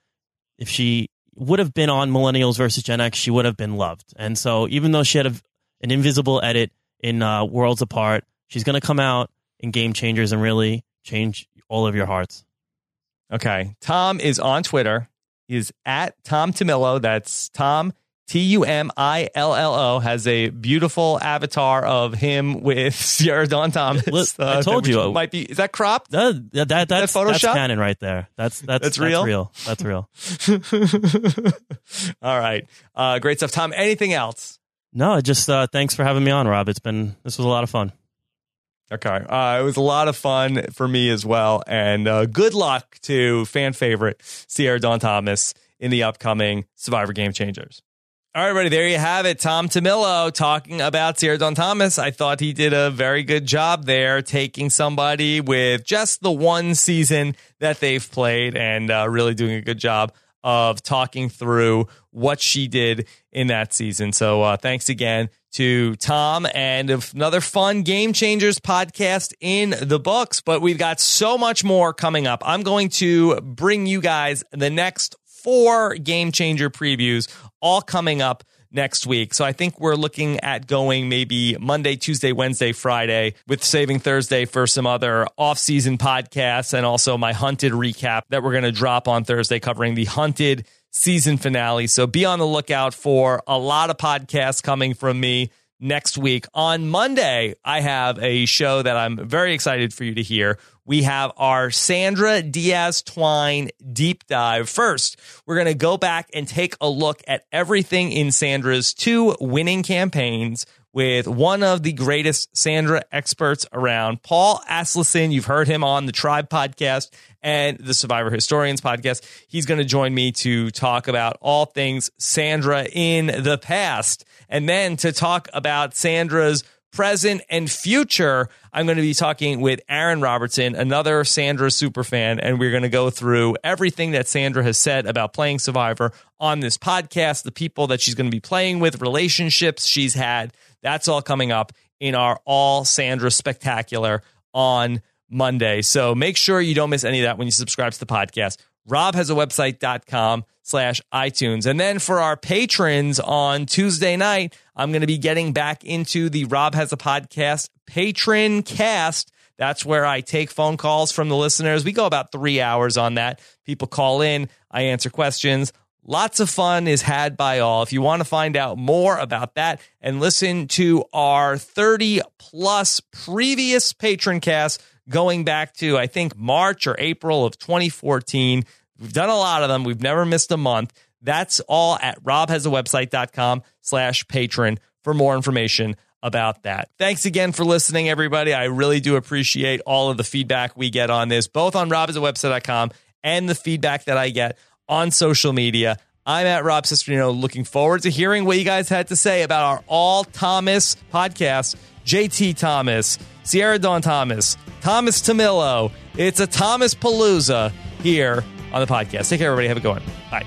if she would have been on Millennials versus Gen X, she would have been loved. And so even though she had a, an invisible edit in uh, Worlds Apart, she's going to come out in Game Changers and really change all of your hearts. Okay. Tom is on Twitter. He is at Tom Tumillo. That's Tom T U M I L L O. Has a beautiful avatar of him with [LAUGHS] Sierra Dawn Thomas. Look, I told you. might be. Is that cropped? That, that, that, that's, that's Photoshop? canon right there. That's that's That's real? real. That's real. [LAUGHS] All right. Uh, great stuff, Tom. Anything else? No, just uh, thanks for having me on, Rob. It's been this was a lot of fun. Okay. Uh, it was a lot of fun for me as well. And uh, good luck to fan favorite Sierra Dawn Thomas in the upcoming Survivor Game Changers. All right, everybody, there you have it. Tom Tumillo talking about Sierra Dawn Thomas. I thought he did a very good job there, taking somebody with just the one season that they've played and uh, really doing a good job of talking through what she did in that season. So uh, thanks again to Tom and another fun Game Changers podcast in the books. But we've got so much more coming up. I'm going to bring you guys the next four Game Changer previews, all coming up next week. So I think we're looking at going maybe Monday, Tuesday, Wednesday, Friday with saving Thursday for some other off-season podcasts and also my hunted recap that we're going to drop on Thursday covering the hunted season finale. So be on the lookout for a lot of podcasts coming from me next week. On Monday, I have a show that I'm very excited for you to hear. We have our Sandra Diaz Twine deep dive. First, we're going to go back and take a look at everything in Sandra's two winning campaigns with one of the greatest Sandra experts around, Paul Asleson. You've heard him on the Tribe podcast and the Survivor Historians podcast. He's going to join me to talk about all things Sandra in the past. And then to talk about Sandra's present and future, I'm going to be talking with Aaron Robertson, another Sandra superfan, and we're going to go through everything that Sandra has said about playing Survivor on this podcast, the people that she's going to be playing with, relationships she's had. That's all coming up in our All Sandra Spectacular on Monday. So make sure you don't miss any of that when you subscribe to the podcast. Rob has a website.com slash iTunes. And then for our patrons on Tuesday night, I'm going to be getting back into the Rob has a podcast patron cast. That's where I take phone calls from the listeners. We go about three hours on that. People call in, I answer questions. Lots of fun is had by all. If you want to find out more about that and listen to our 30 plus previous patron casts going back to, I think, March or April of 2014, we've done a lot of them. We've never missed a month. That's all at robhasawebsite.com slash patron for more information about that. Thanks again for listening, everybody. I really do appreciate all of the feedback we get on this, both on robhasawebsite.com and the feedback that I get on social media. I'm at Rob Cesternino, looking forward to hearing what you guys had to say about our All Thomas podcast. JT Thomas, Sierra Dawn Thomas, Thomas Tumillo. It's a Thomas Palooza here on the podcast. Take care, everybody. Have a good one. Bye.